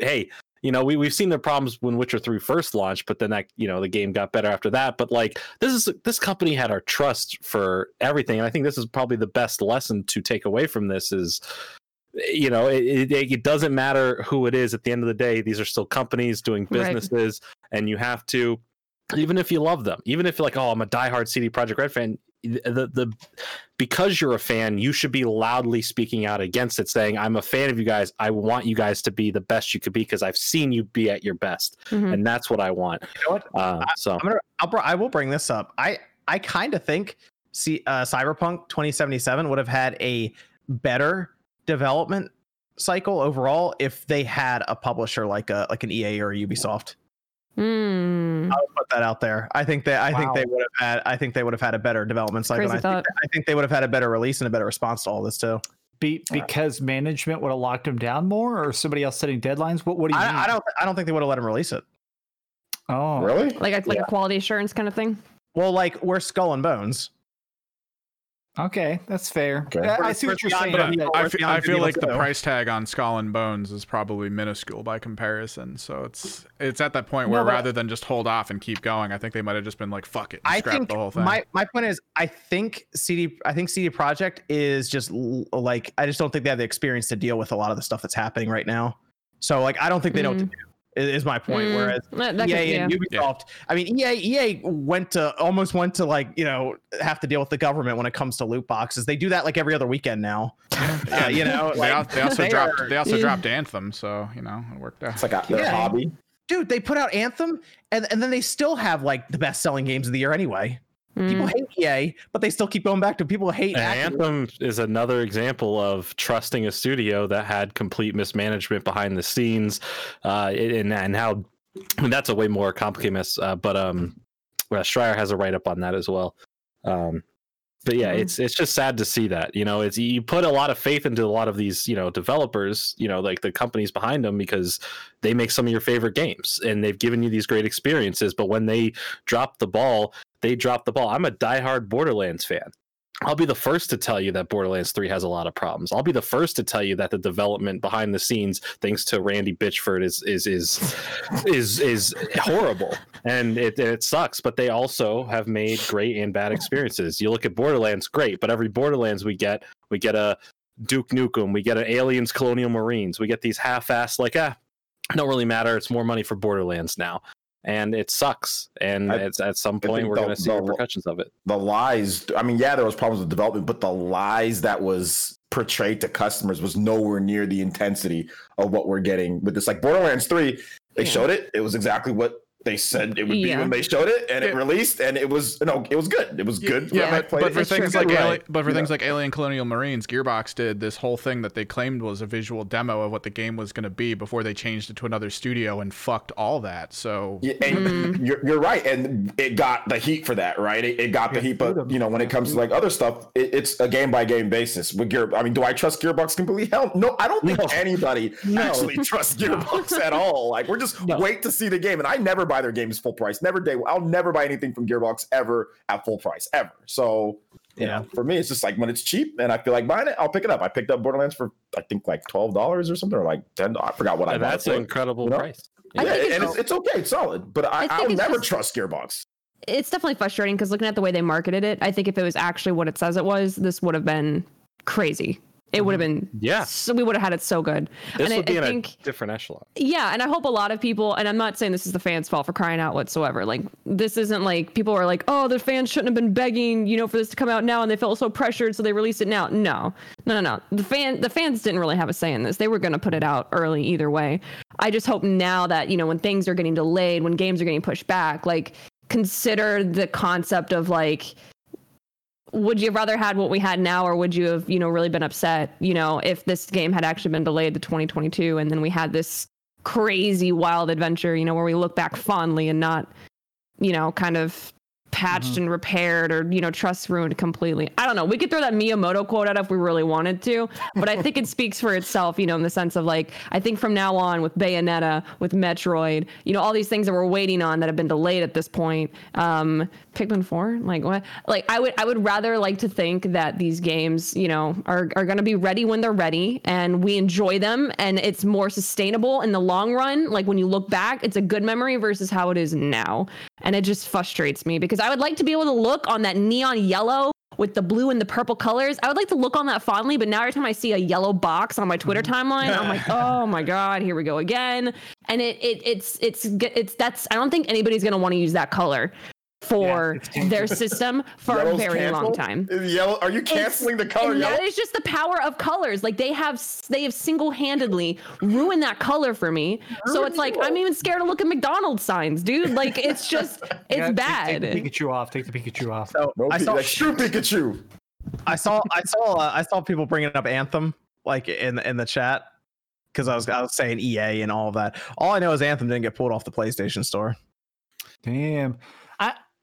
hey, you know, we we've seen the problems when Witcher 3 first launched, but then that you know the game got better after that. But like this is this company had our trust for everything, and I think this is probably the best lesson to take away from this is you know it, it, it doesn't matter who it is at the end of the day these are still companies doing Right. businesses and you have to even if you love them even if you're like oh i'm a diehard CD Projekt Red fan the, the because you're a fan you should be loudly speaking out against it saying i'm a fan of you guys i want you guys to be the best you could be because i've seen you be at your best Mhm. and that's what i want You know what? uh, so I'm gonna, I'll, I will bring this up. I, I kind of think see, uh, Cyberpunk 2077 would have had a better development cycle overall if they had a publisher like a like an EA or a Ubisoft. Mm. I'll put that out there. I think that I think they would have had I think they would have had a better development cycle. Crazy I think, thought. I think they would have had a better release and a better response to all this too. Be, because management would have locked him down more, or somebody else setting deadlines. What What do you mean? I, I don't I don't think they would have let him release it. Oh, Really? Like a, like a quality assurance kind of thing. Well, like we're Skull and Bones. Okay, that's fair. Okay. I, I see what you're saying. But But Yeah, I, I, where's fe- the I feel like the too? price tag on Skull and Bones is probably minuscule by comparison. So it's it's at that point where but- rather than just hold off and keep going, I think they might have just been like, "Fuck it," and I scrap think the whole thing. my my point is I think CD I think CD Projekt is just like I just don't think they have the experience to deal with a lot of the stuff that's happening right now. So like I don't think they know what to Mm. do. i- Is my point. Mm, Whereas that- that EA could- yeah. and Ubisoft, I mean, EA EA went to almost went to like you know have to deal with the government when it comes to loot boxes. They do that like every other weekend now. Uh, you know, They, like, they also they dropped. are- They also Yeah. dropped Anthem, so you know it worked out. It's like a, their Yeah. hobby. dude, they put out Anthem, and and then they still have like the best selling games of the year anyway. People Mm. hate EA, but they still keep going back to people hate. And Anthem is another example of trusting a studio that had complete mismanagement behind the scenes, uh, and and how I mean, that's a way more complicated mess. Uh, but um, uh, Schreier has a write up on that as well. Um, but yeah, Mhm. it's it's just sad to see that you know it's you put a lot of faith into a lot of these you know developers you know like the companies behind them because they make some of your favorite games and they've given you these great experiences but when they drop the ball they drop the ball i'm a diehard borderlands fan I'll be the first to tell you that Borderlands 3 has a lot of problems. I'll be the first to tell you that the development behind the scenes, thanks to Randy Bitchford, is is is is is horrible and it it sucks. But they also have made great and bad experiences. You look at Borderlands, great, but every Borderlands we get, we get a Duke Nukem, we get an Aliens Colonial Marines, we get these half-assed like ah, don't really matter. It's more money for Borderlands now. And it sucks. And I- it's at some point we're going to see the- repercussions of it. the lies i mean yeah there was problems with development but the lies that was portrayed to customers was nowhere near the intensity of what we're getting with this like borderlands 3 they Yeah. showed it it was exactly what they said it would be when they showed it and it Yeah. released and it was no it was good it was good Yeah, when I but, but for things like Right. Ali- but for You things like Alien Colonial Marines, Gearbox did this whole thing that they claimed was a visual demo of what the game was going to be before they changed it to another studio and fucked all that. So Yeah, and Mm. you're, you're right, and it got the heat for that, right? It, it got the Yeah, heat, but you know, when it comes to like other stuff, it, it's a game by game basis. With Gear, I mean, do I trust Gearbox completely? Hell, no, I don't think No. anybody No. actually trusts Gearbox at all. Like, we're just No. wait to see the game, and I never buy their games full price. Never day. I'll never buy anything from Gearbox ever at full price ever. So. You Yeah. know, for me, it's just like when it's cheap and I feel like buying it, I'll pick it up. I picked up Borderlands for I think like twelve dollars or something, or like ten. I forgot what I And bought. that's an incredible you know? price. Yeah, it's and it's, it's okay, it's solid, but I, I I'll never just- trust Gearbox. it's definitely frustrating because looking at the way they marketed it, I think if it was actually what it says it was, this would have been crazy. It would have mm-hmm. been Yeah. So we would have had it so good. This and would I, be I in think a different echelon. yeah, and I hope a lot of people, and I'm not saying this is the fans' fault for crying out whatsoever. Like this isn't like people are like, oh, the fans shouldn't have been begging, you know, for this to come out now, and they felt so pressured, so they released it now. No, no, no, no. The fan, the fans didn't really have a say in this. They were going to put it out early either way. I just hope now that you know when things are getting delayed, when games are getting pushed back, like consider the concept of like would you have rather had what we had now or would you have you know really been upset you know if this game had actually been delayed to 2022 and then we had this crazy wild adventure you know where we look back fondly and not you know kind of patched and repaired or you know trust ruined completely. I don't know. We could throw that miyamoto quote out if we really wanted to but i think it speaks for itself you know in the sense of like i think from now on with bayonetta with metroid you know all these things that we're waiting on that have been delayed at this point um pikmin 4 like what? Like i would i would rather like to think that these games you know are, are going to be ready when they're ready and we enjoy them and it's more sustainable in the long run. Like when you look back it's a good memory versus how it is now and it just frustrates me because i would like to be able to look on that neon yellow with the blue and the purple colors. I would like to look on that fondly but now every time i see a yellow box on my twitter mm-hmm. timeline i'm like oh my god here we go again. And it, it it's it's it's that's i don't think anybody's going to want to use that color for it's their system for Yellow's a very long time Is Yellow? Are you canceling the color and yellow? that is just the power of colors. Like they have, they have single-handedly ruined that color for me. So it's like I'm even scared to look at McDonald's signs, dude. Like it's just, it's Yeah, take- bad. Take, the Pikachu off. Take the Pikachu off. So No, I saw like, shoot Pikachu. I saw I saw uh, I saw people bringing up Anthem like in in the chat because I was I was saying EA and all of that. All I know is Anthem didn't get pulled off the PlayStation Store. Damn.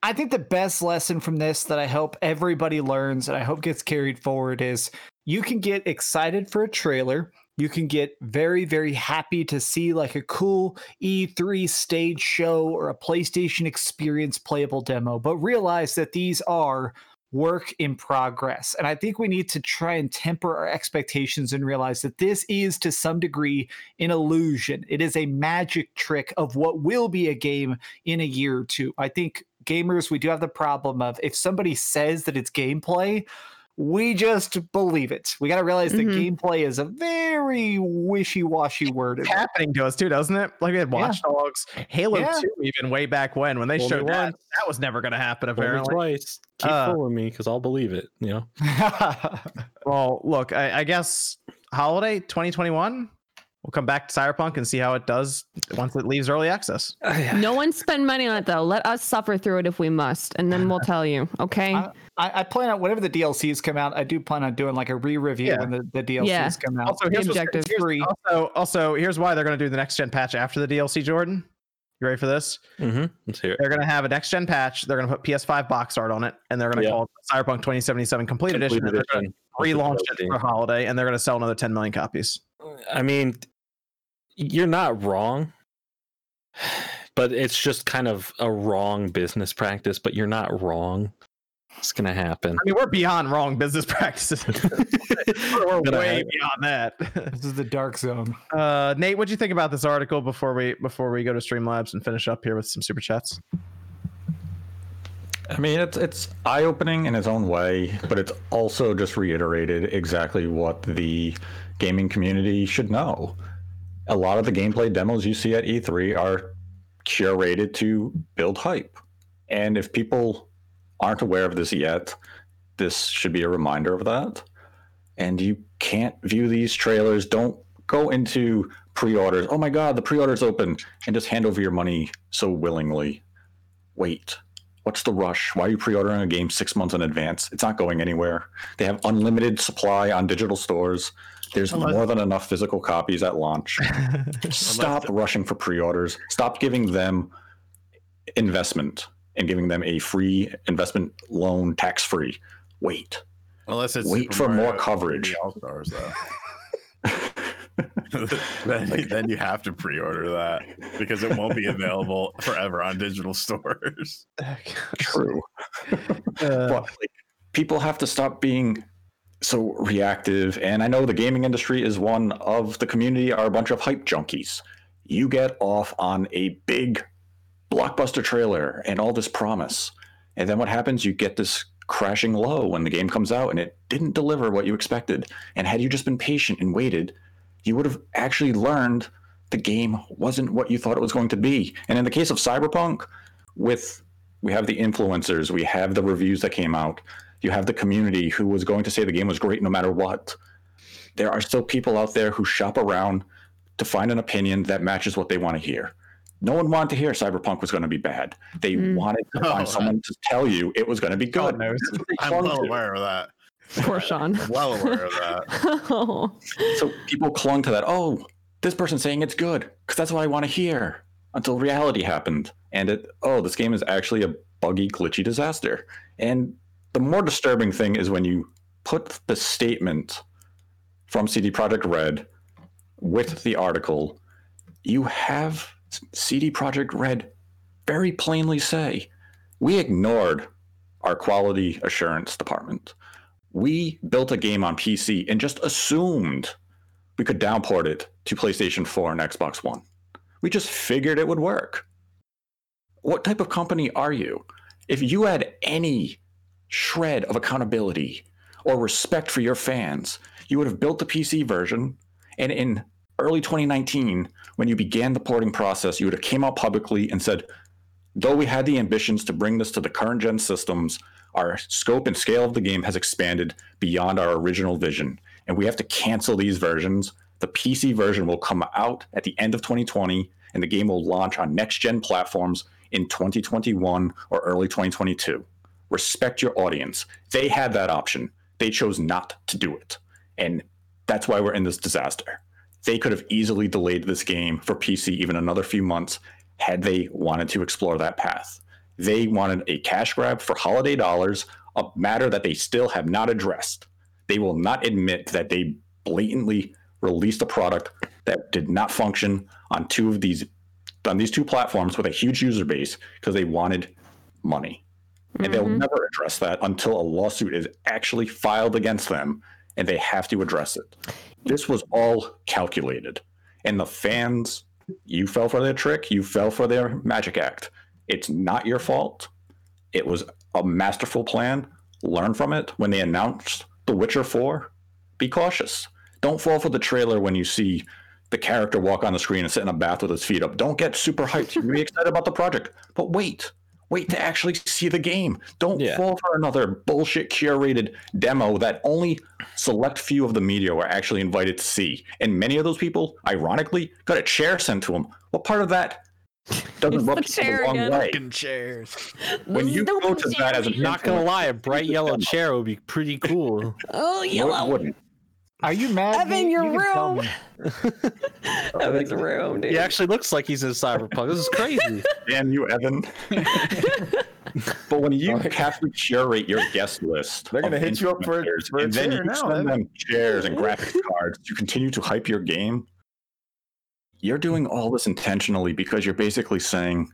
I think the best lesson from this that I hope everybody learns and I hope gets carried forward is you can get excited for a trailer. You can get very, very happy to see like a cool E3 stage show or a PlayStation experience playable demo, but realize that these are work in progress. And I think we need to try and temper our expectations and realize that this is to some degree an illusion. It is a magic trick of what will be a game in a year or two. I think gamers, we do have the problem of if somebody says that it's gameplay, we just believe it. We got to realize Mhm. that gameplay is a very wishy-washy word. It's happening to us too, doesn't it? Like we had Yeah. Watch Dogs, Halo Yeah. 2, even way back when when they Fool showed that, once. that was never going to happen. Fool me Apparently, twice. Keep Uh, fooling me because I'll believe it. You know. Well, look, I, I guess holiday 2021. We'll come back to Cyberpunk and see how it does once it leaves early access. No one spend money on it though. Let us suffer through it if we must, and then we'll tell you. Okay. I, I I plan on whenever the DLCs come out, I do plan on doing like a re-review Yeah. when the, the DLCs Yeah. come out. Also, here's, what's- objective. here's- Free. also, also, here's why they're going to do the next gen patch after the DLC. Jordan, you ready for this? Mm-hmm. Let's hear it. They're going to have a next gen patch. They're going to put PS5 box art on it, and they're going to Yeah. call it Cyberpunk 2077 Complete, Edition. Complete And they're going edition. to relaunch it for holiday, and they're going to sell another 10 million copies. I mean, you're not wrong, but it's just kind of a wrong business practice. But you're not wrong. It's gonna happen. I mean, we're beyond wrong business practices. we're way happen. beyond that. This is the dark zone. Uh, Nate, what'd you think about this article before we before we go to Streamlabs and finish up here with some super chats? I mean, it's it's eye opening in its own way, but it's also just reiterated exactly what the gaming community should know. A lot of the gameplay demos you see at E3 are curated to build hype, and if people aren't aware of this yet, this should be a reminder of that. And you can't view these trailers. Don't go into pre-orders. Oh my God, the pre-order's open, and just hand over your money so willingly. Wait. What's the rush? Why are you pre-ordering a game six months in advance? It's not going anywhere. They have unlimited supply on digital stores. There's Unless- more than enough physical copies at launch. Stop rushing for pre-orders. Stop giving them investment and giving them a free investment loan tax-free. Wait. Unless it's Wait Super for more Mario 3D coverage. All-Stars, though. then, then you have to pre-order that because it won't be available forever on digital stores. True. Uh, but like, people have to stop being so reactive. And I know the gaming industry is one of the community are a bunch of hype junkies. You get off on a big blockbuster trailer and all this promise. And then what happens? You get this crashing low when the game comes out and it didn't deliver what you expected. And had you just been patient and waited, you would have actually learned the game wasn't what you thought it was going to be. And in the case of Cyberpunk, with we have the influencers, we have the reviews that came out, you have the community who was going to say the game was great no matter what. There are still people out there who shop around to find an opinion that matches what they want to hear. No one wanted to hear Cyberpunk was going to be bad. They Mm. wanted to Oh, find someone to tell you it was going to be good. knows. That's I'm clung well to. aware of that. Poor Sean. Well aware of that. oh. So people clung to that. Oh, this person's saying it's good because that's what I want to hear. Until reality happened, and it. Oh, this game is actually a buggy, glitchy disaster. And the more disturbing thing is when you put the statement from CD Projekt Red with the article. You have CD Projekt Red very plainly say, "We ignored our quality assurance department." we built a game on PC and just assumed we could downport it to PlayStation 4 and Xbox One. We just figured it would work. What type of company are you? If you had any shred of accountability or respect for your fans, you would have built the PC version and in early 2019 when you began the porting process, you would have came out publicly and said, though we had the ambitions to bring this to the current gen systems, our scope and scale of the game has expanded beyond our original vision, and we have to cancel these versions. The PC version will come out at the end of 2020, and the game will launch on next gen platforms in 2021 or early 2022. Respect your audience. They had that option. They chose not to do it. And that's why we're in this disaster. They could have easily delayed this game for PC even another few months had they wanted to explore that path. They wanted a cash grab for holiday dollars, a matter that they still have not addressed. They will not admit that they blatantly released a product that did not function on two of these on these two platforms with a huge user base because they wanted money. And they'll Mhm. never address that until a lawsuit is actually filed against them and they have to address it. This was all calculated. And the fans, you fell for their trick, you fell for their magic act. It's not your fault. It was a masterful plan. Learn from it. When they announced The Witcher 4, be cautious. Don't fall for the trailer when you see the character walk on the screen and sit in a bath with his feet up. Don't get super hyped. You're really excited about the project. But wait. Wait to actually see the game. Don't Yeah. fall for another bullshit curated demo that only select few of the media were actually invited to see. And many of those people, ironically, got a chair sent to them. What part of that doesn't It's rub the people chair the wrong again. way? Fucking chairs. When you go to that as a Not gonna lie, a bright yellow chair would be pretty cool. Oh, No, it yellow. wouldn't. Are you mad? Evan, Nate? your You room. me. Evan's room, dude. He actually looks like he's in Cyberpunk. This is crazy. Damn you, Evan. but when you have to curate your guest list, They're gonna hit you up for a- for a and then chair you now, send Evan. them chairs and graphics cards to continue to hype your game. You're doing all this intentionally because you're basically saying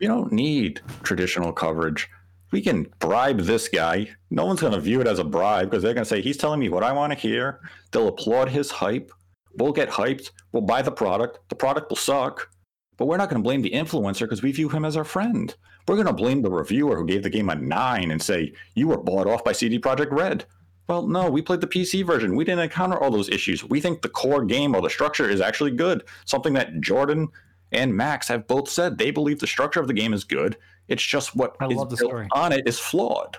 we don't need traditional coverage. We can bribe this guy. No one's going to view it as a bribe because they're going to say he's telling me what I want to hear. They'll applaud his hype. We'll get hyped. We'll buy the product. The product will suck. But we're not going to blame the influencer because we view him as our friend. We're going to blame the reviewer who gave the game a nine and say, you were bought off by CD Projekt Red. Well, no, we played the PC version. We didn't encounter all those issues. We think the core game or the structure is actually good. Something that Jordan and Max have both said. They believe the structure of the game is good. It's just what I is love the built story. on it is flawed.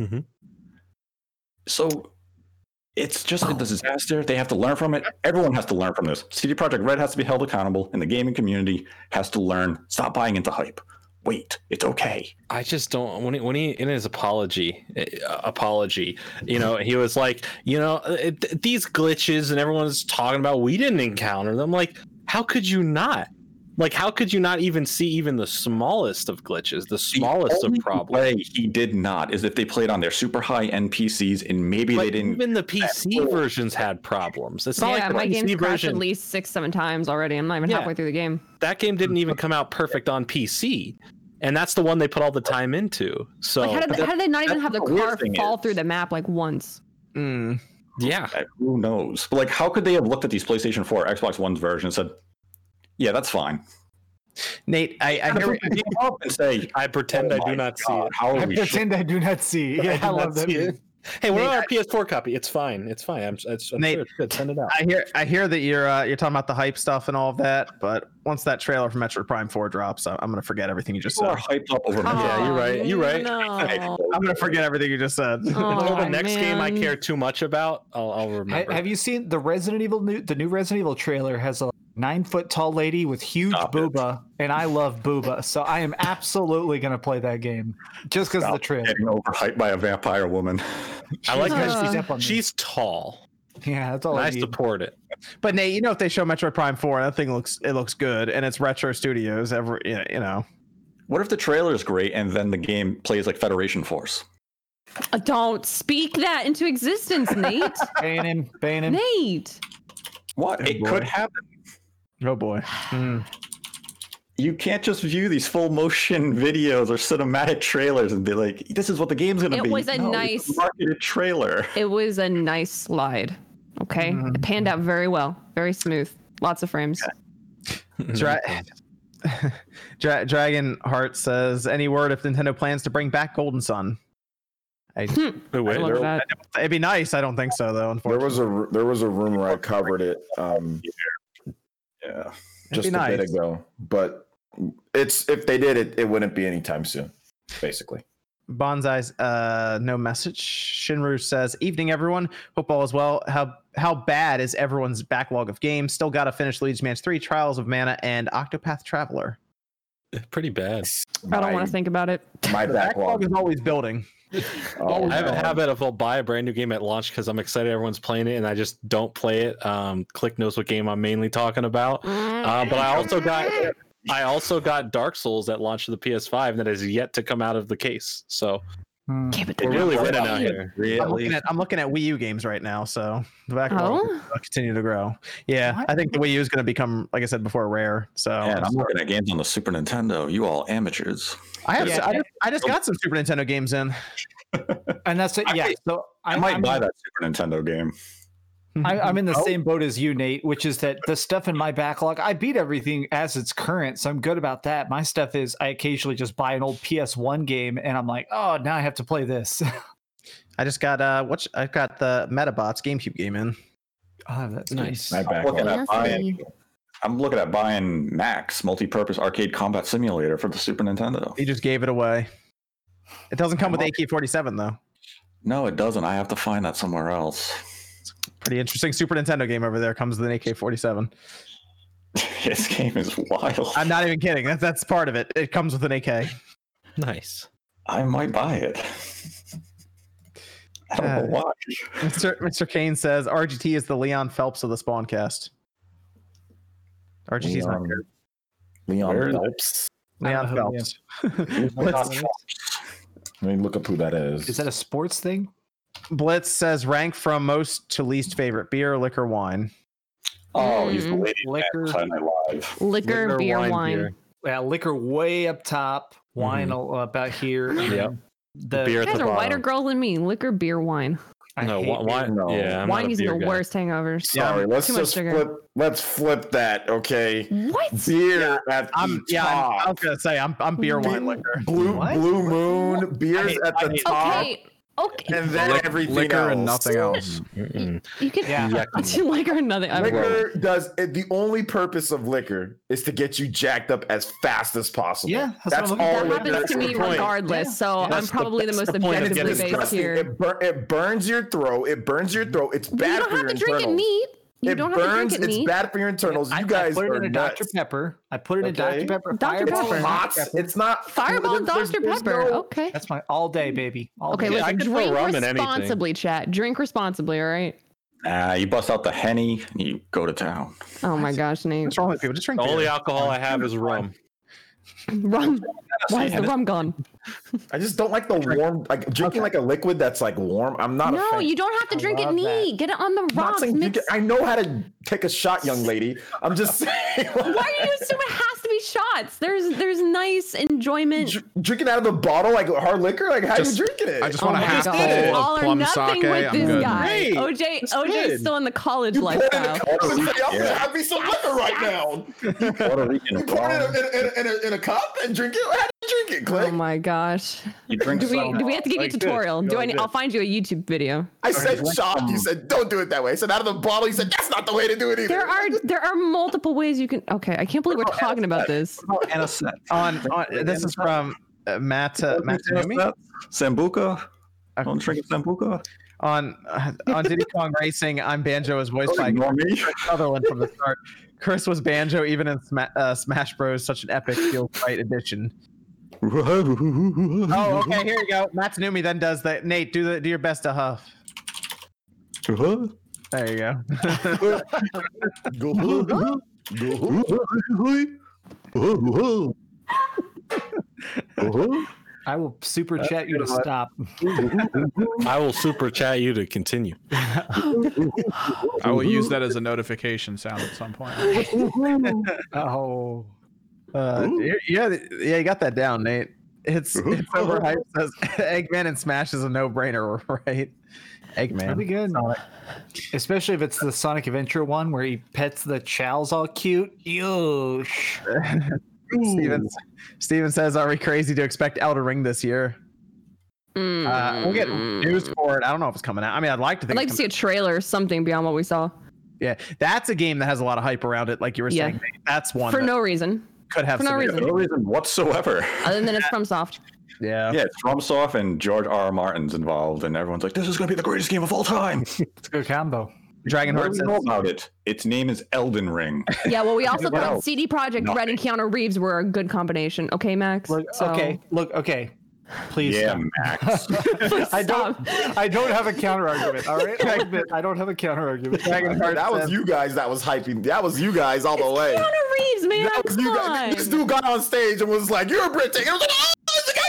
Mhm. So it's just a disaster. They have to learn from it. Everyone has to learn from this. CD Projekt Red has to be held accountable, and the gaming community has to learn. Stop buying into hype. Wait, it's okay. I just don't when he, when he in his apology uh, apology, you know, he was like, you know, it, these glitches and everyone's talking about we didn't encounter them. Like, how could you not? Like, how could you not even see even the smallest of glitches, the smallest the of problems? way he did not is if they played on their super high end PCs and maybe But they didn't. even the PC versions had problems. It's not yeah, like my the game's PC crashed at least six, seven times already. I'm not even Yeah. halfway through the game. That game didn't even come out perfect on PC, and that's the one they put all the time into. So Like, how did, they, how did they not even have the the car fall is- through the map like once? Mm. yeah, Who knows? But like, how could they have looked at these PlayStation 4, Xbox One's version and said, "Yeah, that's fine." Nate, I, I And hear pick the game up and say, I pretend "Oh I do my not see it. How are I we pretend I do not see. Yeah, do I, love that. it. Hey, we're Nate, on our PS4 copy. It's fine. It's fine. I'm, it's, I'm Nate, sure it's good. Send it out. I hear I hear that you're uh, you're talking about the hype stuff and all of that, but once that trailer for Metroid Prime 4 drops, I- I'm gonna forget everything you just People said. are hyped up over Yeah, you're right, you're right. No. I'm gonna forget everything you just said. Until the Aw, next game I care too much about, I'll, I'll remember. have you seen the Resident Evil new the new Resident Evil trailer has a nine foot tall lady with huge Stop it. booba, and I love booba, so I am absolutely gonna play that game just because of the Stop trailer. getting overhyped by a vampire woman. I like She's- how Uh, she's up on me. she's tall. yeah, that's all and I I support it. But Nate, you know if they show Metroid Prime 4, that thing looks it looks good, and it's Retro Studios. Every you you know, What if the trailer is great and then the game plays like Federation Force? Uh, Don't speak that into existence, Nate. Ban him, ban him. Nate. What? Oh, it boy. could happen. Oh boy. Mm. You can't just view these full motion videos or cinematic trailers and be like, "This is what the game's going to It be." It was a No, it's nice- marketed trailer. It was a nice slide. Okay. It panned out very well. Very smooth. Lots of frames. Dra- Dra- Dragon Heart says, "Any word if Nintendo plans to bring back Golden Sun?" I, Wait, wait, I love that. it'd be nice. I don't think so though. Unfortunately, There was a there was a rumor I covered it. Um, yeah, just be a bit ago. But it's if they did it, it wouldn't be anytime soon. Basically, Bonsai's uh no message. Shinru says, "Evening everyone. Hope all is well. How how bad is everyone's backlog of games? Still got to finish Luigi's Mansion 3, Trials of Mana, and Octopath Traveler. Pretty bad. I don't want to think about it. My backlog backlog. is always building. Oh, I have a habit of I'll buy a brand new game at launch because I'm excited everyone's playing it, and I just don't play it. Um, Click knows what game I'm mainly talking about. Uh, but I also got I also got Dark Souls at launch of the PS5 that is yet to come out of the case. So Hmm. Give it we're really winning out here. I'm Really? looking at I'm looking at Wii U games right now, so the backlog Oh? will continue to grow. Yeah, What? I think the Wii U is going to become, like I said before, rare. So Man, I'm looking at games on the Super Nintendo. You all amateurs. I have Yeah. I, just, I just got some Super Nintendo games in. And that's it. Yeah. might- So I I'm, might I'm, buy that Super Nintendo game. I, I'm in the Oh. same boat as you, Nate, which is that the stuff in my backlog, I beat everything as it's current, so I'm good about that. My stuff is I occasionally just buy an old PS1 game, and I'm like, oh, now I have to play this. I just got uh, what I've got the Medabots GameCube game in. Oh, that's Nice. My I'm looking, at buying, I'm looking at buying Max multi-purpose arcade combat simulator for the Super Nintendo. He just gave it away. It doesn't come with AK-47 though. No, it doesn't. I have to find that somewhere else. Pretty interesting Super Nintendo game over there comes with an AK-47. this game is wild. I'm not even kidding. That's that's part of it. It comes with an AK. Nice. I might buy it. I don't Uh, know why. Mr. Mr. Kane says RGT is the Leon Phelps of the spawn cast. RGT's not Leon, here. Leon Where is it? Phelps. Leon Oh, Phelps. Let me look up who that is. Is that a sports thing? Blitz says rank from most to least favorite beer, liquor, wine. Oh, he's the Mm. lady Liquor. Liquor. Live. Liquor, Liquor, beer, wine, wine. beer. Yeah, liquor way up top, wine a- about here. and Yep. then The Beer You guys the are whiter bottom. girls than me. Liquor, beer, wine. I no, hate wine. wine no. Yeah, I'm wine a gives you beer the guy. worst hangovers. Sorry, let's too just sugar. flip. Let's flip that. Okay, What? beer at I'm the yeah. I'm, I was gonna say I'm I'm beer, wine, liquor. Blue What? Blue Moon beers hate- at the top, Okay. Okay. and then Lick- everything liquor else. and nothing else. You can Yeah. liquor and nothing. I'm- Liquor does it, the only purpose of liquor is to get you jacked up as fast as possible. Yeah, that's that's, I'm all. looking That happens to me regardless. Yeah. So I'm That's the- probably the, most the objectively based here. It, bur- it burns your throat. It burns your throat. It's But you bad don't for have your to drink it neat. You it don't burns. have to drink it it's neat. bad for your internals. I- you guys I put it are in a nuts. Dr. Pepper. I put it in Okay. Dr. Pepper. Dr. Fireball, Pepper. It's hot. Dr. Pepper. It's not Fireball and there's- Dr. there's Pepper. no- Okay. That's my all day, baby. All Okay, day. Yeah, I listen, could drink rum in anything. responsibly, chat. Drink responsibly, all right? Ah, you bust out the henny and you go to town. Oh my gosh, Nate. What's wrong with people? Just drink The beer. only alcohol I have is rum. Rum. Why is the rum gone? I just don't like the warm, like drinking like a liquid that's like warm. I'm not No, fan. you don't have to I drink it love that. neat. Get it on the rocks. Mix. it- I know how to take a shot, young lady. I'm just saying. Why do you assume it has to be shots? There's there's nice enjoyment. Dr- drinking out of the bottle like hard liquor? Like how Just- you drinking it? I just Oh want a my half God. bowl of or plum nothing sake. with I'm this good. guy. OJ That's OJ is still in the college you poured lifestyle. cup and said, "I'm Yeah. gonna me some liquor right now." Puerto Rican You pour it in a, in, in, in, a, in a cup and drink it. How do you drink it, Oh my gosh. You drink Do we do we have to give you a Like this. tutorial? Do I Like need. I'll find you a YouTube video. I said shot. You said don't do it that way. I said out of the bottle. You said that's not the way to do it either. There are there are multiple ways you can Okay, I can't believe we're talking about this. and a set. on, on this is from uh, Matt uh, Matt Tanumi? Sambuca. Don't drink Sambuca. on uh, on Diddy Kong Racing. I'm Banjo as voiced by ignore me. Chris Sutherland from the start. Chris was Banjo even in Sma- uh, Smash Bros. Such an epic feel right edition. Oh, okay. Here you go. Matt Tanumi then does that. Nate, do the do your best to huff. There you go. Go. I will super chat you to stop. I will super chat you to continue. I will use that as a notification sound at some point. Oh. Uh, yeah, yeah, you got that down, Nate. It's it's overhyped. Says Eggman and Smash is a no brainer, right? Eggman. That'd be good. Sonic. Especially if it's the Sonic Adventure one where he pets the Chao's all cute. Yosh. Steven, Steven says, "Are we crazy to expect Elden Ring this year?" Uh, we'll get news for it. I don't know if it's coming out. I mean, I'd like to I'd like to it's see a trailer or something beyond what we saw. yeah, that's a game that has a lot of hype around it. Like you were Yeah. saying, that's one For that no reason. Could have for no some- reason. No reason whatsoever. Other than it's FromSoft. Yeah. Yeah, it's FromSoft and George R. R. Martin's involved, and everyone's like, "This is going to be the greatest game of all time." It's a good combo. Dragon what Heart says, know about it? Its name is Elden Ring. Yeah, well, we also What thought else? CD Projekt Red and Keanu Reeves were a good combination. Okay, Max? Look, So- okay. Look, okay. Please. yeah, stop. Max. I don't. Stop. I don't have a counter argument. All right. I'll admit, I don't have a counter argument. Dragon Heart that was you guys that was hyping. That was you guys all the way. Keanu Reeves, man. That was you guys. This dude got on stage and was like, "You're a Brit." I was like, "Oh, it's the guy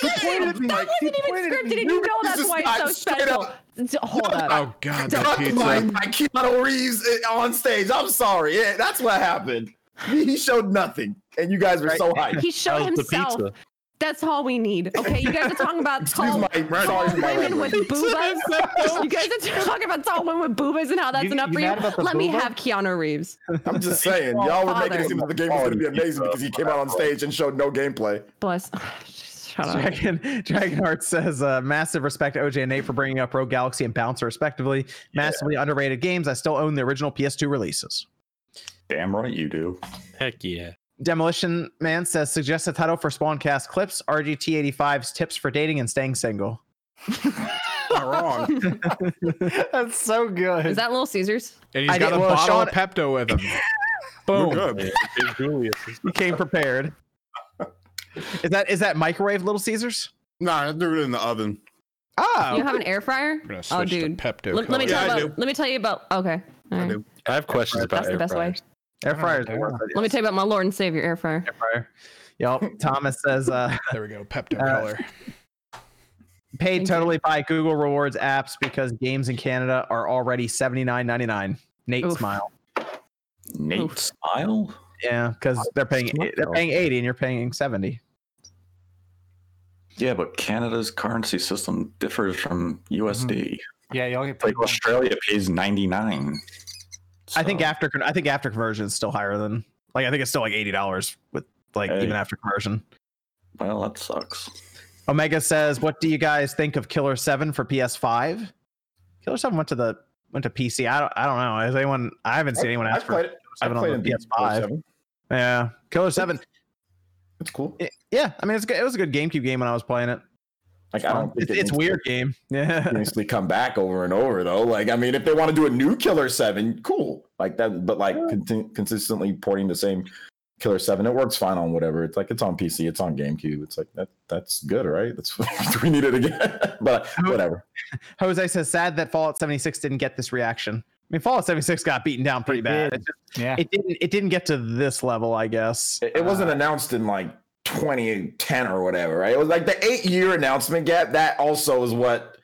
He pointed at me. That wasn't even scripted, and you know that's why it's so straight special. up. Hold up. Oh god, that Got my, my Keanu Reeves uh, on stage. I'm sorry. Yeah, that's what happened. He he showed nothing, and you guys were so hyped. He showed How's himself. Pizza? That's all we need. Okay, you guys are talking about tall, my- tall my women with boobas. you guys are talking about tall women with boobas and how that's You- enough you for you. mad about the Let me have Keanu Reeves. I'm just saying, y'all were making it seem like the game was going to be amazing because he came out on stage and showed no gameplay. Bless. Shut up. Dragon Dragonheart says, uh, massive respect to OJ and Nate for bringing up Rogue Galaxy and Bouncer, respectively. Massively underrated games. I still own the original PS2 releases. Damn right you do. Heck yeah. Demolition Man says, suggest a title for Spawncast clips, RGT85's tips for dating and staying single. Not wrong. That's so good. Is that Little Caesars? And he's I got did- a well, bottle of Pepto with him. We're Boom. good. Big Julius. He came prepared. is that is that microwave Little Caesars? Nah, I threw it in the oven. Oh, You have an air fryer? I'm gonna Oh, switch to dude. Pepto. Let, let me color. tell Yeah, I you about. Let me tell you about. Okay. all I right. do. I have questions about That's the air best way. fryers. Air fryers. Yeah. are worth it, Let me tell you about my Lord and Savior air fryer. Air fryer. Yep. Thomas says, uh, There we go. Pepto Uh, color. paid Thank totally by Google Rewards apps because games in Canada are already seventy nine ninety nine. Nate Oof. smile. Nate Oof. Smile? Yeah, because they're paying Smart they're paying eighty and you're paying seventy. Yeah, but Canada's currency system differs from USD. yeah, y'all get paid more. Australia pays 99. I think after I think after conversion is still higher than like I think it's still like eighty dollars with like Hey. even after conversion. Well, that sucks. Omega says, "What do you guys think of Killer Seven for PS5? Killer Seven went to the went to PC. I don't I don't know. Has anyone? I haven't seen anyone ask for. played seven on played the in PS5. PS7. Yeah, Killer Seven. It's cool. it- yeah, I mean it's good. It was a good GameCube game when I was playing it. Like I don't think It's, it it's needs to weird game. Yeah, continuously come back over and over though. Like I mean, if they want to do a new Killer Seven, cool. Like that, but like conti- consistently porting the same Killer Seven, it works fine on whatever. It's like it's on PC, it's on GameCube. It's like that. That's good, right? That's we need it again? but whatever. Jose says, "Sad that Fallout 76 didn't get this reaction." I mean, Fallout 76 got beaten down pretty It bad. did. It, just, Yeah. it didn't. It didn't get to this level, I guess. It, it wasn't uh, announced in like 2010 or whatever, right? It was like the eight year announcement gap. That also is what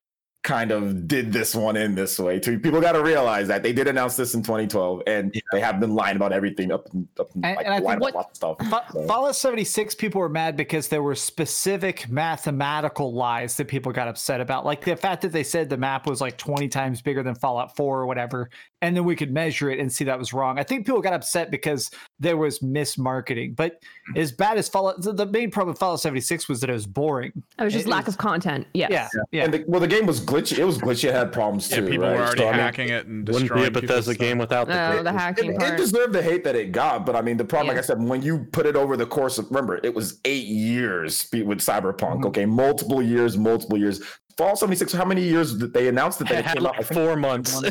kind of did this one in this way too. People got to realize that they did announce this in 2012, and they have been lying about everything up and up and, And- like, and I think lying what- about stuff. Fa- So- Fallout 76 people were mad because there were specific mathematical lies that people got upset about. Like the fact that they said the map was like 20 times bigger than Fallout 4 or whatever, and then we could measure it and see that was wrong. I think people got upset because there was mismarketing. But as bad as Fallout, the, the main problem with Fallout 76 was that it was boring. It was just It lack is- of content. Yes. Yeah. Yeah. And the, well, the game was glitchy. It was glitchy. It had problems Yeah, too. people right? were already So, I mean, hacking it and destroying Wouldn't be a Bethesda people's game without the Oh, the hacking It, it deserved the hate that it got, but I mean, the problem, like I said, when you put it over the course of, remember, it was eight years with Cyberpunk. Mhm. Okay, multiple years, multiple years. Fallout 76. How many years did they announce that they had came like I think- four months. yeah,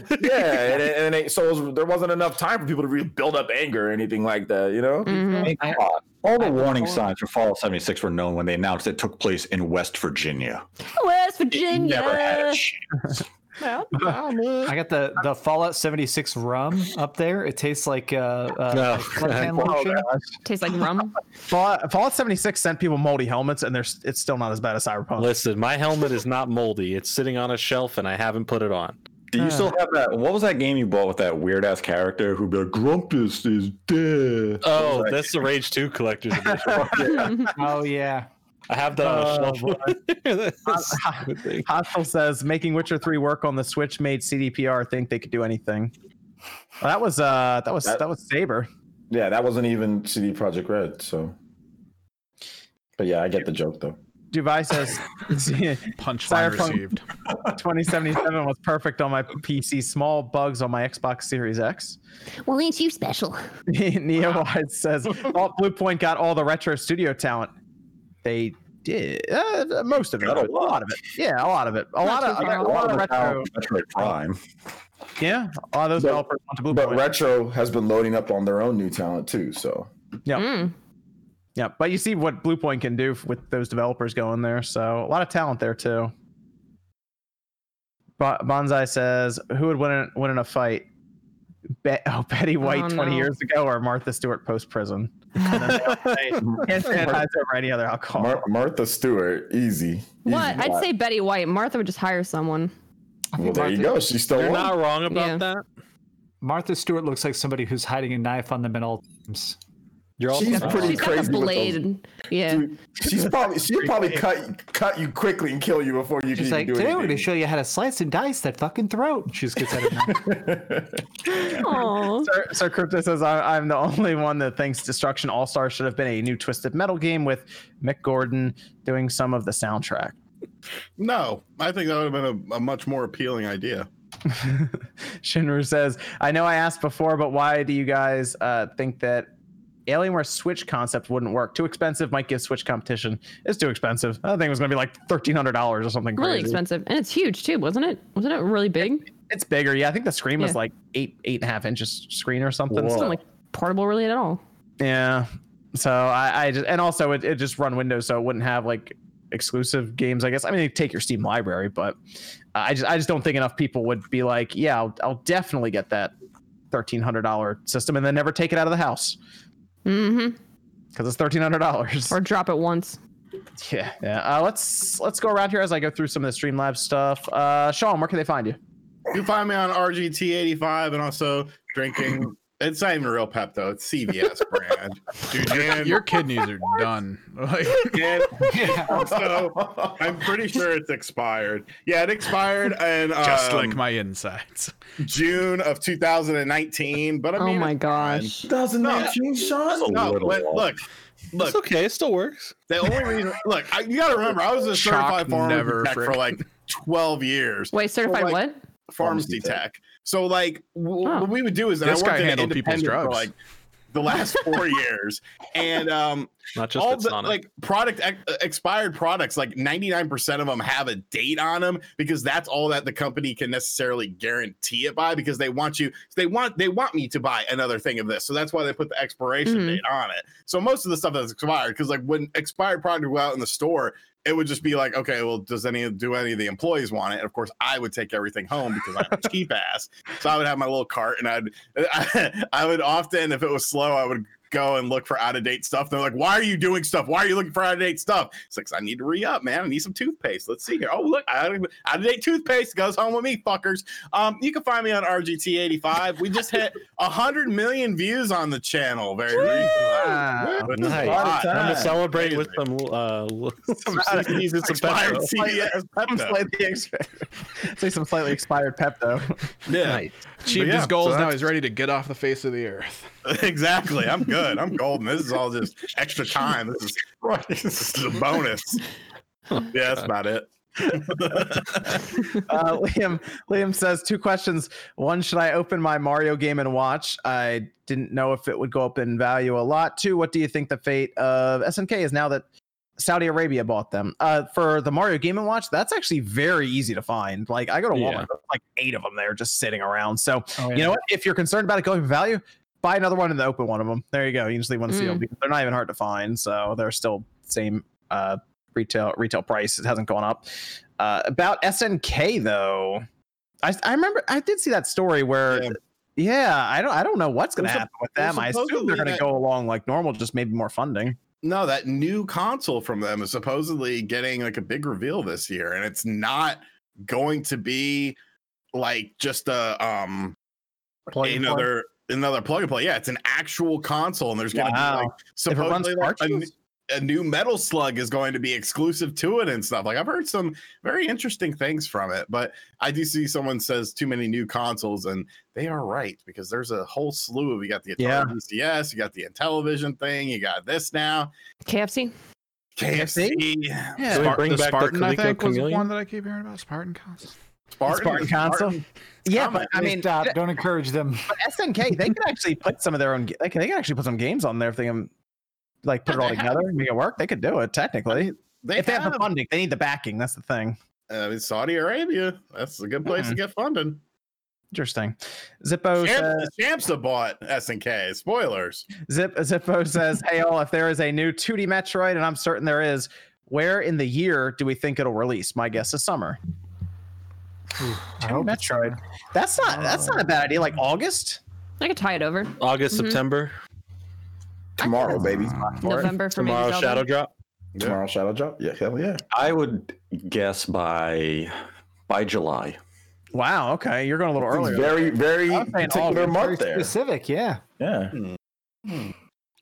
and, it- and it, so it was, there wasn't enough time for people to really build up anger or anything like that. You know? Mhm. I- All the I- warning I- signs for Fallout 76 were known when they announced it took place in West Virginia. West It never had Virginia. a chance. I got the, the Fallout 76 rum up there. It tastes like uh, uh, No. suntan lotion. Tastes like rum. Fallout, Fallout 76 sent people moldy helmets, and there's it's still not as bad as Cyberpunk. Listen, my helmet is not moldy. It's sitting on a shelf and I haven't put it on. Do you still have that? What was that game you bought with that weird ass character who'd be like, Grumpus is dead? Oh, Like, that's the Rage 2 collector's edition. Oh, yeah. I have that on Oh, a shelf. That's stupid thing. Hostile says making Witcher 3 work on the Switch made CDPR think they could do anything. Well, that was uh that was That- that was Saber. Yeah, that wasn't even CD Projekt Red. So, but yeah, I get the joke though. Dubai says Punchline Cyberpunk- received. 2077 was perfect on my PC. Small bugs on my Xbox Series X. well, ain't you special? Neo Wide says all, Bluepoint got all the retro studio talent. They did uh, most of it, a a lot of it. Yeah, a lot of it. A lot too of far a lot of the retro. Metroid Prime. Yeah, a lot of those But- developers went to Blue But Point. Retro has been loading up on their own new talent too. So Yeah. Mm. Yeah, but you see what Bluepoint can do with those developers going there. So a lot of talent there too. Bo- Bonsai says, "Who would win in, win in a fight? Be- oh, Betty White Oh, twenty no. years ago, or Martha Stewart post prison? Can't sanitize over any other alcohol. Mar- Martha Stewart, easy. What? Easy. I'd say Betty White. Martha would just hire someone. Well, there you go. She's still You're one. not wrong about Yeah. that. Martha Stewart looks like somebody who's hiding a knife on them at all times. You're all She's She's pretty got the crazy with those- blade. Yeah. Dude, she's probably she'll probably cut cut you quickly and kill you before you She's can like, even do today we're going to show you how to slice and dice that fucking throat. She just gets out of now. Sir, Sir Crypto says I, I'm the only one that thinks Destruction All Star should have been a new Twisted Metal game with Mick Gordon doing some of the soundtrack. No, I think that would have been a, a much more appealing idea. Shinru says, I know I asked before, but why do you guys uh, think that Alienware Switch concept wouldn't work? Too expensive, might give Switch competition. It's too expensive. I think it was going to be like $1,300 or something Really crazy. expensive. And it's huge too, wasn't it? Wasn't it really big? It's bigger. Yeah, I think the screen was like eight, eight and a half inches screen or something. It's Whoa. not like portable really at all. Yeah. So I, I just and also it, it just run Windows, so it wouldn't have like exclusive games. I guess. I mean, take your Steam library, but I just I just don't think enough people would be like, yeah, I'll, I'll definitely get that thirteen hundred dollar system and then never take it out of the house Mm-hmm. because it's thirteen hundred dollars. Or drop it once. Yeah, yeah. Uh, let's let's go around here as I go through some of the Streamlabs stuff. Uh, Sean, where can they find you? You can find me on RGT85 and also drinking. It's not even real Pepto. It's CVS brand. Dude, and, Your kidneys are done. Like, and also, I'm pretty sure it's expired. Yeah, it expired in just um, like my insides. June of 2019. But I Oh my it's gosh. 2019, Sean. No, little but off. look, look. It's okay. It still works. The only reason, look, I, you got to remember, I was a Shock certified pharmacy never tech for like 12 years. Wait, certified like- what? pharmacy tech. So like w- Oh. what we would do is, and I This worked guy handled people's independent for drugs. like the last four years, and um, Not just all the Sonic. like product ex- expired products, like ninety nine percent of them have a date on them because that's all that the company can necessarily guarantee it by because they want you, they want they want me to buy another thing of this, so that's why they put the expiration Mhm. date on it. So most of the stuff that's expired because like when expired product go out in the store, it would just be like, okay, well, does any do any of the employees want it? And of course, I would take everything home because I'm a cheap ass. So I would have my little cart, and I'd I, would often, if it was slow, I would go and look for out of date stuff. They're like, why are you doing stuff? Why are you looking for out of date stuff? It's like, 'Cause I need to re up, man. I need some toothpaste. Let's see here. Oh, look, out of date toothpaste goes home with me, fuckers. Um, you can find me on RGT85. We just hit 100 million views on the channel very recently. Wow. Which is a Nice. I'm gonna time. celebrate with some uh some Expired- CDs and some expired Pepto. Pepto. slightly expired, say some slightly expired Pepto. Yeah. Achieved yeah, his goals. so now he's ready to get off the face of the earth. exactly. I'm good. I'm golden. This is all just extra time. This is this is a bonus. Yeah, that's about it. Uh, Liam Liam says two questions. One, should I open my Mario game and watch? I didn't know if it would go up in value a lot. Two, what do you think the fate of SNK is now that Saudi Arabia bought them? Uh, for the Mario game and watch, that's actually very easy to find. Like I go to Yeah. Walmart, there's like eight of them there just sitting around. So Oh, you know what? If you're concerned about it going for value, buy another one and then open one of them. There you go. You just leave one sealed Mm. because they're not even hard to find. So they're still same uh, retail retail price. It hasn't gone up. Uh, about SNK though, I, I remember I did see that story where. Yeah. Yeah. I don't. I don't know what's going to happen with them. I assume they're going to go along like normal, just maybe more funding. No, that new console from them is supposedly getting like a big reveal this year, and it's not going to be like just a um play. another another plug and play. Yeah, it's an actual console, and there's going to Wow. be like If it runs supposedly like, a, cartridges? n- a new Metal Slug is going to be exclusive to it and stuff. Like I've heard some very interesting things from it, but I do see someone says too many new consoles, and they are right because there's a whole slew of you got the Atari Yeah. VCS, you got the Intellivision thing, you got this now. KFC. KFC, Yeah. Can we bring the back the Spartan, I Coleco think, was one that I keep hearing about. Spartan console. Spartan, Spartan console? Yeah, but I mean, stop. don't encourage them. but SNK they could actually put some of their own. Like they can actually put some games on there if they can, like put it all together, and make it work. They could do it technically. They if they have have, the funding, they need the backing. That's the thing. uh, in Saudi Arabia. That's a good place to get funding. Interesting. Zippo Champ, says, champs have bought SNK. Spoilers. Zip Zippo says, "Hey all, if there is a new 2D Metroid, and I'm certain there is, where in the year do we think it'll release? My guess is summer. I hope it's Metroid. That's not that's not a bad idea. Like August. I could tie it over. August, Mhm. September, Tomorrow, baby. November for tomorrow maybe Zelda. Shadow Drop. Tomorrow, Shadow Drop. Yeah, hell yeah. I would guess by by July. Wow. Okay, you're going a little It's earlier. very, very I was saying particular August. month there. specific. Yeah. Yeah.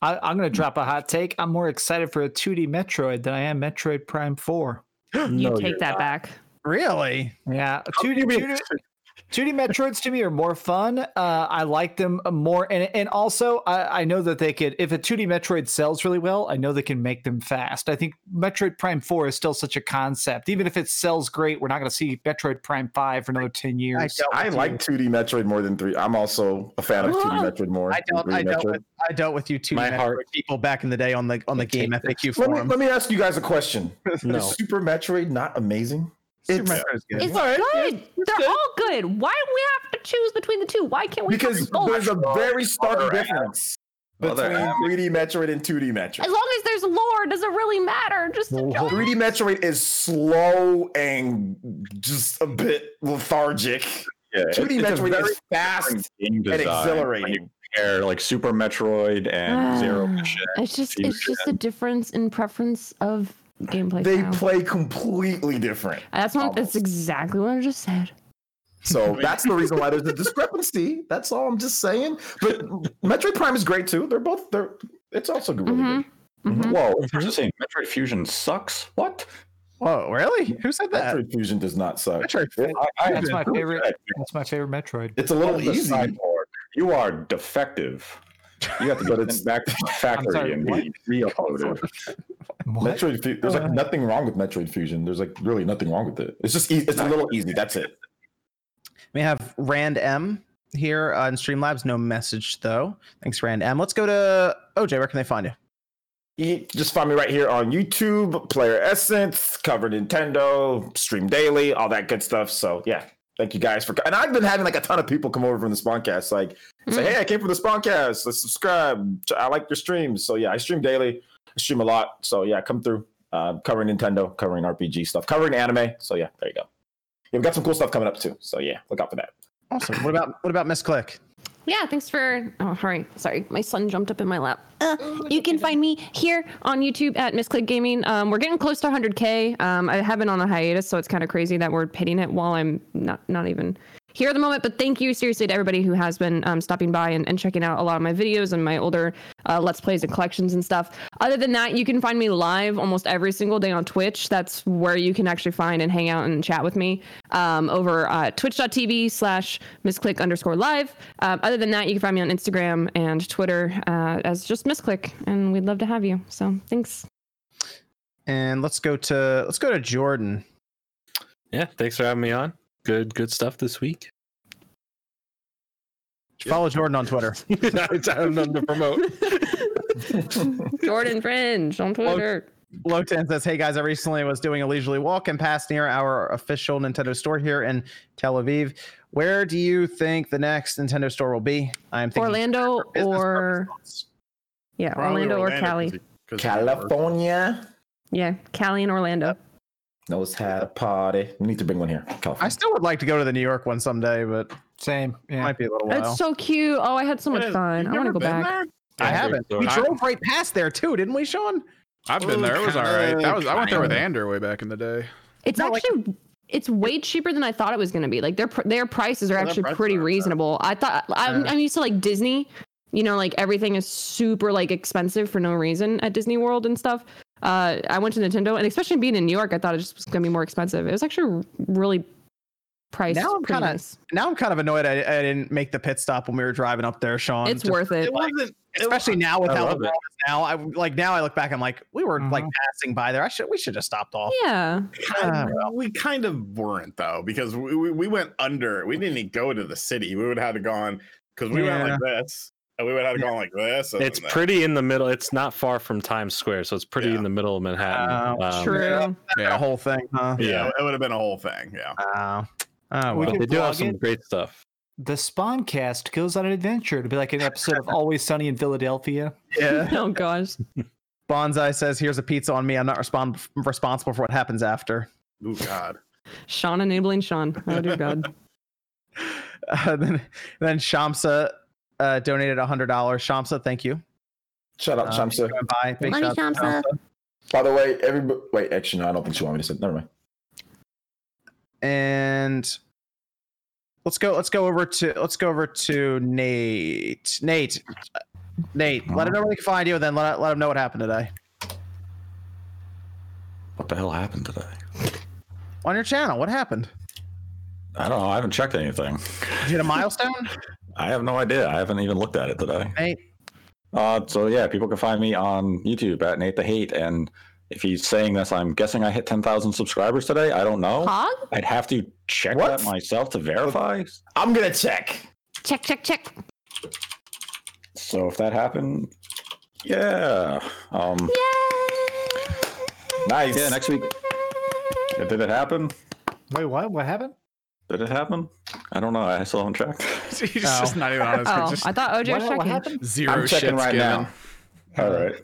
I, I'm going to drop a hot take. I'm more excited for a 2D Metroid than I am Metroid Prime 4. You No, take you're that not. back. Really? Yeah, 2D, 2D, 2D Metroids to me are more fun. Uh, I like them more, and and also I, I know that they could. If a 2D Metroid sells really well, I know they can make them fast. I think Metroid Prime Four is still such a concept. Even if it sells great, we're not going to see Metroid Prime Five for another ten years. don't- I like 2D Metroid more than 3. I'm also a fan of 2D Metroid more. I than dealt, 3D I dealt Metroid. with I dealt with you two My Metroid heart- people back in the day on the on the game FAQ Let me, let me ask you guys a question. No. Is Super Metroid not amazing? Super It's- Metroid's good. It's good. They're all good. Why do we have to choose between the two? Why can't we? Because focus there's a very stark difference Well, between there- 3D Metroid and 2D Metroid. as long as there's lore, does it really matter? Just enjoy. 3D Metroid is slow and just a bit lethargic. Yeah, 2D it's Metroid very is fast and design when you exhilarating. compare like Super Metroid and Zero Ah, Mission. It's just it's just a difference in preference of gameplay. They style. play completely different. That's what, that's exactly what I just said. So that's the reason why there's a discrepancy. That's all I'm just saying. But Metroid Prime is great too. They're both they're it's also really Mhm. good. Mhm. Whoa, you're just saying Metroid Fusion sucks? What? Whoa, really? Who said that? Metroid Fusion does not suck. Metroid. I, I That's my favorite. that. That's my favorite Metroid. It's a little easy. You are defective. You have to go to back to the factory sorry, and what? be re-uploaded. What? Metroid. Fu- There's like Uh. nothing wrong with Metroid Fusion. There's like really nothing wrong with it. It's just e- it's a little easy. That's it. We have Rand M here on Streamlabs. No message though. Thanks, Rand M. Let's go to OJ. Where can they find you? You just find me right here on YouTube, Player Essence, cover Nintendo, stream daily, all that good stuff. So yeah, thank you guys for. And I've been having like a ton of people come over from the Spawncast, like say, hey, I came from the Spawncast. Let's subscribe. I like your streams. So yeah, I stream daily. I stream a lot. So yeah, come through. Uh, covering Nintendo, covering RPG stuff, covering anime. So yeah, there you go. Yeah, we've got some cool stuff coming up too. So yeah, look out for that. Awesome. What about what about Miss Click? Yeah, thanks for. Oh, sorry, sorry. My son jumped up in my lap. Uh, you can find me here on YouTube at Miss Click Gaming. Um, we're getting close to 100k. Um, I have been on a hiatus, so it's kind of crazy that we're hitting it while I'm not not even here at the moment. But thank you seriously to everybody who has been um, stopping by and, and checking out a lot of my videos and my older uh, let's plays and collections and stuff. Other than that, you can find me live almost every single day on Twitch. That's where you can actually find and hang out and chat with me um, over uh, twitch.tv slash misclick underscore live. Um, other than that, you can find me on Instagram and Twitter uh, as just misclick, and we'd love to have you. So thanks. And let's go to let's go to Jordan. Yeah, thanks for having me on. Good, good stuff this week. Follow Jordan on Twitter. it's I don't to promote. Jordan Fringe on Twitter. Lotan says, "Hey guys, I recently was doing a leisurely walk and passed near our official Nintendo store here in Tel Aviv. Where do you think the next Nintendo store will be? I'm thinking Orlando or purposes. yeah, Probably Orlando, or Cali. he- 'cause California Yeah, Cali and Orlando. Knows how to party. We need to bring one here. I still would like to go to the New York one someday, but Same. Yeah. might be a little while. It's so cute. Oh, I had so much fun. I want to go back. there? I haven't. We I- drove right past there too, didn't we, Sean? I've been there. It was all right. That was I went there with Ander way back in the day. It's Not like- actually it's way cheaper than I thought it was going to be. Like their pr- their prices are Yeah, their actually prices pretty aren't reasonable. I thought I'm, I'm used to like Disney, you know, like everything is super like expensive for no reason at Disney World and stuff. Uh, I went to Nintendo, and especially being in New York, I thought it just was going to be more expensive. It was actually really priced. Now I'm kinda- nice. Now I'm kind of annoyed I, I didn't make the pit stop when we were driving up there, Sean. It's Just- worth it. It wasn't. it especially now with how the love world it. is now. I like now I look back, I'm like, we were like Mhm. passing by there. I should we should have stopped off. Yeah, Ah, I- we kind of weren't though because we, we, we went under. We didn't even go to the city. We would have had gone because we went like this, and we would have had to go like this. and It's then that. pretty in the middle. It's not far from Times Square, so it's pretty Yeah. in the middle of Manhattan. Oh, Um, true. The Yeah. A whole thing, huh? Yeah, Yeah. it would have been a whole thing. Yeah. Oh, oh well. could They do have some it. great stuff. The Spawncast goes on an adventure to be like an episode of Always Sunny in Philadelphia. yeah. oh gosh. Bonsai says, "Here's a pizza on me. I'm not respond- responsible for what happens after." Oh God. Sean enabling Sean. Oh dear God. Uh, then, then Shamsa uh, donated hundred dollars. Shamsa, thank you. Shout out, Uh, Shamsa. Bye. Big Love you, shout out to Shamsa. By the way, every Wait, actually, no, I don't think she wanted me to say. Never mind. and let's go let's go over to let's go over to nate nate Nate, let him know where they can find you, and then let let him know what happened today What the hell happened today? on your channel. What happened? I don't know. I haven't checked anything. Did you hit a milestone? I have no idea. I haven't even looked at it today. Nate, Uh, so yeah, people can find me on YouTube at Nate the Hate, and if he's saying this, I'm guessing I hit 10,000 subscribers today. I don't know. Hog? I'd have to check What? that myself to verify. I'm gonna check. Check, check, check. So if that happened, yeah. Um, Nice. yeah. Next week. Did it happen? Wait, what? What happened? Did it happen? I don't know. I still haven't checked. He's just oh. not even on his Oh, just I thought OJ was what checking. zero I'm checking right given. now. All right.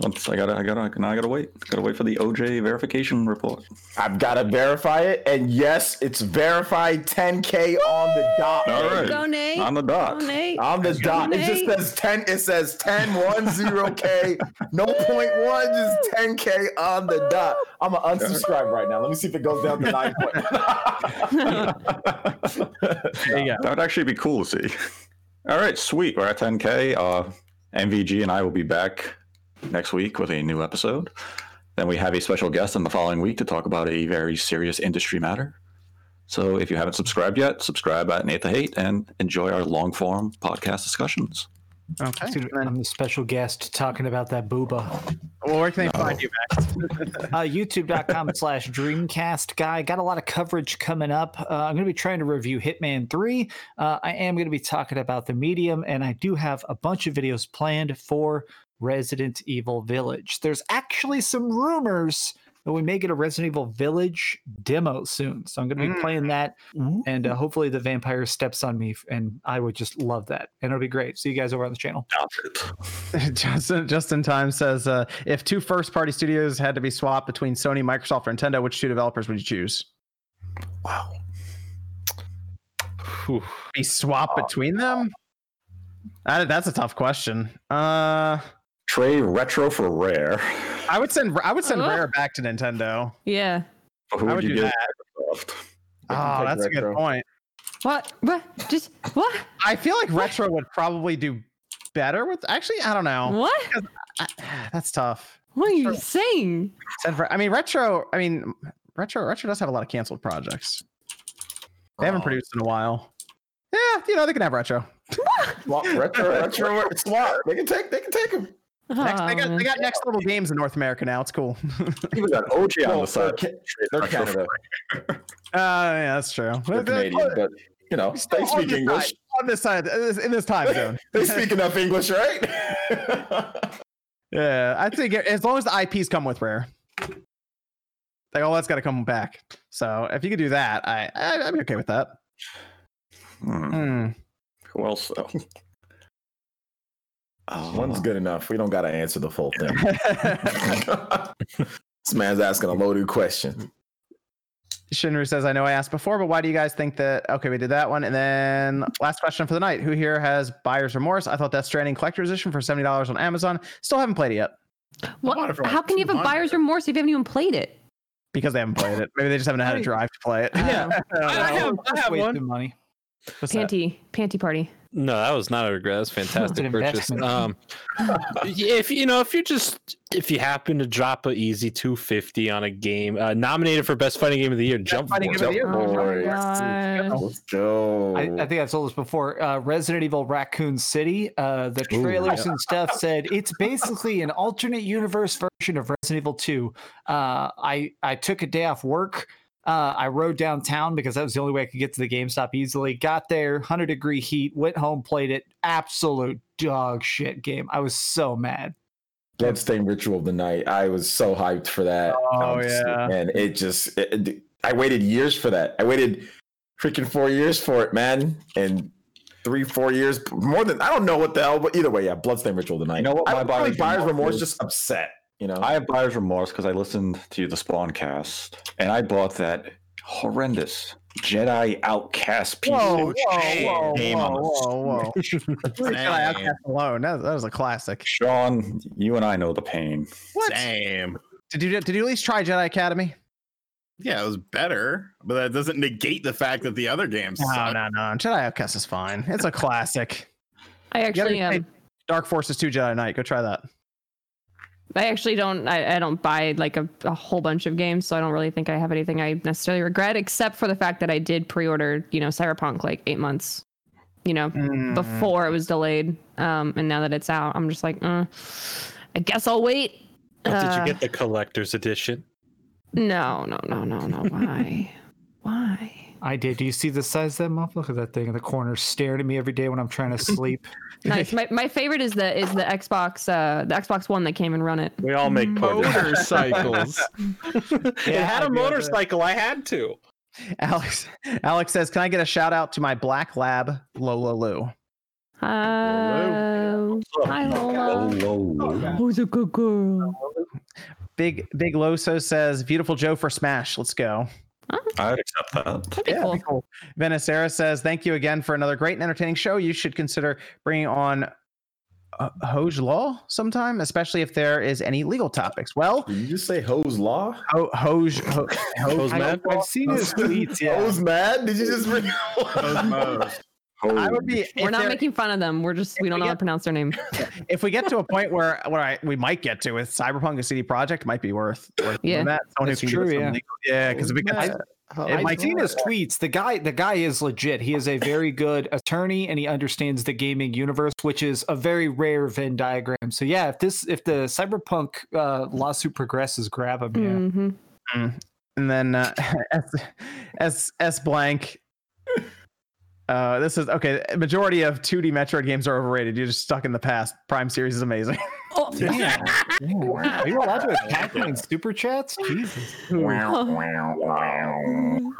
Once I gotta, I gotta, now I gotta wait. Gotta wait for the OJ verification report. I've got to verify it, and yes, it's verified 10k on the dot. All right. Go, Nate. On the dot. Go, Nate. On the dot, it just says 10. It says 10 1 0k, no point one, just 10k on the dot. I'm gonna unsubscribe right now. Let me see if it goes down to nine. point. there you go. That would actually be cool to see. All right, sweet. We're at 10K. Uh, MVG and I will be back next week with a new episode. Then we have a special guest in the following week to talk about a very serious industry matter. So if you haven't subscribed yet, subscribe at Nate the Hate and enjoy our long form podcast discussions. Okay. I'm the special guest talking about that booba. Well, where can they find you, Max? uh, youtube.com slash dreamcast guy got a lot of coverage coming up uh, i'm going to be trying to review hitman 3 uh, i am going to be talking about the medium and i do have a bunch of videos planned for resident evil village there's actually some rumors that we may get a resident evil village demo soon so i'm going to be Mm. playing that and uh, hopefully the vampire steps on me and i would just love that and it'll be great see you guys over on the channel Justin, Justin Time says, uh, if two first party studios had to be swapped between Sony, Microsoft, or Nintendo, which two developers would you choose? Wow. Whew. Be swapped between them? That, that's a tough question. Uh, Trade retro for rare. I would send I would send Uh. Rare back to Nintendo. Yeah. Who I would would you do give? that. Microsoft? Oh, take that's a good point. What? What? Just what? I feel like retro would probably do better with. Actually, I don't know. What? I, that's tough. What are you saying? Send for. I mean, retro. I mean, retro. Retro does have a lot of canceled projects. They haven't Oh. produced in a while. Yeah, you know they can have retro. Swap, retro, retro, swap. They can take. They can take them. Next, they got they got next level games in North America now. It's cool. uh, Even got OG on Well, the side. they're, Ca- they're retro Canada. yeah, that's true. They're Canadian, but you know they speak English. side- on this side, in this- time zone. They speak enough English, right? Yeah, I think as long as the IPs come with Rare, like all that's got to come back. So if you could do that, I, I I'd be okay with that. Hmm. Hmm. Who else though? Oh, One's good enough. We don't got to answer the full thing. this man's asking a loaded question. Shinru says, I know I asked before, but why do you guys think that? Okay, we did that one. And then last question for the night Who here has buyer's remorse? I thought Death Stranding Collector's Edition for $70 on Amazon. Still haven't played it yet What? bought it like How can you have a buyer's remorse if you haven't even played it? because they haven't played it. Maybe they just haven't had a drive to play it. Yeah. I have, I have one. money What's that? Panty, panty party. No, that was not a regret. That's a fantastic An purchase. investment. Um, if you know, if you just if you happen to drop a easy 250 on a game uh, nominated for best fighting game of the year, jump Fighting Force. Game of the Year. Oh my Let's go. I, I think I've told this before. Uh, Resident Evil Raccoon City. Uh, the Ooh, trailers and stuff said it's basically an alternate universe version of Resident Evil 2. Uh, I I took a day off work. Uh, I rode downtown because that was the only way I could get to the GameStop easily. Got there, 100 degree heat, went home, played it. Absolute dog shit game. I was so mad. Bloodstained Ritual of the Night. I was so hyped for that. Oh, Um, yeah. And it just, it- it- I waited years for that. I waited freaking four years for it, man. And three, four years, more than, I don't know what the hell, but either way, yeah, Bloodstained Ritual of the Night. You know what I my don't feel like buyer's buyer's remorse remorse is? just upset, you know? I have buyer's remorse because I listened to the Spawn cast and I bought that horrendous Jedi Outcast piece Whoa, of whoa, shit whoa, game whoa, whoa, whoa. Jedi Damn. Outcast alone. That, that was a classic. Sean, you and I know the pain. What? Same. Did you did you at least try Jedi Academy? Yeah, it was better, but that doesn't negate the fact that the other games. No, suck. no, no. Jedi Outcast is fine. It's a classic. I actually gotta um, Dark Forces 2 Jedi Knight. Go try that. I actually don't. I, I don't buy like a, a whole bunch of games, so I don't really think I have anything I necessarily regret, except for the fact that I did pre-order, you know, Cyberpunk like eight months, you know, Mm. before it was delayed. Um, and now that it's out, I'm just like, uh, I guess I'll wait. But did Uh, you get the collector's edition? No, no, no, no, no. Why? Why? I did. Do you see the size of that muff? Look at that thing in the corner staring at me every day when I'm trying to sleep. Nice. My, my favorite is the is the Xbox uh the Xbox One that came and run it. We all make poor decisions. Motorcycles. It had I a do have that. motorcycle. I had to. Alex Alex says, "Can I get a shout out to my black lab Lola Lou?" Hello. Hi Lola. Who's a good girl? Big Big Loso says, "Viewtiful Joe for Smash. Let's go." I'd accept that. That'd be Yeah, cool. be cool. Venicera says, "Thank you again for another great and entertaining show. You should consider bringing on uh, Hoeg Law sometime, especially if there is any legal topics." Well, Did you just say hose law? Ho- Hoj, Ho- Hose I, man? I've seen his tweets. Yeah. Hose mad? Did you just bring Those mows. I would be. We're not making fun of them. We're just we don't we know how to pronounce their name. if we get to a point where where I, we might get to with Cyberpunk a CD Projekt, might be worth, worth Yeah. that. Someone That's who can give us true, yeah. legal- yeah, because if it gets, I've might seen his tweets. The guy, the guy is legit. He is a very good attorney, and he understands the gaming universe, which is a very rare Venn diagram. So yeah, if this, if the cyberpunk uh, lawsuit progresses, grab him. Yeah. hmm and then uh, S, S S blank. Uh, this is okay. Majority of 2D Metroid games are overrated. You're just stuck in the past. Prime series is amazing. Oh, Damn. Are you allowed to attack me in super chats? Jesus.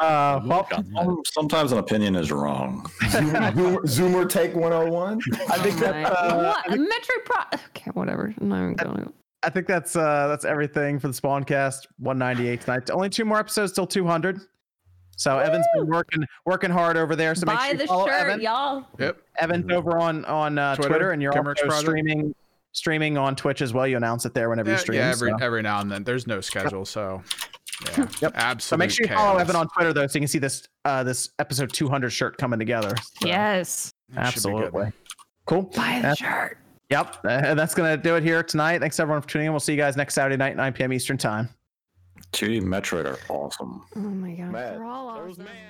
Uh, well, Sometimes an opinion is wrong. Zoomer, Zoomer take 101? I think Oh that uh, what? Metroid Pro. Okay, whatever. I'm not even going. I think that's uh that's everything for the Spawncast 198 tonight. Only two more episodes till 200. So Evan's been working working hard over there. So make Buy sure you the follow shirt, Evan. y'all. Yep. Evan's over on on uh, Twitter, Twitter, and you're Kimmerich also Project. streaming streaming on Twitch as well. You announce it there whenever Yeah, you stream. yeah, every so. every now and then. There's no schedule, so yeah, Yep. absolutely. So make sure you follow Evan on Twitter though, so you can see this uh this episode 200 shirt coming together. So, Yes. absolutely. Cool. Buy the That's- shirt. Yep, and that's gonna do it here tonight. Thanks everyone for tuning in. We'll see you guys next Saturday night, 9 p.m. Eastern time. 2D Metroid are awesome. Oh my god. Mad. They're all awesome. man-